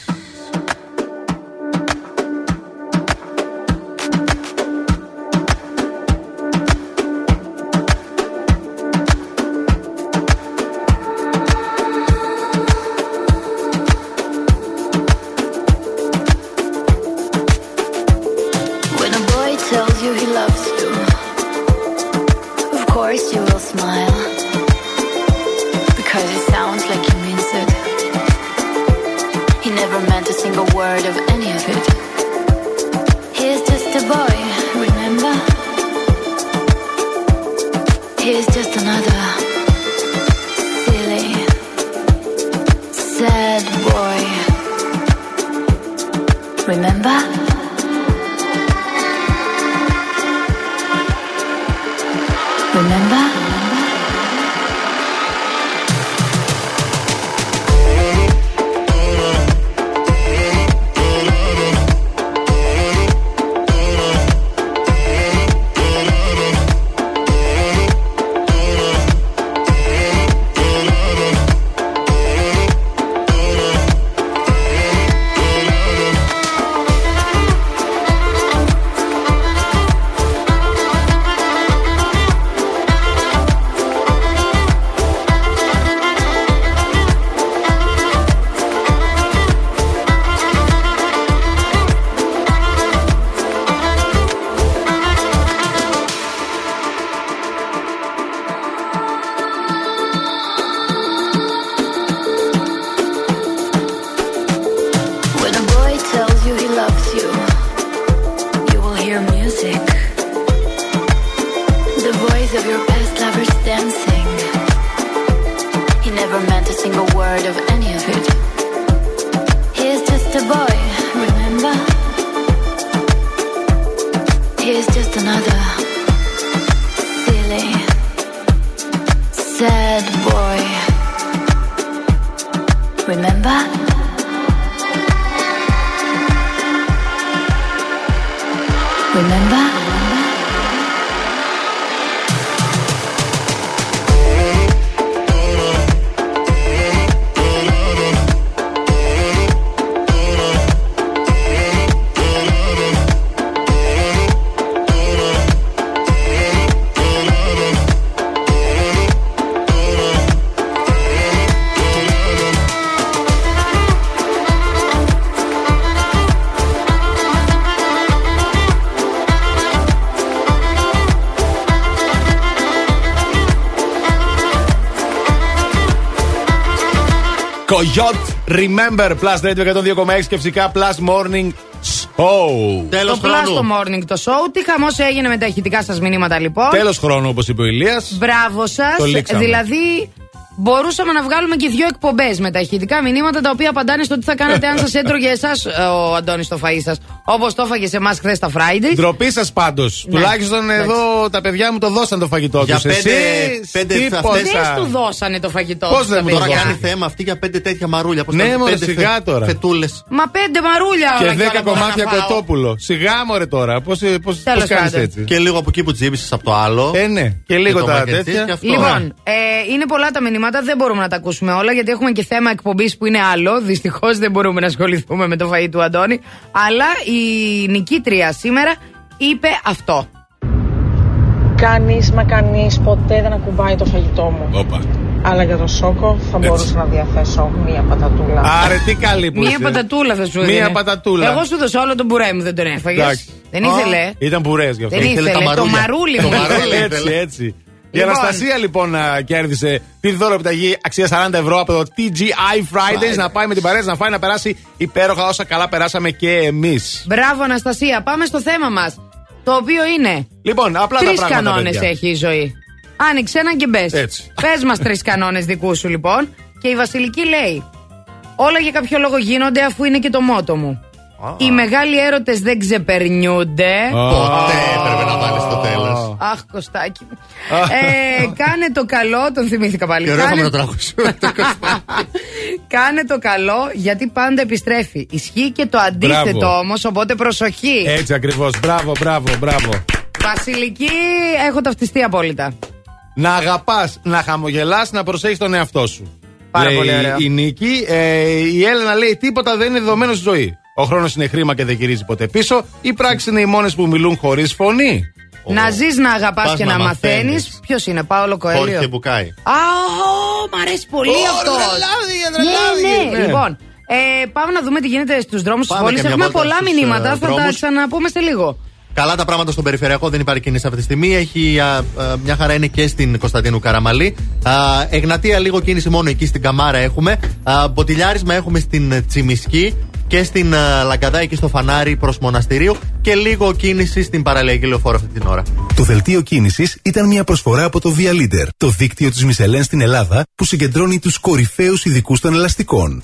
Κογιότ, remember, plus radio 102,6 και φυσικά plus morning show.
Τέλος
το Plus το morning το show. Τι χαμός έγινε με τα ηχητικά σας μηνύματα λοιπόν.
Τέλος χρόνου, όπως είπε ο Ηλίας
Μπράβο
Το
σα.
λήξαμε.
Δηλαδή, μπορούσαμε να βγάλουμε και δύο εκπομπές με τα ηχητικά μηνύματα τα οποία απαντάνε στο τι θα κάνετε αν σας έτρωγε εσάς ο Αντώνης το φαΐ σας. Όπως το έφαγε σε εμάς χθες τα Friday.
Ντροπή σας πάντως. Τουλάχιστον εδώ τα παιδιά μου το δώσαν το φαγητό τους.
Για πέντε- πέντε αυτές-
Δεν του δώσανε το φαγητό
Πώς
τους
δεν
τα
μου το
παιδιά.
Τώρα κάνει θέμα αυτή για πέντε τέτοια μαρούλια. Πώς
Ναι,
τα-
μωρέ,
πέντε
σιγά τώρα.
Φετούλες.
Μα πέντε μαρούλια όλα
Και
και όλα
δέκα
μπορώ να
κομμάτια
φάω.
κοτόπουλο. Σιγά μωρέ τώρα. Πώς
Τέλος
κάνεις
πάντων.
έτσι;
Και λίγο από εκεί που τσίπησε από το άλλο.
Ε, ναι. Και λίγο
το
τα
μακετζίς
τέτοια.
και αυτό.
Λοιπόν, ε, είναι πολλά τα μηνύματα, δεν μπορούμε να τα ακούσουμε όλα γιατί έχουμε και θέμα εκπομπής που είναι άλλο. Δυστυχώς δεν μπορούμε να ασχοληθούμε με το φαΐ του Αντώνη. Αλλά η νικήτρια σήμερα είπε αυτό.
Κανείς μα κανείς ποτέ δεν ακουμπάει το φαγητό μου.
Όπα.
Αλλά για το σόκο θα μπορούσα να διαθέσω μία πατατούλα.
Άρε, τι καλή που
Μία
είσαι.
πατατούλα θα σου
Μία
έδινε.
πατατούλα.
Εγώ σου δώσα όλο τον πουρέ μου, δεν τον έφαγες.
Εντάξει.
Δεν ήθελε.
Ήταν πουρέ γι' αυτό.
Δεν ήθελε.
τα
Το
μαρούλια.
μαρούλι
Το
μου.
μαρούλι.
ήθελε.
Έτσι, έτσι. Η
Λοιπόν.
Αναστασία λοιπόν να κέρδισε τη δώρο επιταγή αξία 40 ευρώ από το TGI Fridays να πάει με την παρέα της, να φάει να περάσει υπέροχα όσα καλά περάσαμε και εμείς.
Μπράβο, Αναστασία. Πάμε στο θέμα μας. Το οποίο είναι.
Λοιπόν, απλά τα
Τρεις
πράγματα.
κανόνες
παιδιά.
έχει η ζωή. Άνοιξε έναν και μπες.
Έτσι.
Πες μας τρεις κανόνες δικούς σου λοιπόν. Και η Βασιλική λέει: Όλα για κάποιο λόγο γίνονται αφού είναι και το μότο μου. Οι μεγάλοι έρωτες δεν ξεπερνιούνται.
Ποτέ έπρεπε να βάλει στο τέλο.
Αχ, Κωστάκι. μου. ε, κάνε το καλό, τον θυμήθηκα πάλι.
Και ωραίο θα
Κάνε-
με το τραγούσουμε.
Κάνε το καλό γιατί πάντα επιστρέφει. Ισχύει και το αντίθετο
Μπράβο.
όμως, οπότε προσοχή.
Έτσι ακριβώς. Μπράβο, μπράβο, μπράβο.
Βασιλική, έχω ταυτιστεί απόλυτα.
Να αγαπάς, να χαμογελάς, να προσέχεις τον εαυτό σου.
Πάρα
λέει
πολύ ωραίο.
Η Νίκη. Ε, η Έλενα λέει: Τίποτα δεν είναι δεδομένο στη ζωή. Ο χρόνος είναι χρήμα και δεν γυρίζει ποτέ πίσω. Οι πράξεις είναι οι μόνες που μιλούν χωρίς φωνή.
Να ζεις, να αγαπάς
Πας
και
να
να μαθαίνεις.
μαθαίνεις.
Ποιος είναι, Πάολο Κοέλιο;
Χόρχε Μπουκάη.
Α, ω, μ' αρέσει πολύ
Ω,
αυτός.
τρελάδι,
Ναι,
τρελάδι.
ναι.
Ναι.
Λοιπόν, ε, πάμε να δούμε τι γίνεται στους δρόμους της
Πάμε
πόλης.
και μια
Έχουμε
βόλτα
πολλά
στους,
μηνύματα.
ε,
θα τα
δρόμους.
ξαναπούμε σε λίγο.
Καλά τα πράγματα στον περιφερειακό, δεν υπάρχει κίνηση αυτή τη στιγμή. Έχει α, α, μια χαρά είναι και στην Κωνσταντίνου Καραμαλή. Α, Εγνατία λίγο κίνηση μόνο εκεί στην Καμάρα έχουμε. Α, μποτιλιάρισμα έχουμε στην Τσιμισκή και στην α, Λαγκαδά εκεί στο φανάρι προς Μοναστηρίου. Και λίγο κίνηση στην παραλιακή λεωφόρο αυτή την ώρα.
Το δελτίο κίνησης ήταν μια προσφορά από το Via Leader, το δίκτυο της Μισελέν στην Ελλάδα που συγκεντρώνει τους κορυφαίους ειδικούς των ελαστικών.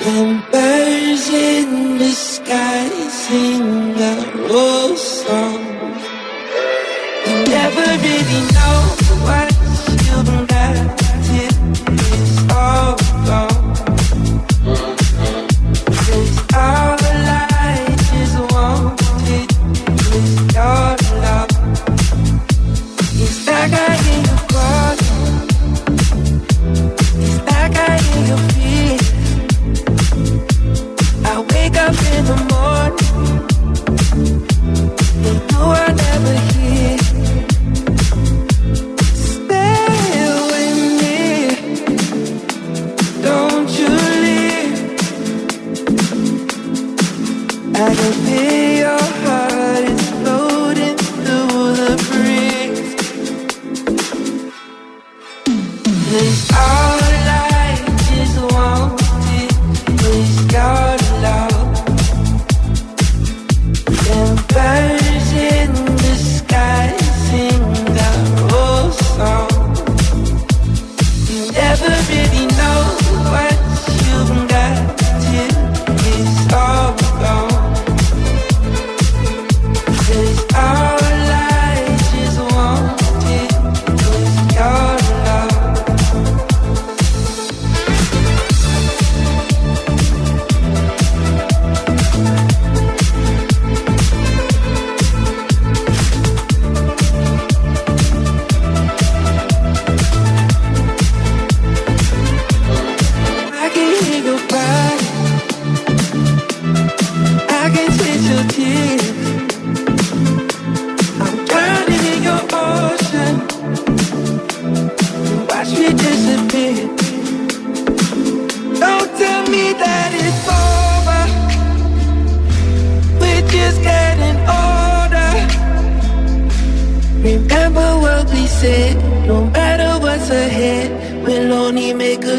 Birds in the sky sing a rose song. Never really know what all gone. Up in the morning.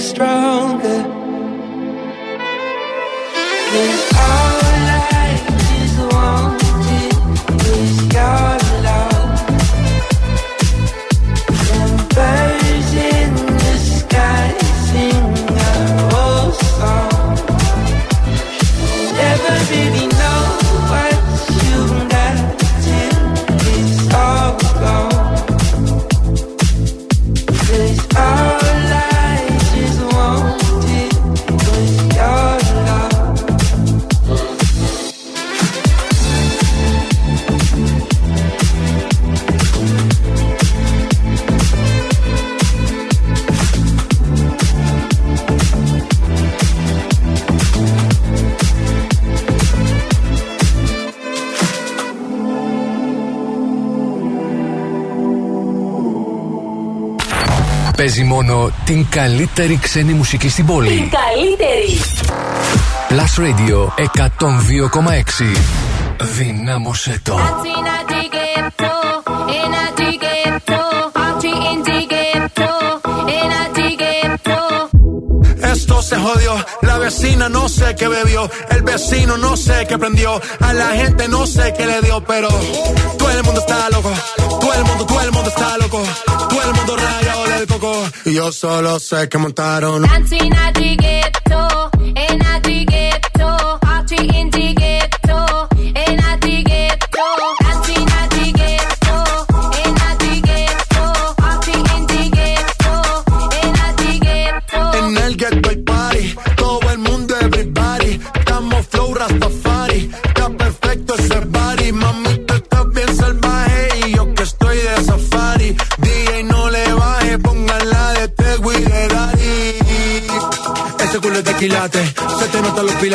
Stronger.
μόνο την καλύτερη ξένη μουσική στην πόλη.
Την καλύτερη.
Plus Radio 102,6. Δυνάμωσε το.
Esto
se jodió, la vecina no sé qué bebió, el vecino no sé qué prendió, a la gente no sé qué le dio, pero todo el mundo está loco, todo el mundo, todo el mundo está loco. Todo el mundo rayado del coco. Y yo solo sé que montaron.
Dancing at the ghetto,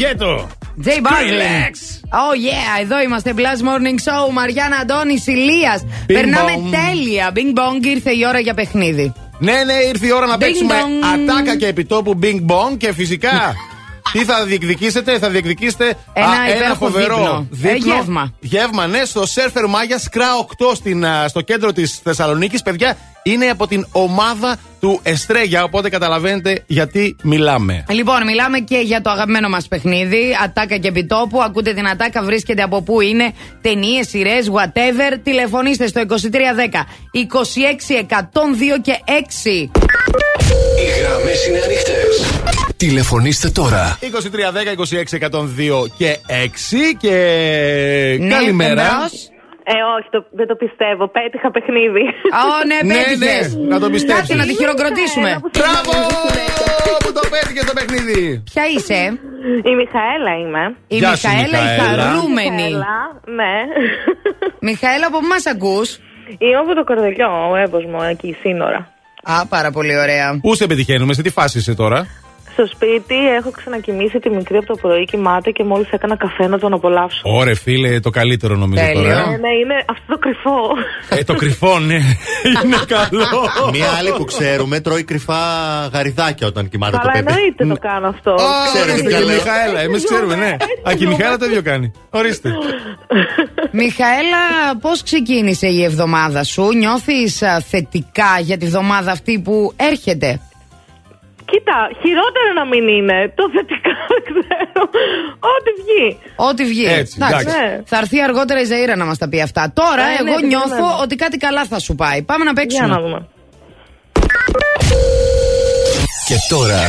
γκέτο.
J Balvin.
Skrillex.
Oh yeah, εδώ είμαστε. Plus Morning Show. Μαριάννα Αντώνη Ηλία. Περνάμε
bong.
τέλεια. Bing bong, ήρθε η ώρα για παιχνίδι.
Ναι, ναι, ήρθε η ώρα να
Bing
παίξουμε
bong.
ατάκα και επιτόπου Bing Bong και φυσικά. Τι θα διεκδικήσετε, θα διεκδικήσετε
Ένα υπέροχο δείπνο. Ε, γεύμα.
Γεύμα, ναι, στο Surfer Μάγιας Σκρά 8 στην, α, στο κέντρο της Θεσσαλονίκης. Παιδιά, είναι από την ομάδα του Εστρέγια, οπότε καταλαβαίνετε γιατί μιλάμε.
Λοιπόν, μιλάμε και για το αγαπημένο μας παιχνίδι. Ατάκα και επιτόπου. Ακούτε την ατάκα, βρίσκεται από πού είναι. Ταινίες, σειρές, whatever. Τηλεφωνήστε στο 2310 26 102 και 6.
Οι γραμμές είναι ανοιχτές. Τηλεφωνήστε τώρα.
2310 26 102 και 6 και.
Ναι,
Καλημέρα.
εμπρός.
Ε, όχι, το, δεν το πιστεύω. Πέτυχα παιχνίδι.
Ω, ναι,
Ναι,
πέτυχες.
ναι, να το πιστέψεις.
Κάτσε να τη χειροκροτήσουμε.
Μπράβο! Που το πέτυχες το παιχνίδι.
Ποια είσαι,
Η Μιχαέλα είμαι.
η
Γεια σου,
Μιχαέλα, η
Μιχαέλα.
χαρούμενη.
Μιχαέλα, ναι.
Μιχαέλα, από πού μα ακούς.
Είμαι από το Κορδελιό, ο Εύωσμο, εκεί, σύνορα.
Α, πάρα πολύ ωραία.
Πού σε πετυχαίνουμε, σε τι φάση είσαι τώρα;
Στο σπίτι έχω ξανακοιμήσει τη μικρή από το πρωί, κοιμάται και μόλις έκανα καφέ να τον απολαύσω.
Ωρε φίλε, το καλύτερο νομίζω
Τέλειο.
τώρα.
Ναι, ναι, είναι αυτό το κρυφό.
Ε, το κρυφό, ναι. Είναι καλό.
Μία άλλη που ξέρουμε τρώει κρυφά γαριδάκια όταν κοιμάται το
Αλλά
παιδί.
εννοείται το κάνω αυτό.
Ξέρετε
τι
και η
λέω.
Μιχαέλα, εμείς ξέρουμε, ναι. Α, και η Μιχαέλα το ίδιο κάνει. Ορίστε.
Μιχαέλα, πώς ξεκίνησε η εβδομάδα σου, νιώθεις θετικά για τη εβδομάδα αυτή που έρχεται;
Κοίτα, χειρότερο να μην είναι. Το θετικά δεν ξέρω. Ό,τι βγει.
Ό,τι βγει.
Έτσι, εντάξει.
Ναι.
Θα έρθει αργότερα η Ζαήρα να μας τα πει αυτά. Τώρα,
Ε, ναι,
εγώ
την
νιώθω
περιμένω.
ότι κάτι καλά θα σου πάει. Πάμε να
Για
παίξουμε.
να δούμε.
Και τώρα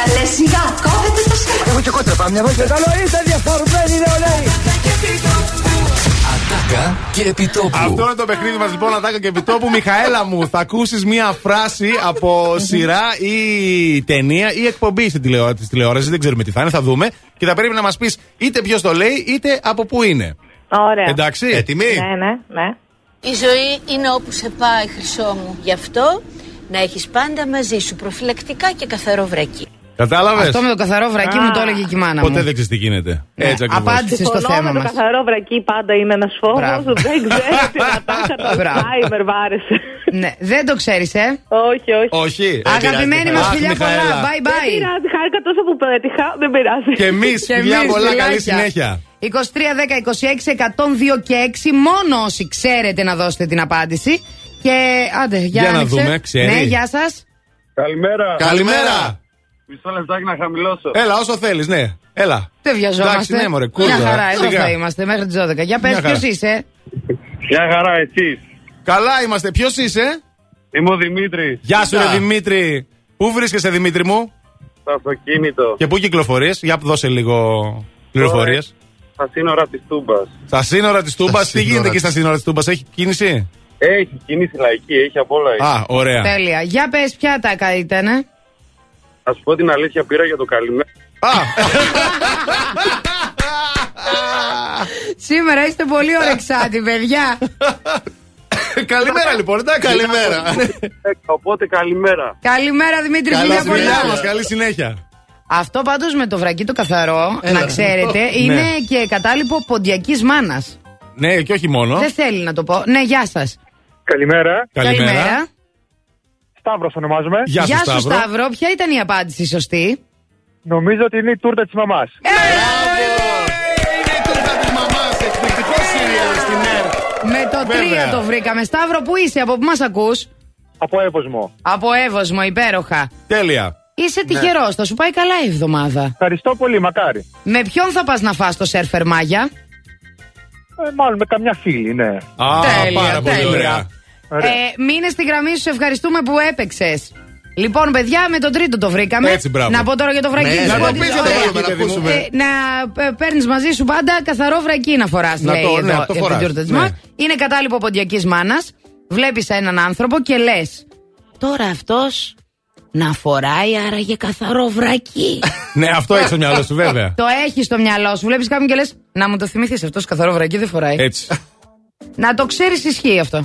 Καλέ σιγά, κόβεται το στόμα.
Εγώ και κότρα πάμε μια βόλτα. Καλό είστε διαφορμένοι νεολαίοι.
Ατάκα και επιτόπου.
Αυτό είναι το παιχνίδι μας λοιπόν, Ατάκα και επιτόπου. Μιχαέλα μου, θα ακούσεις μία φράση από σειρά ή ταινία ή εκπομπή στην τηλεόραση, της τηλεόρασης, Δεν ξέρουμε τι θα είναι, θα δούμε. Και θα πρέπει να μας πεις είτε ποιος το λέει, είτε από πού είναι.
Ωραία.
Εντάξει.
Έτοιμοι;
Ναι, ναι, ναι.
Η ζωή είναι όπου σε πάει, χρυσό μου. Γι' αυτό να έχεις πάντα μαζί σου προφυλακτικά και καθαρό βρακί.
Κατάλαβες;
Αυτό με το καθαρό βρακί
Α.
μου το έλεγε και η μάνα μου.
Ποτέ δεν ξέρεις τι γίνεται.
Ναι,
Έτσι ακριβώς.
απάντησε στο
Συμφωνώ
θέμα
με το
μας.
καθαρό βρακί πάντα είναι ένας φόβος.
Μπράβο.
Δεν ξέρω την ατάκα το
Μπράβο.
Alzheimer β' άρεσε.
Ναι, δεν το ξέρεις, ε.
Όχι, όχι.
Όχι.
Αγαπημένη μας
Αχ,
φιλιά πολλά.
Μιχαέλα.
Bye
Δεν
bye.
πειράζει, χάρηκα τόσο που πέτυχα. Δεν πειράζει.
Και εμείς,
Και
φιλιά
εμείς,
πολλά, καλή
φιλάκια.
συνέχεια.
23, 10, 26, 102 και 6. Μόνο όσοι ξέρετε να δώσετε την απάντηση. Και άντε, για,
Για να
άνοιξε.
δούμε, ξέρει.
Ναι, γεια σας.
Καλημέρα.
Καλημέρα.
Μισό λεπτάκι να χαμηλώσω.
Έλα, όσο θέλεις, ναι. Έλα.
Δεν βιαζόμαστε.
Εντάξει, ναι, μωρέ,
Μια
κούρδα,
χαρά, εδώ
σιγά.
θα είμαστε μέχρι τις 12. Για πες,
Μια χαρά.
ποιο είσαι;
Μια χαρά, εσείς.
Καλά είμαστε. Ποιος είσαι,
Είμαι ο Δημήτρη.
Γεια σου, ρε Δημήτρη. Πού βρίσκεσαι, Δημήτρη μου,
Στο αυτοκίνητο.
και πού κυκλοφορείς, για δώσε λίγο πληροφορίες.
Στα σύνορα της Τούμπας.
Στα σύνορα της Τούμπας, τι
σύνορα
γίνεται εκεί
της-
στα σύνορα της Τούμπας, έχει κίνηση;
Έχει κίνηση λαϊκή, έχει απ' όλα.
Α, ωραία.
Τέλεια. Για πες, ποια τα ήταν.
Α σου πω την αλήθεια, πήρα για το καλημέρα.
Σήμερα είστε πολύ ωρεξάτη, παιδιά.
Καλημέρα λοιπόν, εντάξει.
Καλημέρα.
Οπότε καλημέρα.
Καλημέρα, Δημήτρη,
Καλά
φιλιά
στη δουλειά
πολλά.
μας, καλή συνέχεια.
Αυτό πάντως με το βρακί το καθαρό,
Έλα.
να ξέρετε, είναι
Ναι.
και κατάλοιπο ποντιακής μάνας.
Ναι, και όχι μόνο.
Δεν θέλει να το πω. Ναι, γεια σας.
Καλημέρα.
Καλημέρα.
Σταύρο ονομάζομαι.
Γεια σου, Σταύρο.
Σταύρο. Ποια ήταν η απάντηση σωστή;
Νομίζω ότι είναι η τούρτα της μαμάς.
Είναι η τούρτα της μαμάς, εκπληκτικό σύριαλ στην ΕΡΤ.
Με το
Βέβαια.
3 το βρήκαμε. Σταύρο, πού είσαι, από πού μας ακούς;
Από έβοσμο.
Από Εύωσμο, υπέροχα.
Τέλεια.
Είσαι τυχερός, θα σου πάει καλά η εβδομάδα.
Ευχαριστώ πολύ, μακάρι.
Με ποιον θα πας να φας το σερφερ μάγια;
Ε, μάλλον με καμιά φίλη, ναι.
Α,
Τέλεια,
πάρα πολύ
τέλεια.
ωραία.
Ε, μείνε στη γραμμή σου, σε ευχαριστούμε που έπαιξες. Λοιπόν, παιδιά, με τον τρίτο το βρήκαμε.
Έτσι, μπράβο.
Να πω τώρα για το βρακί.
Ναι,
της
να το
πόντι-
πεις για το
Ωραία.
βρακί, παιδί μου.
Ε, να παίρνεις μαζί σου πάντα καθαρό βρακί να φοράς.
Να
λέει
το-
εδώ
ναι, αυτό
για την
φοράς,
τούρτα της
ναι.
μάνας. Είναι κατάλοιπο ποντιακής μάνας. Βλέπεις έναν άνθρωπο και λες. Τώρα αυτός να φοράει άραγε καθαρό βρακί.
Ναι, αυτό έχει στο μυαλό σου, βέβαια.
το έχεις στο μυαλό σου. Βλέπεις κάποιον και λες. Να μου το θυμηθείς αυτός καθαρό βρακί δεν φοράει.
Έτσι.
Να το ξέρεις, ισχύει αυτό.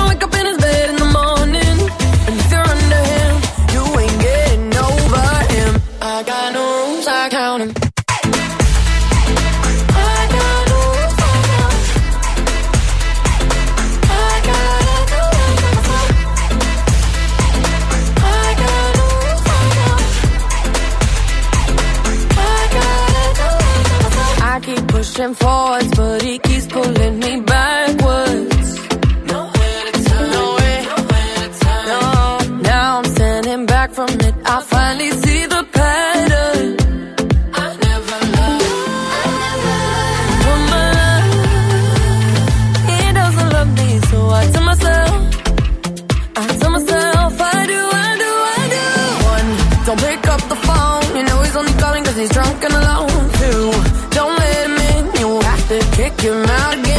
pushing forwards, but he keeps pulling me backwards. Nowhere to turn, nowhere, to turn. No, now I'm standing back from it. I finally see the pattern. check him out.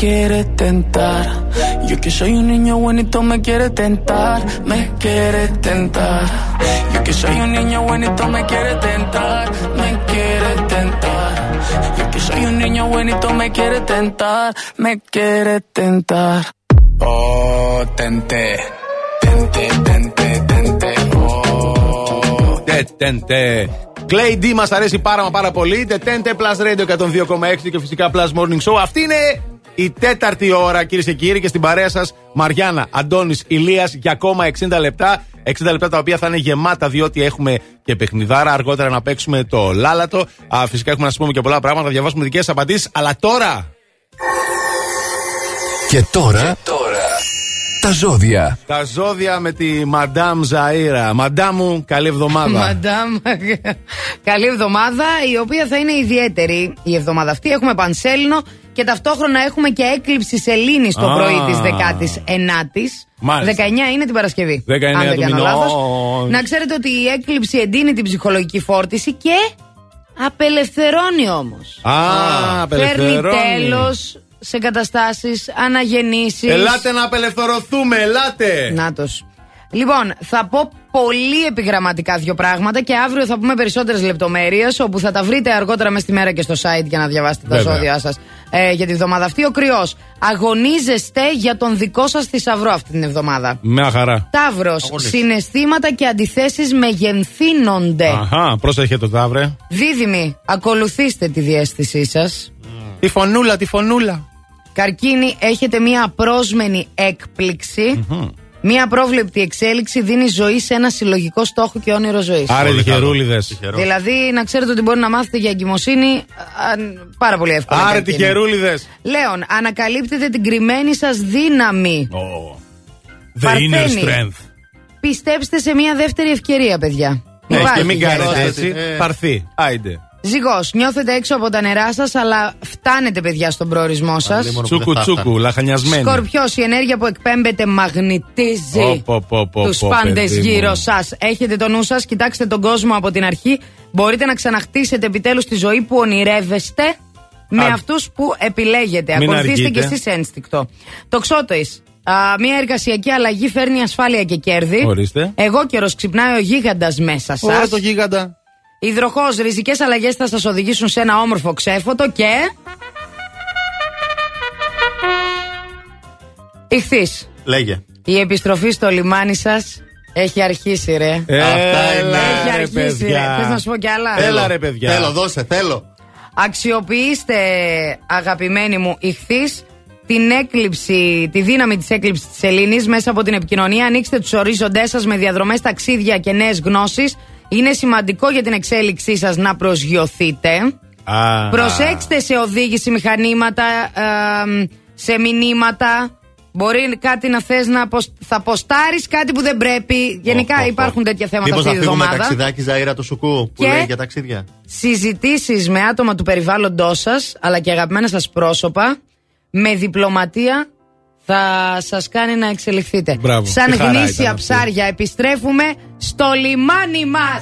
quiere tentar. Yo que soy un niño bonito me quiere tentar, me quiere tentar. Yo que soy un niño bonito me quiere tentar, me quiere tentar. Yo que soy un niño bonito me quiere tentar, me quiere tentar.
Oh, tente, tente, tente, tente, oh.
Τετέντε. Clay D μα αρέσει πάρα μα πάρα πολύ. Τετέντε Plus Radio 102,6 και φυσικά Plus Morning Show. Αυτή είναι η τέταρτη ώρα κυρίες και κύριοι και στην παρέα σας Μαριάννα, Αντώνης, Ηλίας για ακόμα 60 λεπτά. 60 λεπτά τα οποία θα είναι γεμάτα διότι έχουμε και παιχνιδάρα. Αργότερα να παίξουμε το λάλατο. Α, φυσικά έχουμε να σας πούμε και πολλά πράγματα. Θα διαβάσουμε δικές απαντήσεις. Αλλά τώρα.
Και τώρα. Τα ζώδια.
Τα ζώδια με τη Μαντάμ Ζαΐρα. Μαντάμ μου, καλή εβδομάδα.
Μαντάμ. Καλή εβδομάδα, η οποία θα είναι ιδιαίτερη η εβδομάδα αυτή. Έχουμε πανσέλινο και ταυτόχρονα έχουμε και έκλειψη σελήνης το
Α.
πρωί της 19η.
Μάλιστα.
19 είναι την Παρασκευή.
19
αν δεν
του
κάνω
μηνός.
λάθος. Να ξέρετε ότι η έκλειψη εντείνει την ψυχολογική φόρτιση και απελευθερώνει όμως.
Α,
Φέρνει
απελευθερώνει.
τέλος σε καταστάσεις, αναγεννήσεις.
Ελάτε να απελευθερωθούμε, ελάτε.
Νάτος. Λοιπόν, θα πω πολύ επιγραμματικά δύο πράγματα και αύριο θα πούμε περισσότερες λεπτομέρειες, όπου θα τα βρείτε αργότερα μες στη μέρα και στο site για να διαβάσετε τα
Βέβαια.
ζώδια σας ε, για τη βδομάδα αυτή. Ο κρυός. Αγωνίζεστε για τον δικό σας θησαυρό αυτή την εβδομάδα.
Μια χαρά.
Ταύρος.
Αγωνίζεσαι.
Συναισθήματα και αντιθέσεις μεγενθύνονται.
Αχά, πρόσεχε το ταύρε.
Δίδυμοι. Ακολουθήστε τη διέστησή σας.
Τη φωνούλα, τη φωνούλα.
Καρκίνη, έχετε μία απρόσμενη έκπληξη. Μία απρόβλεπτη εξέλιξη δίνει ζωή σε ένα συλλογικό στόχο και όνειρο ζωής.
Άρα τυχερούλιδες.
Δηλαδή, να ξέρετε ότι μπορεί να μάθετε για εγκυμοσύνη α, πάρα πολύ εύκολα.
Άρα
καρκίνη.
τυχερούλιδες.
Λέων, ανακαλύπτετε την κρυμμένη σας δύναμη.
The inner
Παρθένη.
strength.
Πιστέψτε σε μία δεύτερη ευκαιρία, παιδιά.
Ναι,
Υπάρχει.
και μην κάνετε έτσι.
Ε.
Παρθεί. Άιντε.
Ζυγός, νιώθετε έξω από τα νερά σας, αλλά φτάνετε, παιδιά, στον προορισμό σας.
Τσούκου τσούκου, λαχανιασμένη.
Σκορπιός, η ενέργεια που εκπέμπεται μαγνητίζει
Πω, πω, πω, πω,
τους
πω,
πάντες
παιδί μου.
γύρω σας. Έχετε το νου σας, κοιτάξτε τον κόσμο από την αρχή. Μπορείτε να ξαναχτίσετε επιτέλους τη ζωή που ονειρεύεστε με
Α.
αυτούς που επιλέγετε.
Μην
Ακολουθήστε
αργείτε.
και εσείς ένστικτο. Το ξότοη. Μια εργασιακή αλλαγή φέρνει ασφάλεια και κέρδη.
Ορίστε.
Εγώ καιρο ξυπνάει ο γίγαντας μέσα σας.
Ω, το γίγαντα.
Υδροχός, ριζικές αλλαγές θα σας οδηγήσουν σε ένα όμορφο ξέφωτο και. Ηχθείς.
Λέγε.
Η επιστροφή στο λιμάνι σας έχει αρχίσει, ρε.
Αυτά είναι.
Έχει
ρε,
αρχίσει,
παιδιά.
ρε. Θες να σου πω κι άλλα;
Έλα, ρε, παιδιά.
Θέλω, δώσε, θέλω.
Αξιοποιήστε, αγαπημένοι μου, ηχθείς την έκλειψη, τη δύναμη της έκλειψης της Ελλήνης μέσα από την επικοινωνία. Ανοίξτε τους ορίζοντές σας με διαδρομές, ταξίδια και νέες γνώσεις. Είναι σημαντικό για την εξέλιξή σας να προσγειωθείτε.
Α.
Προσέξτε σε οδήγηση μηχανήματα, ε, σε μηνύματα. Μπορεί κάτι να θες να ποσ... θα ποστάρεις κάτι που δεν πρέπει. Γενικά
Ω, ω, ω.
υπάρχουν τέτοια θέματα
Μήπως
αυτή
να
τη
φύγουμε
εβδομάδα.
ταξιδάκι Ζαήρα το σουκού που
Και-
λέει για ταξίδια;
Συζητήσεις με άτομα του περιβάλλοντός σας, αλλά και αγαπημένα σας πρόσωπα, με διπλωματία θα σας κάνει να εξελιχθείτε.
Μπράβο.
Σαν
Και
γνήσια ψάρια, επιστρέφουμε στο λιμάνι
μας.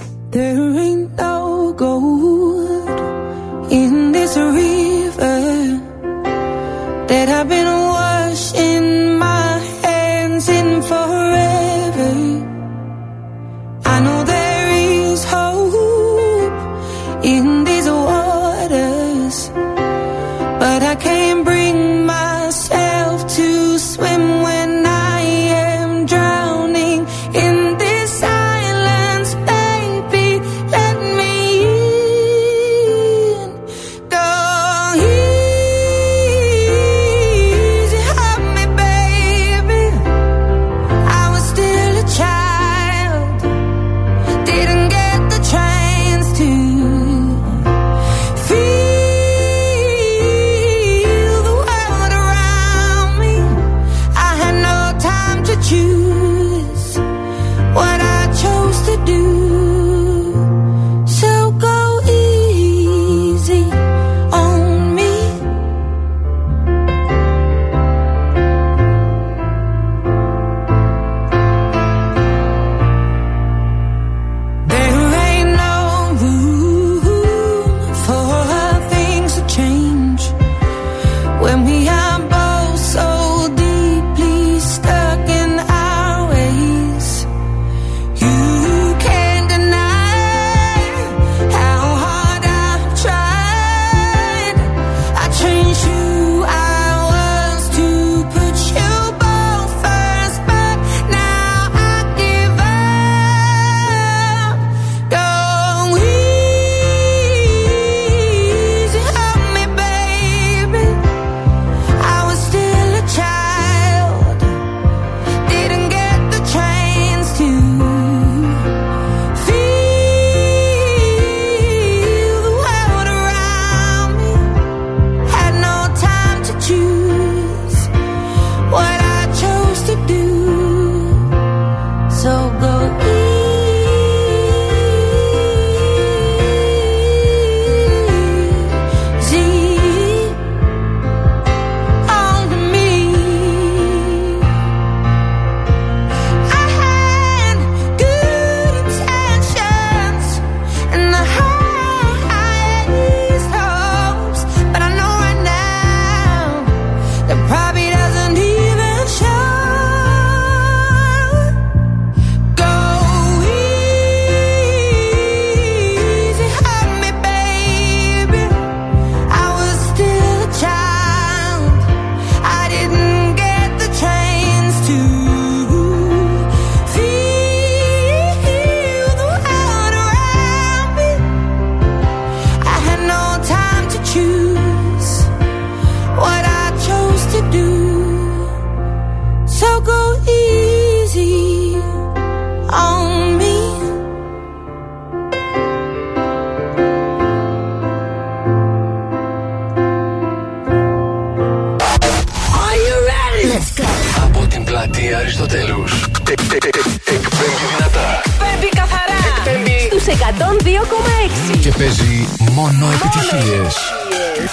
παίζει μόνο επιτυχίε.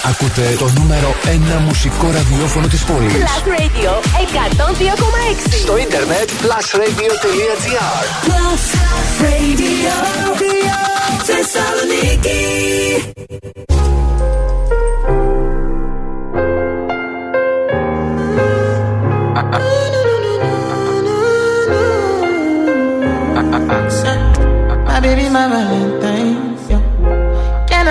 Ακούτε το νούμερο ένα μουσικό ραδιόφωνο τη πόλη.
Plus Radio 102,6.
Στο ίντερνετ plusradio.gr.
Plus Radio Θεσσαλονίκη.
My baby, my Valentine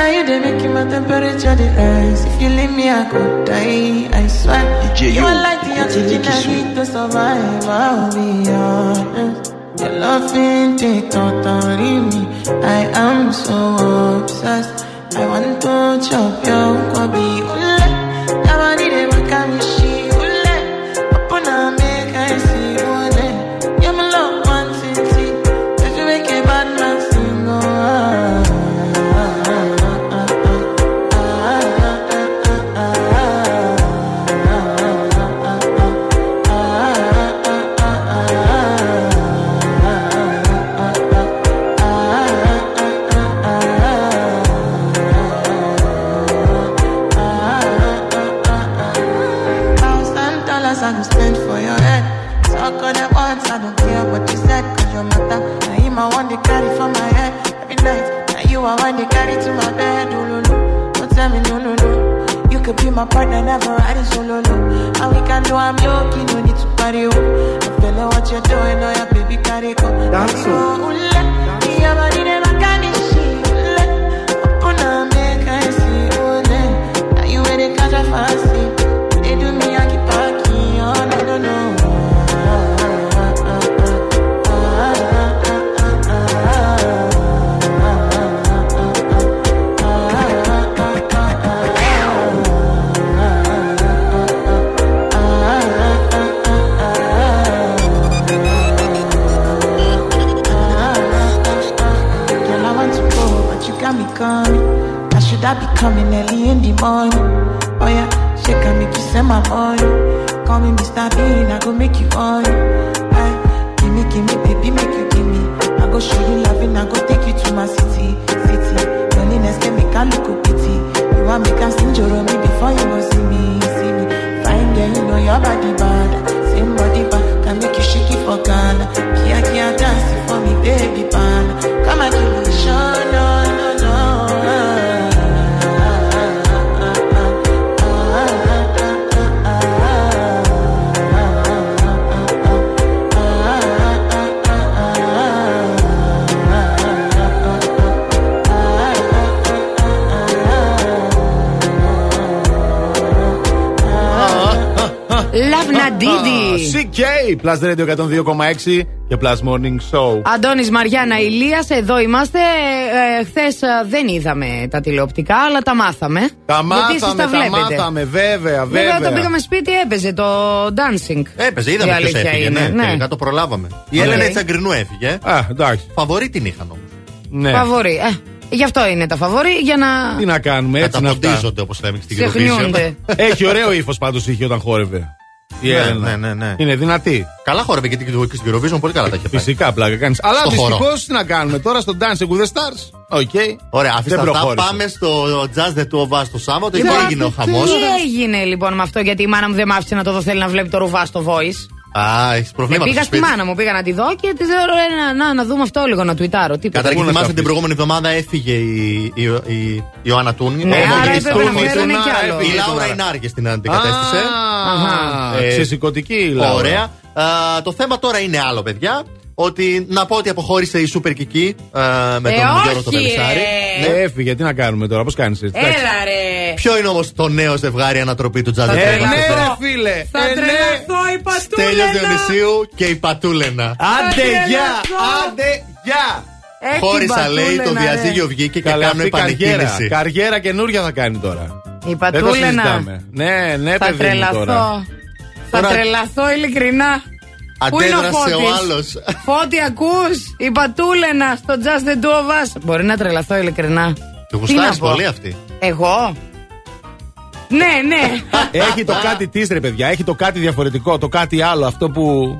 now you they make my temperature rise. If you leave me, I could die. I swear.
DJ,
you are like the oxygen I need to survive. I'll be honest. Your love loving take totally me. I am so obsessed. I want to chop your body make you
honest. Plus Radio 102,6 και Plus Morning Show.
Αντώνης Μαριάννα Ηλίας, εδώ είμαστε. Ε, Χθες δεν είδαμε τα τηλεοπτικά, αλλά τα μάθαμε.
Τα
Γιατί εσείς
μάθαμε,
τα
τα
βλέπετε.
μάθαμε, βέβαια, βέβαια.
Βέβαια, όταν πήγαμε σπίτι έπαιζε το dancing.
Έπαιζε,
Η
είδαμε ποιος
αλήθεια
έφυγε.
είναι,
Ναι,
ναι.
τελικά το προλάβαμε. Η
Οκ.
Έλενα Τσαγκρινού έφυγε.
Α, εντάξει.
Φαβορή την είχαν όμως.
Ναι.
Φαβορή. Ε, γι' αυτό είναι τα φαβορή, για να.
Τι να κάνουμε, έτσι να αυτά.
Καταποντίζονται όπως λέμε και στην
Ξεχνιούνται.
Eurovision.
Έχει ωραίο ύφος πάντως είχε όταν χόρευε. Η
Ναι,
Έλενα.
ναι, ναι, ναι.
Είναι δυνατή.
Καλά χόρευε και την- και στην Eurovision, πολύ καλά τα είχε πάει.
Φυσικά πλάκα κάνεις. Αλλά
Στο χώρο.
δυστυχώς τι να κάνουμε τώρα στο Dancing with the Stars. Οκ.
Ωραία, αφήστε
Δεν
αυτά.
προχώρησε.
Πάμε στο Just the Two of Us το Σάββατο. Εκεί
Λοιπόν,
έγινε ο χαμός;
Τι έγινε λοιπόν με αυτό, γιατί η μάνα μου δεν μ' άφησε να το δω, θέλει να βλέπει το Ρουβά στο voice.
Α, έχεις
Ε,
προβλήματα.
πήγα
στο
στη
σπίτι.
μάνα μου, πήγα να τη δω και της λέω «Ρε, να, να, να δούμε αυτό λίγο, να τουιτάρω. Τι
Καταρχήν
Πού να
θυμάστε
τα
την
αφήσεις.
προηγούμενη εβδομάδα έφυγε η, η, η, η Ιωάννα Τούνη.
Ναι,
ο
άρα
Μόγγελης
έπρεπε να
Τούνης.
φέρουν κι
Άρα
άλλο.
έφυγε
Η Λάουρα
τώρα.
Νάργες την αντικατέστησε.
Α,
Ε,
Ξεσηκωτική η Λάουρα.
Ωραία. Α, το θέμα τώρα είναι άλλο, παιδιά. Ότι να πω ότι αποχώρησε η Σούπερ Κική α, με
Ε,
τον
όχι,
Γιώργο τον Πελισάρη.
ε.
Ναι, έφυγε, τι να κάνουμε τώρα, πώς κάνεις έτσι. εντάξει.
Έλα ρε.
Ποιο είναι όμως το νέο ζευγάρι ανατροπή του Τζάζ
Θα
Ε,
τρελαθώ.
ναι, ρε φίλε.
Θα
ε, ναι.
τρελαθώ η
Στέλιος
πατούλα.
Διονυσίου και η Πατούλενα.
Άντε,
τρελαθώ.
γεια! Άντε, γεια!
Χώρισα, λέει, το διαζύγιο βγήκε και
Καλά,
κάνω
αυτή καριέρα.
επανεκκίνηση.
Καριέρα καινούρια θα κάνει τώρα.
Η
Δεν το
πατούλενα.
συζητάμε. Ναι, ναι,
Θα
παιδί μου τώρα.
τρελαθώ. Θα
Τώρα-
τρελαθώ ειλικρινά. Πού είναι ο
Αντέδρασε ο
Φώτης;
άλλος.
Φώτη, ακούς, η πατούλενα στο Just the Two of Us. Μπορεί να τρελαθώ ειλικρινά.
Του
Τι να
γουστάρει
πω;
πολύ αυτή.
Εγώ; Ναι, ναι.
Έχει το κάτι της, ρε παιδιά. Έχει το κάτι διαφορετικό. Το κάτι άλλο. Αυτό που.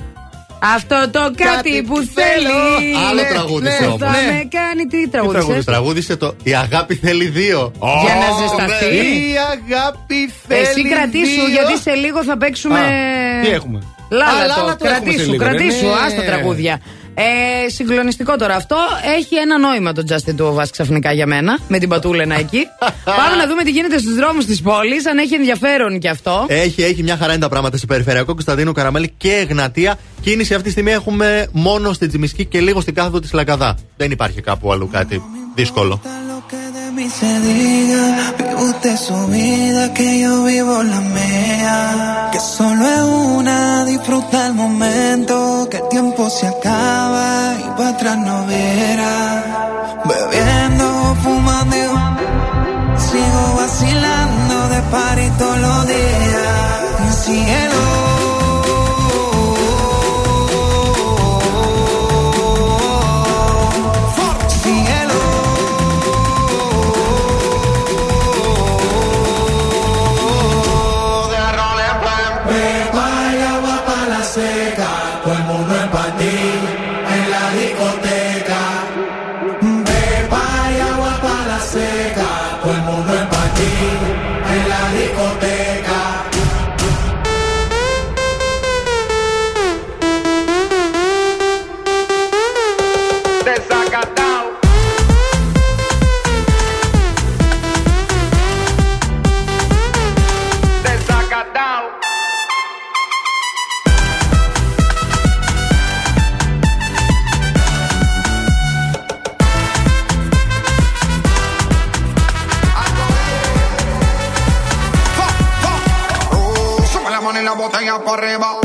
Αυτό το κάτι που θέλει.
Άλλο
Ναι,
τραγούδισε
ναι,
όμως.
Θα
ναι.
με κάνει τι τραγούδισες;
Τραγούδισε; Το Η αγάπη θέλει δύο.
Για να
Ω,
ζεσταθεί.
ναι. Η αγάπη θέλει.
Εσύ κρατήσου,
δύο.
γιατί σε λίγο θα παίξουμε.
Α, τι έχουμε; Α,
Λάλα
Λάλα
το.
το έχουμε σε
Κρατήσου,
λίγο, ρε.
κρατήσου,
Ναι.
άστα τραγούδια. Ε, συγκλονιστικό τώρα αυτό. Έχει ένα νόημα το Justin Two of Us ξαφνικά για μένα. Με την πατούλενα εκεί. Πάμε να δούμε τι γίνεται στους δρόμους της πόλης. Αν έχει ενδιαφέρον και αυτό.
Έχει, έχει μια χαρά είναι τα πράγματα σε περιφερειακό Κωνσταντίνου Καραμέλη και Εγνατία. Κίνηση αυτή τη στιγμή έχουμε μόνο στην Τζιμισκή και λίγο στην κάθοδο της Λαγκαδά. Δεν υπάρχει κάπου αλλού κάτι δύσκολο.
mí se diga, vive usted su vida, que yo vivo la mía. Que solo es una, disfruta el momento, que el tiempo se acaba y para atrás no verá. Bebiendo, fumando, sigo vacilando de party todos los días. Cielo.
corremos.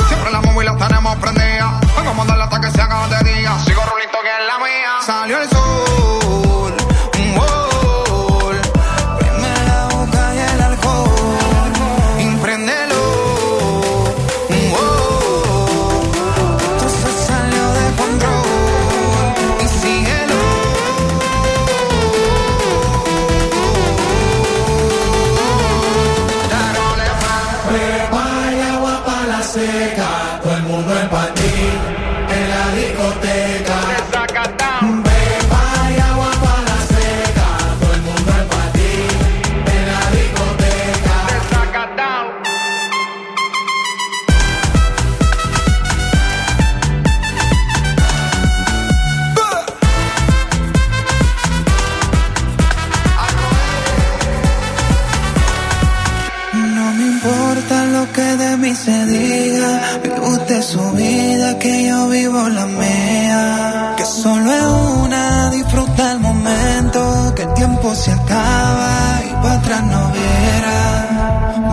se diga. Vive usted su vida, que yo vivo la mía. Que solo es una, disfruta el momento. Que el tiempo se acaba y para atrás no viera.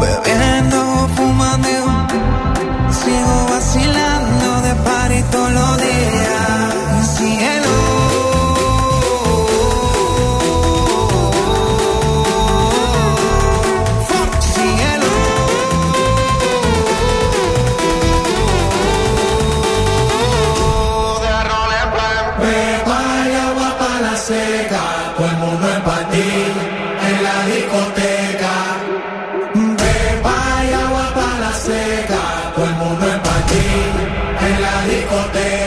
Bebiendo
discoteca. Beba y agua para la seca. Todo el mundo en patín en la discoteca.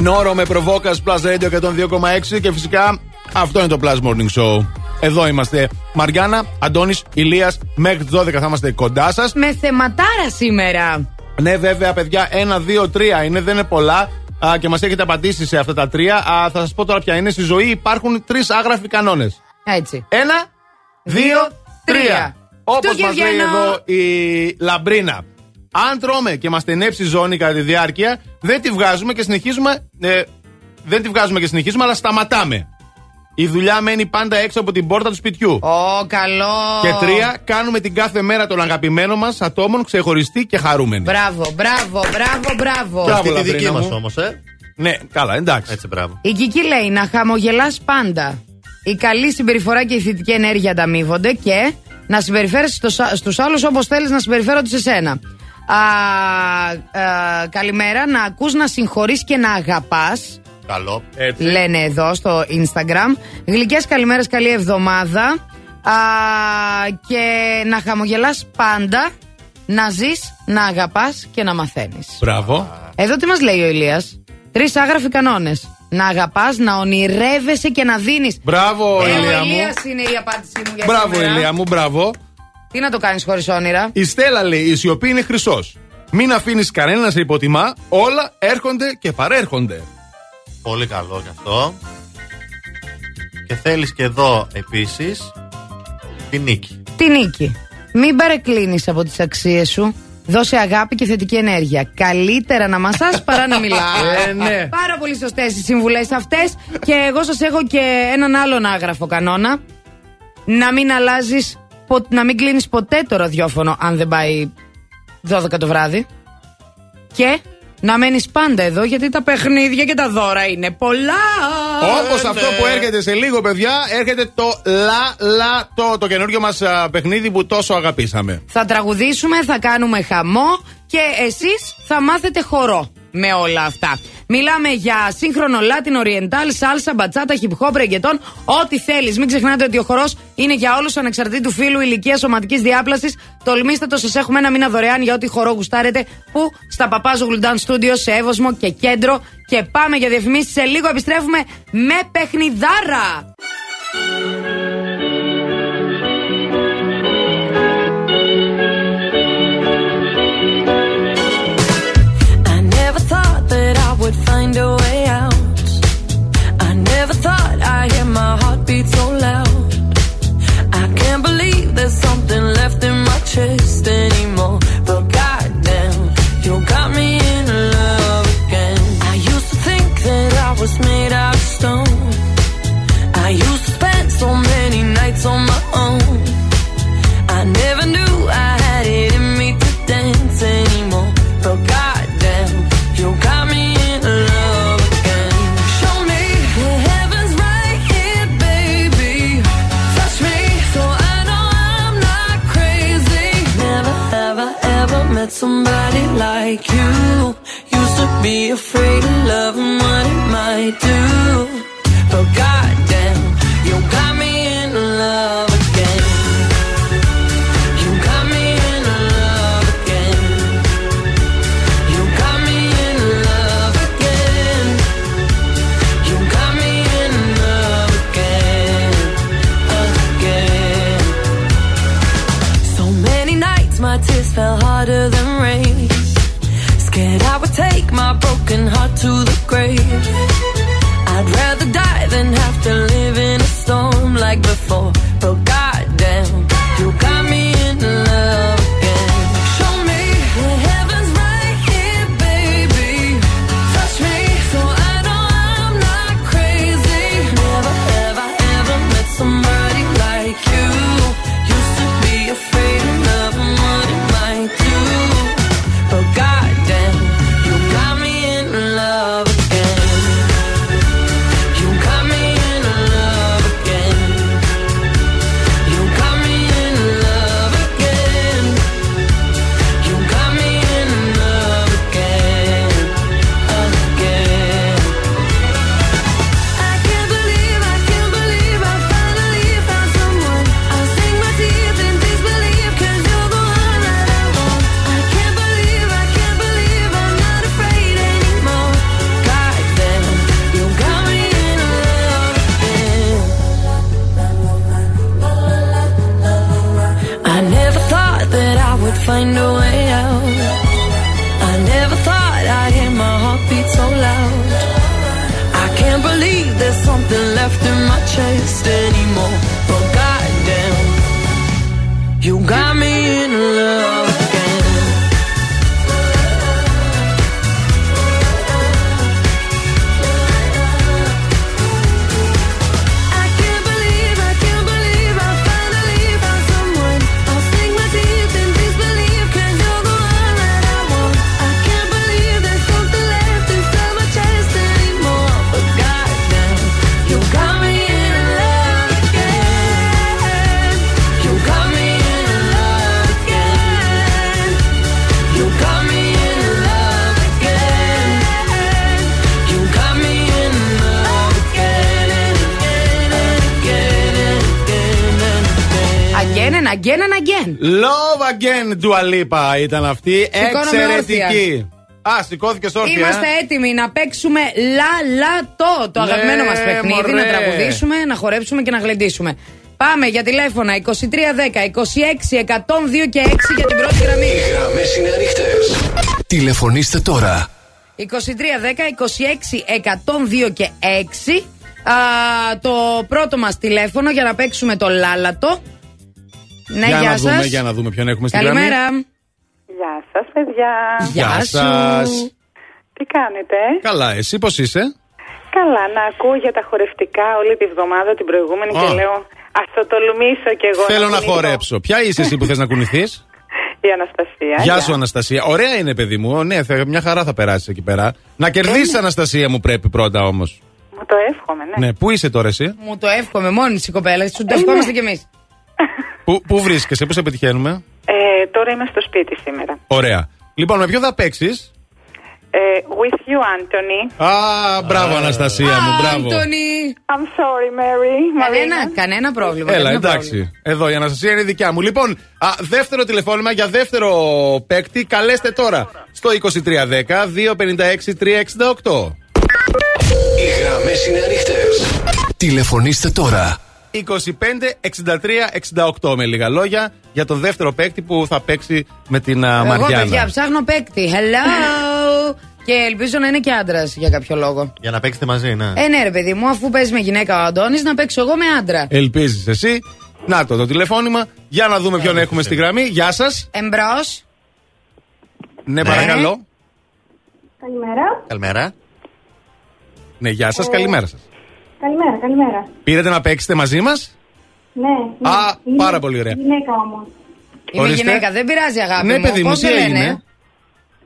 Μινόρο με προβόκας Plus Radio 102,6 και φυσικά αυτό είναι το Plus Morning Show. Εδώ είμαστε. Μαριάννα, Αντώνης, Ηλίας, μέχρι τις 12 θα είμαστε κοντά σας.
Με θεματάρα σήμερα.
Ναι, βέβαια, παιδιά, ένα, δύο, τρία είναι, δεν είναι πολλά. Α, και μας έχετε απαντήσει σε αυτά τα τρία. Α, θα σας πω τώρα ποια είναι. Στη ζωή υπάρχουν τρεις άγραφοι κανόνες.
Έτσι.
Ένα, δύο, δύο τρία. Όπως μας λέει εδώ η Λαμπρίνα. Αν τρώμε και μας στενέψει η ζώνη κατά τη διάρκεια, δεν τη βγάζουμε και συνεχίζουμε. ε, δεν τη βγάζουμε και συνεχίζουμε, αλλά σταματάμε. Η δουλειά μένει πάντα έξω από την πόρτα του σπιτιού.
Ω, καλό.
Και τρία, κάνουμε την κάθε μέρα τον αγαπημένο μας ατόμων ξεχωριστή και χαρούμενη.
Μπράβο, μπράβο, μπράβο, μπράβο.
Μπράβο,
Αυτή τη
Λατρίνα
δική μας
μου.
όμως, ε.
Ναι, καλά, εντάξει.
Έτσι, μπράβο.
Η Κική λέει να χαμογελάς πάντα. Η καλή συμπεριφορά και η θετική ενέργεια ανταμείβονται και να συμπεριφέρεσαι στους άλλους όπως θέλεις να συμπεριφέρονται σε σένα. Α, α, καλημέρα, να ακούς να συγχωρείς και να αγαπάς
Καλό.
Έτσι.
Λένε εδώ στο Instagram Γλυκές καλημέρες, καλή εβδομάδα Α, Και να χαμογελάς πάντα Να ζεις, να αγαπάς και να μαθαίνεις
Μπράβο.
Εδώ τι μας λέει ο Ηλίας; Τρεις άγραφοι κανόνες Να αγαπάς, να ονειρεύεσαι και να δίνεις
Μπράβο,
ε,
Ηλία
Ο
μου.
Ηλίας είναι η απάντησή μου για
Μπράβο,
σήμερα.
Ηλία μου, μπράβο.
Τι να το κάνεις χωρίς όνειρα;
Η Στέλλα λέει: Η σιωπή είναι χρυσός. Μην αφήνεις κανένα να σε υποτιμά, όλα έρχονται και παρέρχονται.
Πολύ καλό γι' αυτό. Και θέλεις και εδώ επίσης τη νίκη.
Τη νίκη. Μην παρεκκλίνεις από τις αξίες σου. Δώσε αγάπη και θετική ενέργεια. Καλύτερα να μασάς παρά να μιλάς.
Ε, ναι.
Πάρα πολύ σωστές οι συμβουλές αυτές. Και εγώ σας έχω και έναν άλλον άγραφο κανόνα. Να μην αλλάζεις, πο- να μην κλείνεις ποτέ το ραδιόφωνο αν δεν πάει 12 το βράδυ. Και να μένεις πάντα εδώ γιατί τα παιχνίδια και τα δώρα είναι πολλά.
Όπως
ναι.
αυτό που έρχεται σε λίγο, παιδιά, έρχεται το Λα Λα Το, το καινούριο μας παιχνίδι που τόσο αγαπήσαμε.
Θα τραγουδήσουμε, θα κάνουμε χαμό και εσείς θα μάθετε χορό με όλα αυτά. Μιλάμε για σύγχρονο Latin Oriental, σάλσα, μπατσάτα, hip hop, ρεγκετόν, ό,τι θέλεις. Μην ξεχνάτε ότι ο χορός είναι για όλους ανεξαρτήτου φύλου, ηλικίας, σωματικής διάπλασης. Τολμήστε το, σας έχουμε ένα μήνα δωρεάν για ό,τι χορό γουστάρετε. Που στα Παπάζο Dance Studio σε Εύωσμο και Κέντρο. Και πάμε για διαφημίσεις σε λίγο επιστρέφουμε με παιχνιδάρα.
Anymore. Somebody like you. Used to be afraid of love and what it might do. But goddamn, Love again,
Dua Lipa ήταν αυτή.
Σηκώνομαι
Εξαιρετική. Α, σηκώθηκε όρθια.
Είμαστε
ε.
έτοιμοι να παίξουμε λαλατό, το
Ναι,
αγαπημένο μας παιχνίδι,
μωρέ.
να τραγουδήσουμε, να χορέψουμε και να γλεντήσουμε. Πάμε για τηλέφωνα 2310 26 102 και 6 για την πρώτη γραμμή.
Οι γραμμές είναι ανοιχτές. Τηλεφωνήστε τώρα.
2310 26 102 και 6. Α, το πρώτο μας τηλέφωνο για να παίξουμε το λάλατο. Ναι,
για
γεια
να δούμε,
σας.
για να δούμε ποιον έχουμε στην
Καλημέρα.
γραμμή.
Γεια σας παιδιά.
Γεια σας.
Τι κάνετε;
Καλά, εσύ πώς είσαι;
Καλά, να ακούω για τα χορευτικά όλη τη βδομάδα την προηγούμενη
Α.
και λέω ας το τολμήσω κι εγώ.
Θέλω να
κουνηθώ».
χορέψω. Ποια είσαι εσύ που θες να κουνηθείς;
Η Αναστασία.
Γεια σου, Αναστασία. Ωραία είναι, παιδί μου. Ναι, θα, μια χαρά θα περάσεις εκεί πέρα. Να κερδίσεις, Αναστασία μου, πρέπει πρώτα όμως.
Μου το εύχομαι, ναι.
Ναι, πού είσαι τώρα εσύ;
Μου το εύχομαι μόνη της η κοπέλα. Σου το ευχόμαστε κι εμείς.
Πού, πού βρίσκεσαι, πού σε πετυχαίνουμε;
Ε, τώρα είμαι στο σπίτι σήμερα.
Ωραία. Λοιπόν, με ποιο θα παίξεις;
Ε, with you, Anthony.
Α, μπράβο, Αναστασία μου, μπράβο.
Άντωνη.
I'm sorry, Mary.
Κανένα, κανένα πρόβλημα.
Έλα,
κανένα
εντάξει.
πρόβλημα.
Εδώ η Αναστασία είναι δικιά μου. Λοιπόν, α, δεύτερο τηλεφώνημα για δεύτερο παίκτη. Καλέστε τώρα στο 2310 256 368.
Οι γραμμές είναι ανοιχτές. Τηλεφωνήστε τώρα.
25-63-68 με λίγα λόγια για τον δεύτερο παίκτη που θα παίξει με την α,
Εγώ,
Μαριάννα.
παιδιά, ψάχνω παίκτη. Hello! και ελπίζω να είναι και άντρας για κάποιο λόγο.
Για να παίξετε μαζί, ναι.
Ε, ναι, ρε παιδί μου, αφού παίζει με γυναίκα ο Αντώνης, να παίξω εγώ με άντρα.
Ελπίζεις εσύ. Να το, το τηλεφώνημα. Για να δούμε ποιον έχουμε στη γραμμή. Γεια σας.
Εμπρός.
Ναι, παρακαλώ.
Καλημέρα.
Καλημέρα.
Ναι, γεια σας, καλημέρα σας.
Καλημέρα, καλημέρα.
Πήρατε να παίξετε μαζί μας;
Ναι,
ναι. Α, Είμαι- πάρα πολύ ωραία.
Γυναίκα όμως.
Είμαι
Ορίστε.
γυναίκα, δεν πειράζει αγάπη
Ναι,
μου.
παιδί μου,
Πώς
τι
σε
έγινε;
λένε;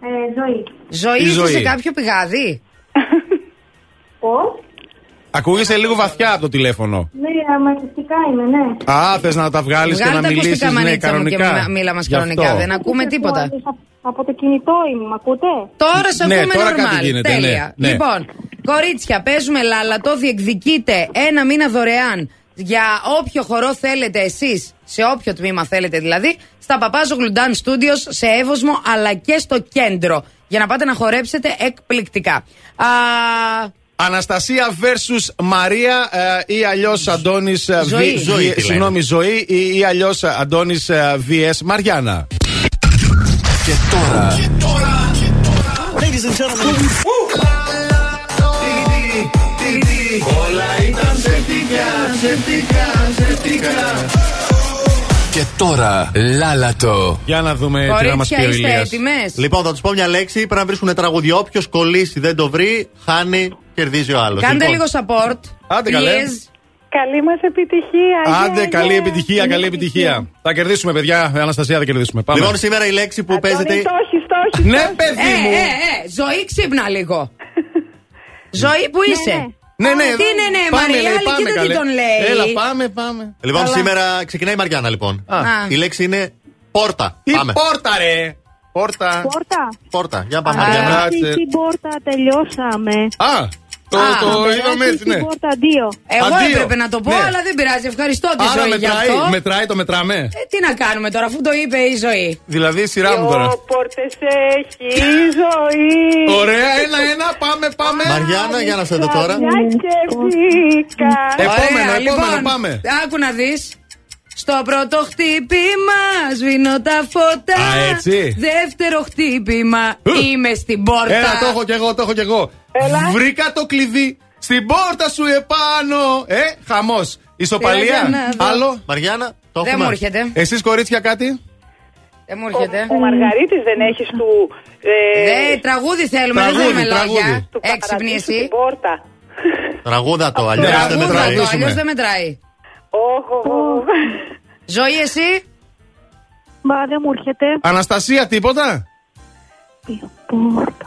Ε, ζωή.
Ζωή,
Η
είσαι
ζωή.
σε κάποιο πηγάδι;
Πώς;
Ακούγεσαι λίγο βαθιά από το τηλέφωνο.
Ναι, αμαρτιστικά είμαι, ναι.
Α, θες να τα βγάλεις και
Βγάλε
να
τα
μιλήσεις
ακουστικά
ναι,
μανίτσα μου και
κανονικά.
μι- μίλα μας
Γι' αυτό.
κανονικά. Δεν ακούμε τίποτα.
Από το κινητό είμαι, μ' ακούτε;
Τώρα σε
Ναι,
ακούμε
τώρα
normal.
κάτι γίνεται, ναι,
Τέλεια.
ναι.
Λοιπόν, κορίτσια, παίζουμε λάλατο. Διεκδικείτε ένα μήνα δωρεάν για όποιο χορό θέλετε εσείς, σε όποιο τμήμα θέλετε δηλαδή, στα Παπάζο Γλουντάν Studios, σε Εύωσμο αλλά και στο κέντρο. Για να πάτε να χορέψετε εκπληκτικά. Α,
Αναστασία versus Μαρία ε, ή αλλιώς Αντώνης.
Ζωή.
Ζωή τη λένε.
Συγγνώμη, ζωή ή, ή αλλιώς Αντώνης VS Μαριάννα.
Και τώρα.
Ladies and gentlemen.
Όλα ήταν ζευτικά, ζευτικά, ζευτικά.
Και τώρα. Λάλατο.
Για να δούμε τι να μας πει
κορίτσια,
ο
είστε
Ηλίας.
έτοιμες;
Λοιπόν, θα τους πω μια λέξη. Πρέπει να βρίσκουν τραγούδια. Όποιος κολλήσει δεν το βρει, χάνει, κερδίζει ο άλλος.
Κάντε λίγο support.
Άντε, καλέ.
Please.
Καλή μας επιτυχία.
Άντε,
γεια,
καλή
γεια.
επιτυχία, καλή επιτυχία. Θα κερδίσουμε, παιδιά. Αναστασία, θα κερδίσουμε. Πάμε.
Λοιπόν, σήμερα η λέξη που παίζεται.
Αντώνη, στόχι, στόχι.
Ναι,
στόχι.
παιδί
Ε,
μου.
ε, ε, ζωή ξύπνα λίγο. ζωή που είσαι.
Ναι, ναι,
Τι ναι, ναι,
πάμε,
Μαρία,
λέει,
άλλη
πάμε,
κοίτα τι
καλέ.
τον λέει.
Έλα, πάμε, πάμε.
Λοιπόν,
Καλά.
σήμερα ξεκινάει η Μαριάννα, λοιπόν.
Α.
Η λέξη είναι πόρτα.
Τι
Πάμε.
πόρτα, ρε. Πόρτα.
Πόρτα.
Πόρτα. Για πάμε,
Α.
Μαριάννα.
Κάτσε.
Την πόρτα τελειώσαμε.
Α, το,
Α,
το είδαμε έτσι, ναι.
Την πόρτα αντίο.
Εγώ
Αντίο.
έπρεπε να το πω,
Ναι.
αλλά δεν πειράζει. Ευχαριστώ τη
Άρα
ζωή γι'
μετράει,
αυτό.
μετράει, το μετράμε.
Ε, τι να κάνουμε τώρα, αφού το είπε η ζωή.
Δηλαδή, σειρά μου τώρα.
Δυο πόρτες έχει η ζωή.
Ωραία, ένα-ένα, πάμε, πάμε.
Μαριάννα, για να σε δω τώρα.
Μια και μπήκα.
Επόμενο,
Ωραία,
επόμενο,
λοιπόν,
πάμε.
Άκου να δεις. Στο πρώτο χτύπημα σβήνω τα φώτα.
Α, έτσι.
Δεύτερο χτύπημα
Ου.
είμαι στην πόρτα.
Έλα, το έχω κι εγώ, το έχω κι εγώ. Βρήκα το κλειδί στην πόρτα σου επάνω. Ε, χαμός. Ισοπαλία.
Έλα, για να δω.
Άλλο.
Μαριάννα, το
Δεν
έχουμε.
μου έρχεται.
Εσείς, κορίτσια, κάτι;
Δεν μου έρχεται.
Ο Μαργαρίτης δεν έχεις του... ε,
Ναι, τραγούδι θέλουμε, δεν
Τραγούδι,
θέλουμε
τραγούδι.
λόγια.
του
Έξυπνη
παραδείσου
εσύ.
την πόρτα.
Τραγούδα το, αλλιώς δεν
Τραγούδα
μετράει.
Το, αλλιώ δεν μετράει.
Όχο.
Ζωή εσύ;
Μα δεν μου έρχεται.
Αναστασία, τίποτα;
Πόρτα.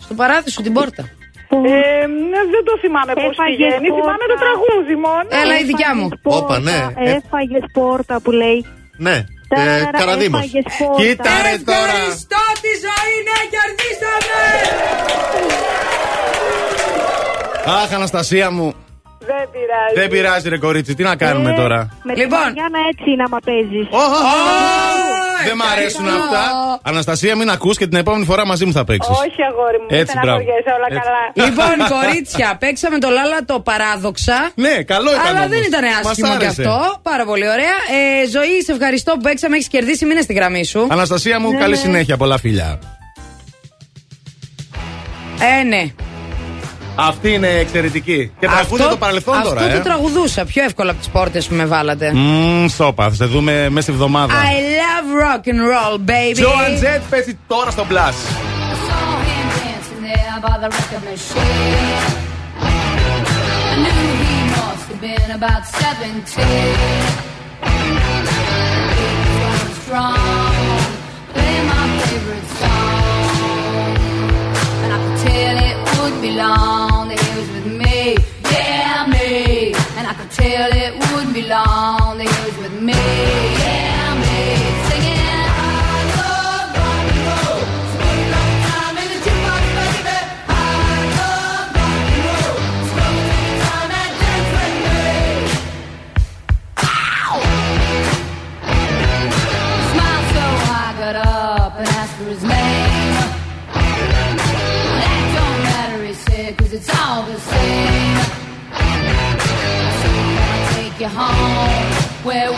Στο παράδεισο την πόρτα.
Ε, δεν το θυμάμαι πώς
Έφαγες
πηγαίνει.
πόρτα.
Θυμάμαι το τραγούδι μόνο.
Έλα η δικιά μου.
Όπα, ναι. Ε,
Έφαγες πόρτα που λέει.
Ναι. Ε, Καραδίμος.
Έφαγες πόρτα.
Κοίτα ρε τώρα.
Ευχαριστώ τη ζωή, ναι, κερδίσαμε!
Αχ, Αναστασία μου.
Δεν πειράζει.
Δεν πειράζει, ρε κορίτσι, τι να κάνουμε
ε,
τώρα;
Με
λοιπόν.
Για να έτσι να μα παίζεις.
Δεν μ' αρέσουν αυτά. Αναστασία, μην ακούς και την επόμενη φορά μαζί μου θα παίξεις.
Όχι, αγόρι μου.
Έτσι, μπράβο.
όλα καλά.
Λοιπόν, κορίτσια, παίξαμε το λάλα το παράδοξα.
Ναι, καλό ήταν.
Αλλά δεν ήταν άσχημο κι αυτό. Πάρα πολύ ωραία. Ε, Ζωή, σε ευχαριστώ που παίξαμε. Έχεις κερδίσει μήνε στη γραμμή σου.
Αναστασία μου,
ναι,
καλή
ναι.
συνέχεια. Πολλά φιλιά.
Ε, ναι.
Αυτή είναι εξαιρετική. Και τραγούδι το παρελθόν
αυτό
τώρα.
Αυτό
ε; το
τραγουδούσα πιο εύκολα από τις πόρτες που με βάλατε.
Μmm, σώπα. Θα σε δούμε μέσα στη βδομάδα.
I love rock and roll, baby.
Joan Jett παίζει τώρα στο
μπλα. long. They was with me, yeah me, and I could tell it wouldn't be long. They where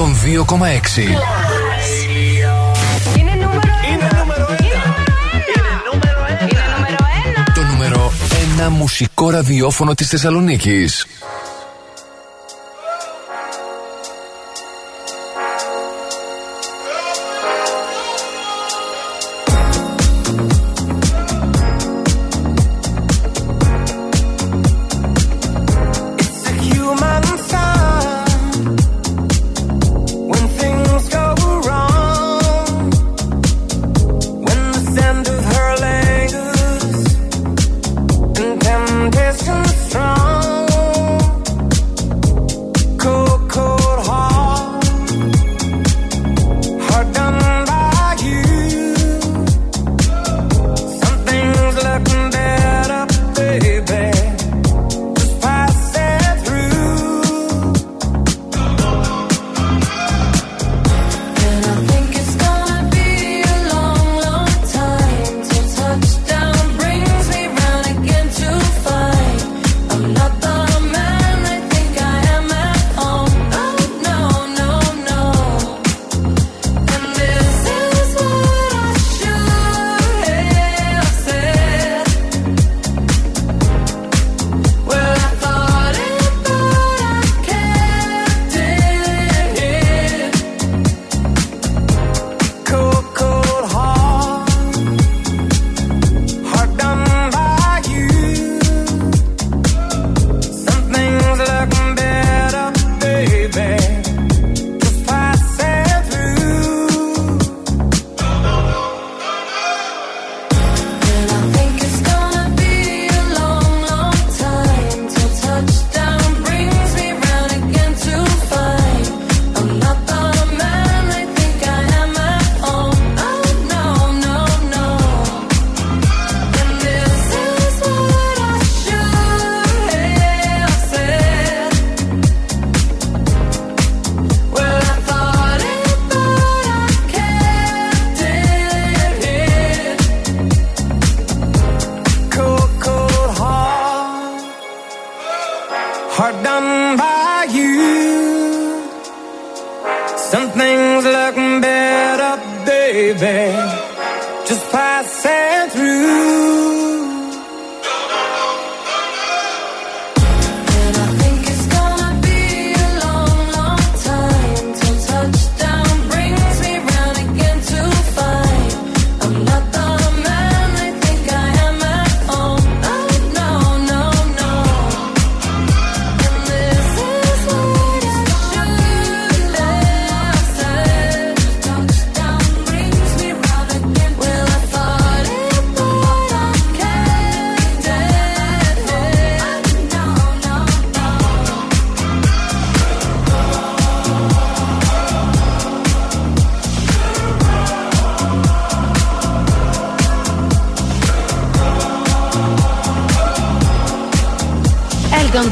102,6. Το νούμερο 1 μουσικό ραδιόφωνο της Θεσσαλονίκης.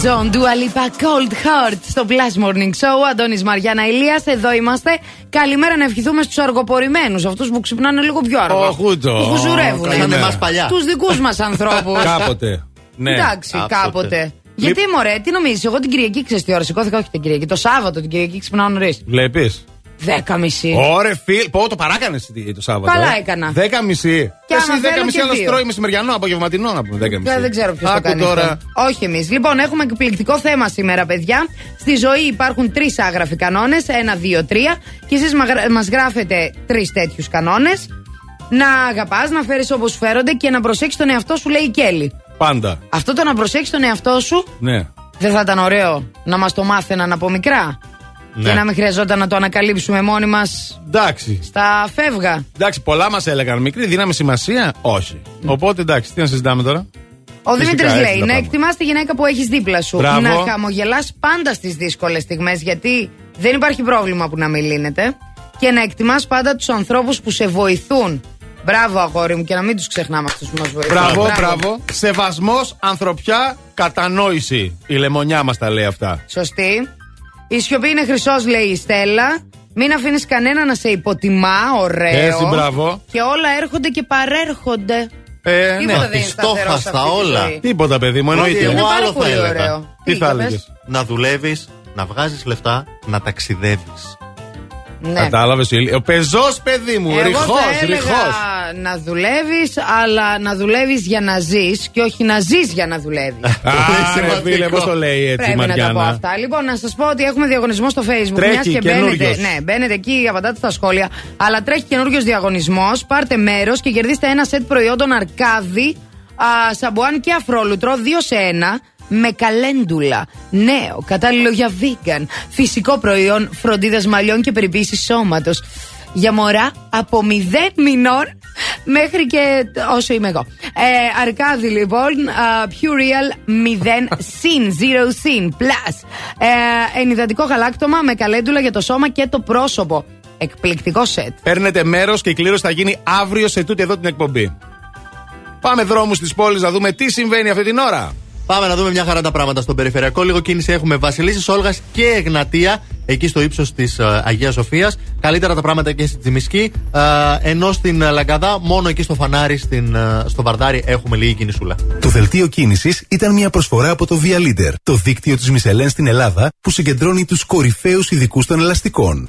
John, Dua Lipa, Cold Heart στο Plus Morning Show. Αντώνης Μαριάννα Ηλίας, εδώ είμαστε. Καλημέρα να ευχηθούμε στους αργοπορημένους, αυτούς που ξυπνάνε λίγο πιο αργά.
Όχι ούτω.
Που χουζουρεύουν.
Καλημέρα. Σαν εμάς παλιά.
Τους δικούς μας ανθρώπους.
Κάποτε. Ναι.
Εντάξει, κάποτε. Γιατί μωρέ, τι νομίζεις, εγώ την Κυριακή ξέρεις τι ώρα σηκώθηκα, όχι την Κυριακή. Το Σάββατο την Κυριακή ξυπνάω νωρίς.
Βλέπεις.
Δέκα μισή.
Ωρε φίλ, πω το παράκανες το Σάββατο.
Καλά
ε.
έκανα.
Δέκα μισή.
Και
Εσύ
άμα
δέκα
θέλω
μισή
και
άλλος
δύο.
τρώει μεσημεριανό, απογευματινό να πούμε δέκα μισή.
Δεν, δεν ξέρω ποιος το
Άκου
κάνει.
τώρα.
αυτό. Όχι εμείς. Λοιπόν, έχουμε εκπληκτικό θέμα σήμερα, παιδιά. Στη ζωή υπάρχουν τρεις άγραφοι κανόνες. Ένα, δύο, τρία. Και εσείς μας γράφετε τρεις τέτοιους κανόνες. Να αγαπάς, να φέρεις όπως φέρονται και να προσέξεις τον εαυτό σου, λέει η Κέλλη.
Πάντα.
Αυτό το να προσέξεις τον εαυτό σου
Ναι.
δεν θα ήταν ωραίο να μας το μάθαιναν από μικρά;
Ναι.
Και να μην χρειαζόταν να το ανακαλύψουμε μόνοι μας
Εντάξει.
στα φεύγα.
Εντάξει, πολλά μας έλεγαν. Μικρή δύναμη σημασία, όχι. Οπότε εντάξει, τι να συζητάμε τώρα;
Ο
Φυσικά,
Δημήτρης
έτσι
λέει:
τα
Να
πράγματα.
εκτιμάς τη γυναίκα που έχεις δίπλα σου.
Μπράβο.
Να χαμογελάς πάντα στις δύσκολες στιγμές, γιατί δεν υπάρχει πρόβλημα που να μην λύνεται. Και να εκτιμάς πάντα τους ανθρώπους που σε βοηθούν. Μπράβο, αγόρι μου, και να μην τους ξεχνάμε αυτούς που μας βοηθούν.
Μπράβο, μπράβο. Σεβασμός, ανθρωπιά, κατανόηση. Η λεμονιά μας τα λέει αυτά.
Σωστή. Η σιωπή είναι χρυσός, λέει η Στέλλα. Μην αφήνεις κανένα να σε υποτιμά, ωραίο.
Έτσι, μπράβο.
Και όλα έρχονται και παρέρχονται.
Ε,
Τίποτα
ναι.
δεν είναι σταθερός σε αυτή τη ζωή.
Τίποτα, παιδί μου, εννοείται.
Εγώ
πάρα
άλλο
πολύ
θα έλεγα.
ωραίο.
Τι
Τι,
θα
για
έλεγες;
πες.
Να δουλεύεις, να βγάζεις λεφτά, να ταξιδεύεις.
Ναι.
Κατάλαβες. Ο πεζός, παιδί μου.
Εγώ
Ρηχός,
θα έλεγα
ρηχό.
να δουλεύεις, αλλά να δουλεύεις για να ζεις και όχι να ζεις για να δουλεύεις.
Άρα, φίλε, πώς το λέει έτσι,
Πρέπει να τα πω
Μαριάννα.
αυτά. Λοιπόν, να σας πω ότι έχουμε διαγωνισμό στο Facebook.
Τρέχει
μιας και μπαίνετε,
καινούριος.
ναι, μπαίνετε εκεί, απαντάτε στα σχόλια. Αλλά τρέχει καινούριος διαγωνισμός. Πάρτε μέρος και κερδίστε ένα σετ προϊόντων αρκάδι, α, σαμπουάν και αφρόλουτρο, 2 σε 1. Με καλέντουλα. Νέο, κατάλληλο για vegan. Φυσικό προϊόν φροντίδας μαλλιών και περιποίησης σώματος. Για μωρά από 0 μηνών μέχρι και όσο είμαι εγώ. Ε, αρκάδι λοιπόν, α, Pure Real 0 Sin, 0 Sin Plus. Ε, ενυδατικό γαλάκτομα με καλέντουλα για το σώμα και το πρόσωπο. Εκπληκτικό σετ.
Παίρνετε μέρος και η κλήρωση θα γίνει αύριο σε τούτη εδώ την εκπομπή. Πάμε δρόμους τη πόλη να δούμε τι συμβαίνει αυτή την ώρα.
Πάμε να δούμε μια χαρά τα πράγματα στον περιφερειακό. Λίγο κίνηση έχουμε Βασιλίσης, Όλγας και Εγνατία, εκεί στο ύψος της Αγίας Σοφίας. Καλύτερα τα πράγματα και στη Τζιμισκή. Ε, ενώ στην ε, Λαγκαδά, μόνο εκεί στο φανάρι, στην, ε, στο Βαρδάρι, έχουμε λίγη κινησούλα.
Το δελτίο κίνησης ήταν μια προσφορά από το Via Leader, το δίκτυο της Μισελέν στην Ελλάδα που συγκεντρώνει τους κορυφαίους ειδικούς των ελαστικών.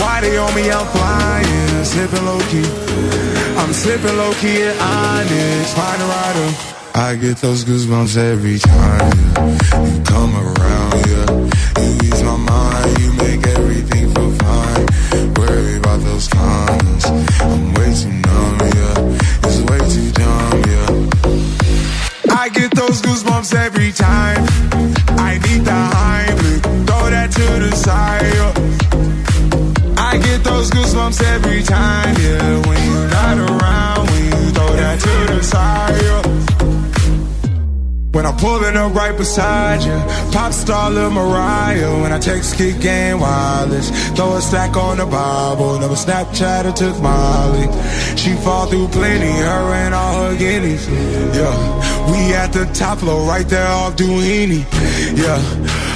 Why they on me? I'm flying, slipping low key. I'm slipping low key and honest. Find a rider. I get those goosebumps every time yeah. you come around. Yeah, you ease my mind. You make everything feel fine. Worry about those comments. I'm way too numb. Yeah, it's way too dumb. Yeah, I get those goosebumps every time. I need the hype. Throw that to the side. Yeah. I get those goosebumps every time, yeah. When you're not around, when you throw that to the side. yeah. When I'm pulling up right beside you, pop star Lil Mariah. When I text kick game wireless, throw a stack on the Bible. Never Snapchat or took Molly. She fall through plenty, her and all her guineas. Yeah, we at the top floor, right there off Duini. Yeah.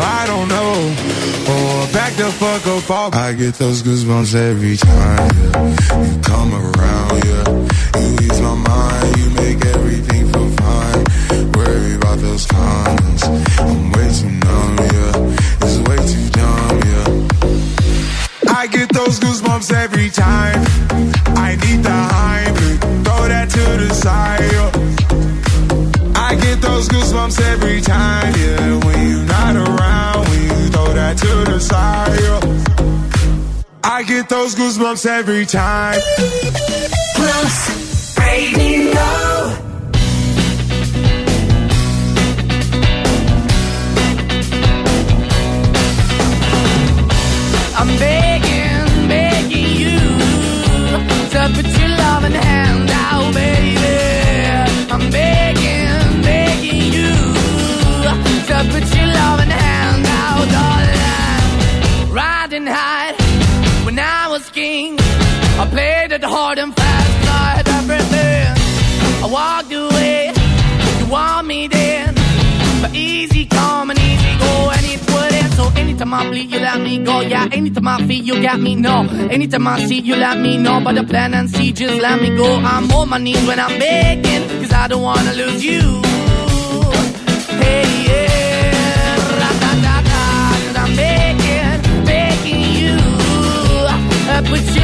I don't know. Or back the fuck up off. I get those goosebumps every time, yeah. You come around, yeah. You ease my mind, you make everything feel fine. Worry about those comments. I'm way too numb, yeah. It's way too dumb, yeah. I get those goosebumps every time. Get those goosebumps every time.
Plus Radio.
I'm begging, begging you to put your loving hand out, baby. I'm begging, begging you to put your loving hand out, darling. Riding high hard and fast, tried everything. I walked away, you want me then, but easy come and easy go, and it wouldn't. So anytime I bleed, you let me go. Yeah, anytime I feel, you got me. No, anytime I see, you let me know. But the plan and see, just let me go. I'm on my knees when I'm begging, cause I don't wanna lose you. Hey, yeah, ra-da-da-da, cause I'm begging, begging you. Uh, put your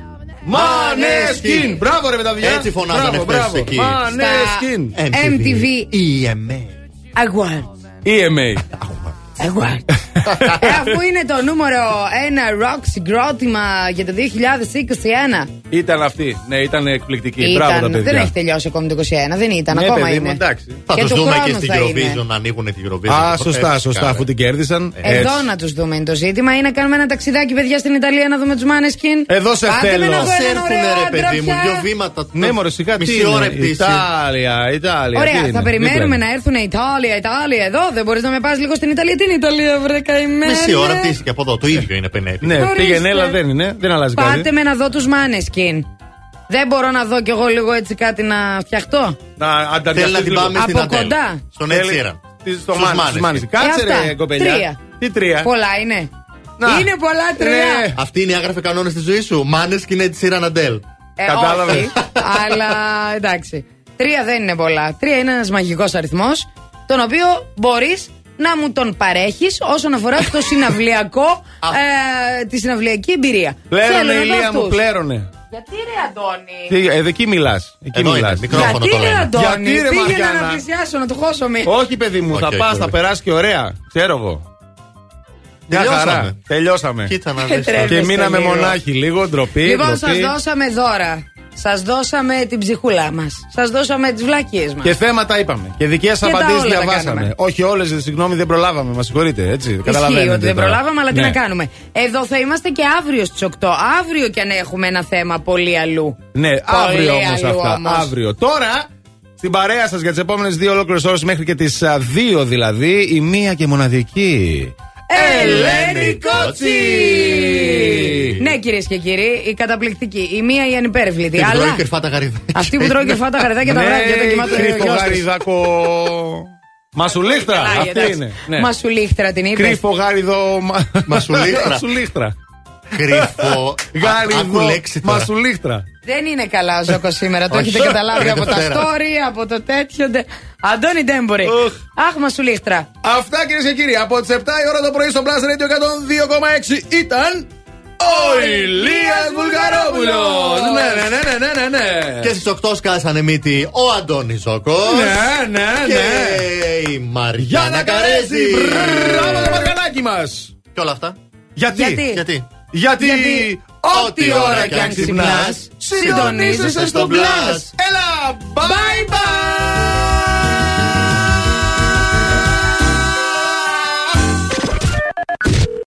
Μανέσκιν! Μπράβο ρε παιδιά!
Έτσι φωνάζανε
Μπράβο,
χθες
μπράβο.
εκεί.
Μανέσκιν!
MTV
EMA.
Awards.
EMA.
Εγώ. ε, αφού είναι το νούμερο ένα rock συγκρότημα για το 2021.
Ήταν αυτή. Ναι, ήταν εκπληκτική.
Ήταν,
Μπράβο τα παιδιά.
δεν έχει τελειώσει ακόμη το 21, δεν ήταν,
Ναι,
ακόμα
παιδί μου,
είναι.
εντάξει.
Θα
Και
του
τους
δούμε
χρόνου
και στην
θα είναι.
Eurovision να ανοίγουν την Eurovision.
Α,
Το
σωστά,
φυσικά,
σωστά,
ναι.
αφού την κέρδισαν.
Εδώ
Έτσι.
να τους δούμε είναι το ζήτημα ή να κάνουμε ένα ταξιδάκι, παιδιά, στην Ιταλία να δούμε τους Μάνεσκιν.
Εδώ σε
Πάτε
θέλω.
με να δω
Ας
έναν
έρθουνε,
ωραίο
ρε
άντρα
παιδί μου,
πια.
δύο βήματα.
Ναι, μωρέ, σιγά τι
Μισή ώρα
είναι.
πτήση.
Ιτάλια, Ιτάλια. τι
Ωραία,
είναι,
θα περιμένουμε
δίπλα
να
είναι.
έρθουν Ιταλία, Ιταλία εδώ. Δεν μπορείς να με πας λίγο στην Ιταλία. Τι είναι η Ιταλία, βρε καημένη.
Μισή ώρα πτήση και από εδώ. Το ίδιο είναι πενέτη.
Ναι,
Ορίστε.
πήγαινε, έλα δεν είναι. Δεν αλλάζει κάτι.
Πάτε με να δω τους Μάνεσκιν. Δεν μπορώ να δω κι εγώ λίγο έτσι κάτι να φτιαχτώ.
Να
Θέλει
ανταριαστείς
να την
λίγο.
πάμε στην
Από
Αντέλ.
κοντά.
Στον
Θέλει-
Ed Sheeran.
Τι- Στο
Στους
Μάνες, στους Μάνες.
Ε,
Κάτσε
αυτά.
ρε κοπελιά.
Τρία.
Τι τρία;
Πολλά είναι.
Να.
Είναι πολλά τρία.
Ναι.
Αυτή είναι η άγραφε κανόνες της ζωής σου. Μάνες και είναι τη Sheeran Αντέλ.
Ε,
Κατάλαβες.
όχι, αλλά εντάξει. Τρία δεν είναι πολλά. Τρία είναι ένας μαγικός αριθμός, τον οποίο μπορείς να μου τον παρέχεις όσον αφορά το συναυλιακό, ε, τη συναυλιακή εμπειρία.
Πλέρωνε,
Θέλω να δω
ηλία μου,
αυτούς.
πλέρωνε.
Γιατί ρε Αντώνη;
Τι, ε, εκεί μιλάς. Εκεί
Εδώ είναι,
μιλάς.
μικρόφωνο
Γιατί
το
ρε
λένε.
Αντώνη.
Γιατί, ρε,
Πήγαινα
Μαριάννα;
να πλησιάσω, να του χώσω μη.
Όχι, παιδί μου,
Όχι,
θα
όχι,
πας,
όχι.
θα περάσεις και ωραία. Ξέρω εγώ. Μια
Τελειώσαμε.
χαρά. Τελειώσαμε.
Κοίτα να
Ε,
δεις.
τρε-
Και
Τρέπεστε
μείναμε
λίγο.
μονάχοι λίγο, ντροπή.
Λοιπόν, σας
ντροπή.
δώσαμε δώρα. Σας δώσαμε την ψυχούλα μας. Σας δώσαμε τις βλακίε μας.
Και θέματα είπαμε. Και δικές
τα
απαντήσεις
όλα τα
διαβάσαμε.
κάναμε.
Όχι όλες, συγγνώμη, δεν προλάβαμε. Μα συγχωρείτε, έτσι.
Ισχύει
Καταλαβαίνετε.
ότι δεν
τώρα.
προλάβαμε, αλλά τι
Ναι.
να κάνουμε. Εδώ θα είμαστε και αύριο στις 8. Αύριο κι αν έχουμε ένα θέμα πολύ αλλού.
Ναι,
Πολύ
αύριο όμως
αλλού
αυτά.
όμως.
Αύριο. Τώρα, στην παρέα σας για τις επόμενες δύο ολόκληρες ώρες μέχρι και τις δύο δηλαδή, η μία και μοναδική.
Ελένη Κότσι! Ναι, κυρίες και κύριοι, η καταπληκτική. Η μία η ανυπέρβλητη.
Και τρώει
Αλλά
κρυφά τα γαριδάκια.
αυτή που τρώει κρυφά τα γαριδάκια τα
Ναι,
βράδια όταν κοιμάται ο γιος της.
κρυφογαριδάκο. Μασουλίχτρα,
Καλά,
αυτή
εντάξει.
είναι. Ναι.
Μασουλίχτρα την είπες.
Κρυφογάριδο. μα-
Μασουλίχτρα.
Μασουλίχτρα.
Κρυφό. Άκου
Γάριδο.
λέξη τώρα.
Μασουλίχτρα.
Δεν είναι καλά ο Ζώκος σήμερα, το
Όχι.
έχετε καταλάβει
Είναι
από τα
Δευτέρα.
story, από το τέτοιο. ντε- Αντώνη Ντέμπορη.
Οχ.
Αχ, μασουλίχτρα.
Αυτά κυρίες και κύριοι, από τις 7 η ώρα το πρωί στο Plus Radio 102,6 ήταν. Ο Ηλίας Βουλγαρόπουλος Ναι, ναι, ναι, ναι, ναι, ναι, ναι.
Και στις 8 σκάσανε μύτη ο Αντώνη Ζόκο.
Ναι, ναι,
Και
ναι.
η Μαριάννα
Γιάννα
Καρέζη.
Καρέζη. Μπράβο το μαργανάκι μας.
Και όλα αυτά.
Γιατί;
Γιατί;
Γιατί;
Γιατί,
Γιατί;
Ό,τι ώρα κι αν ξυπνάς, συντονίζεσαι στο Plus. Έλα, bye bye.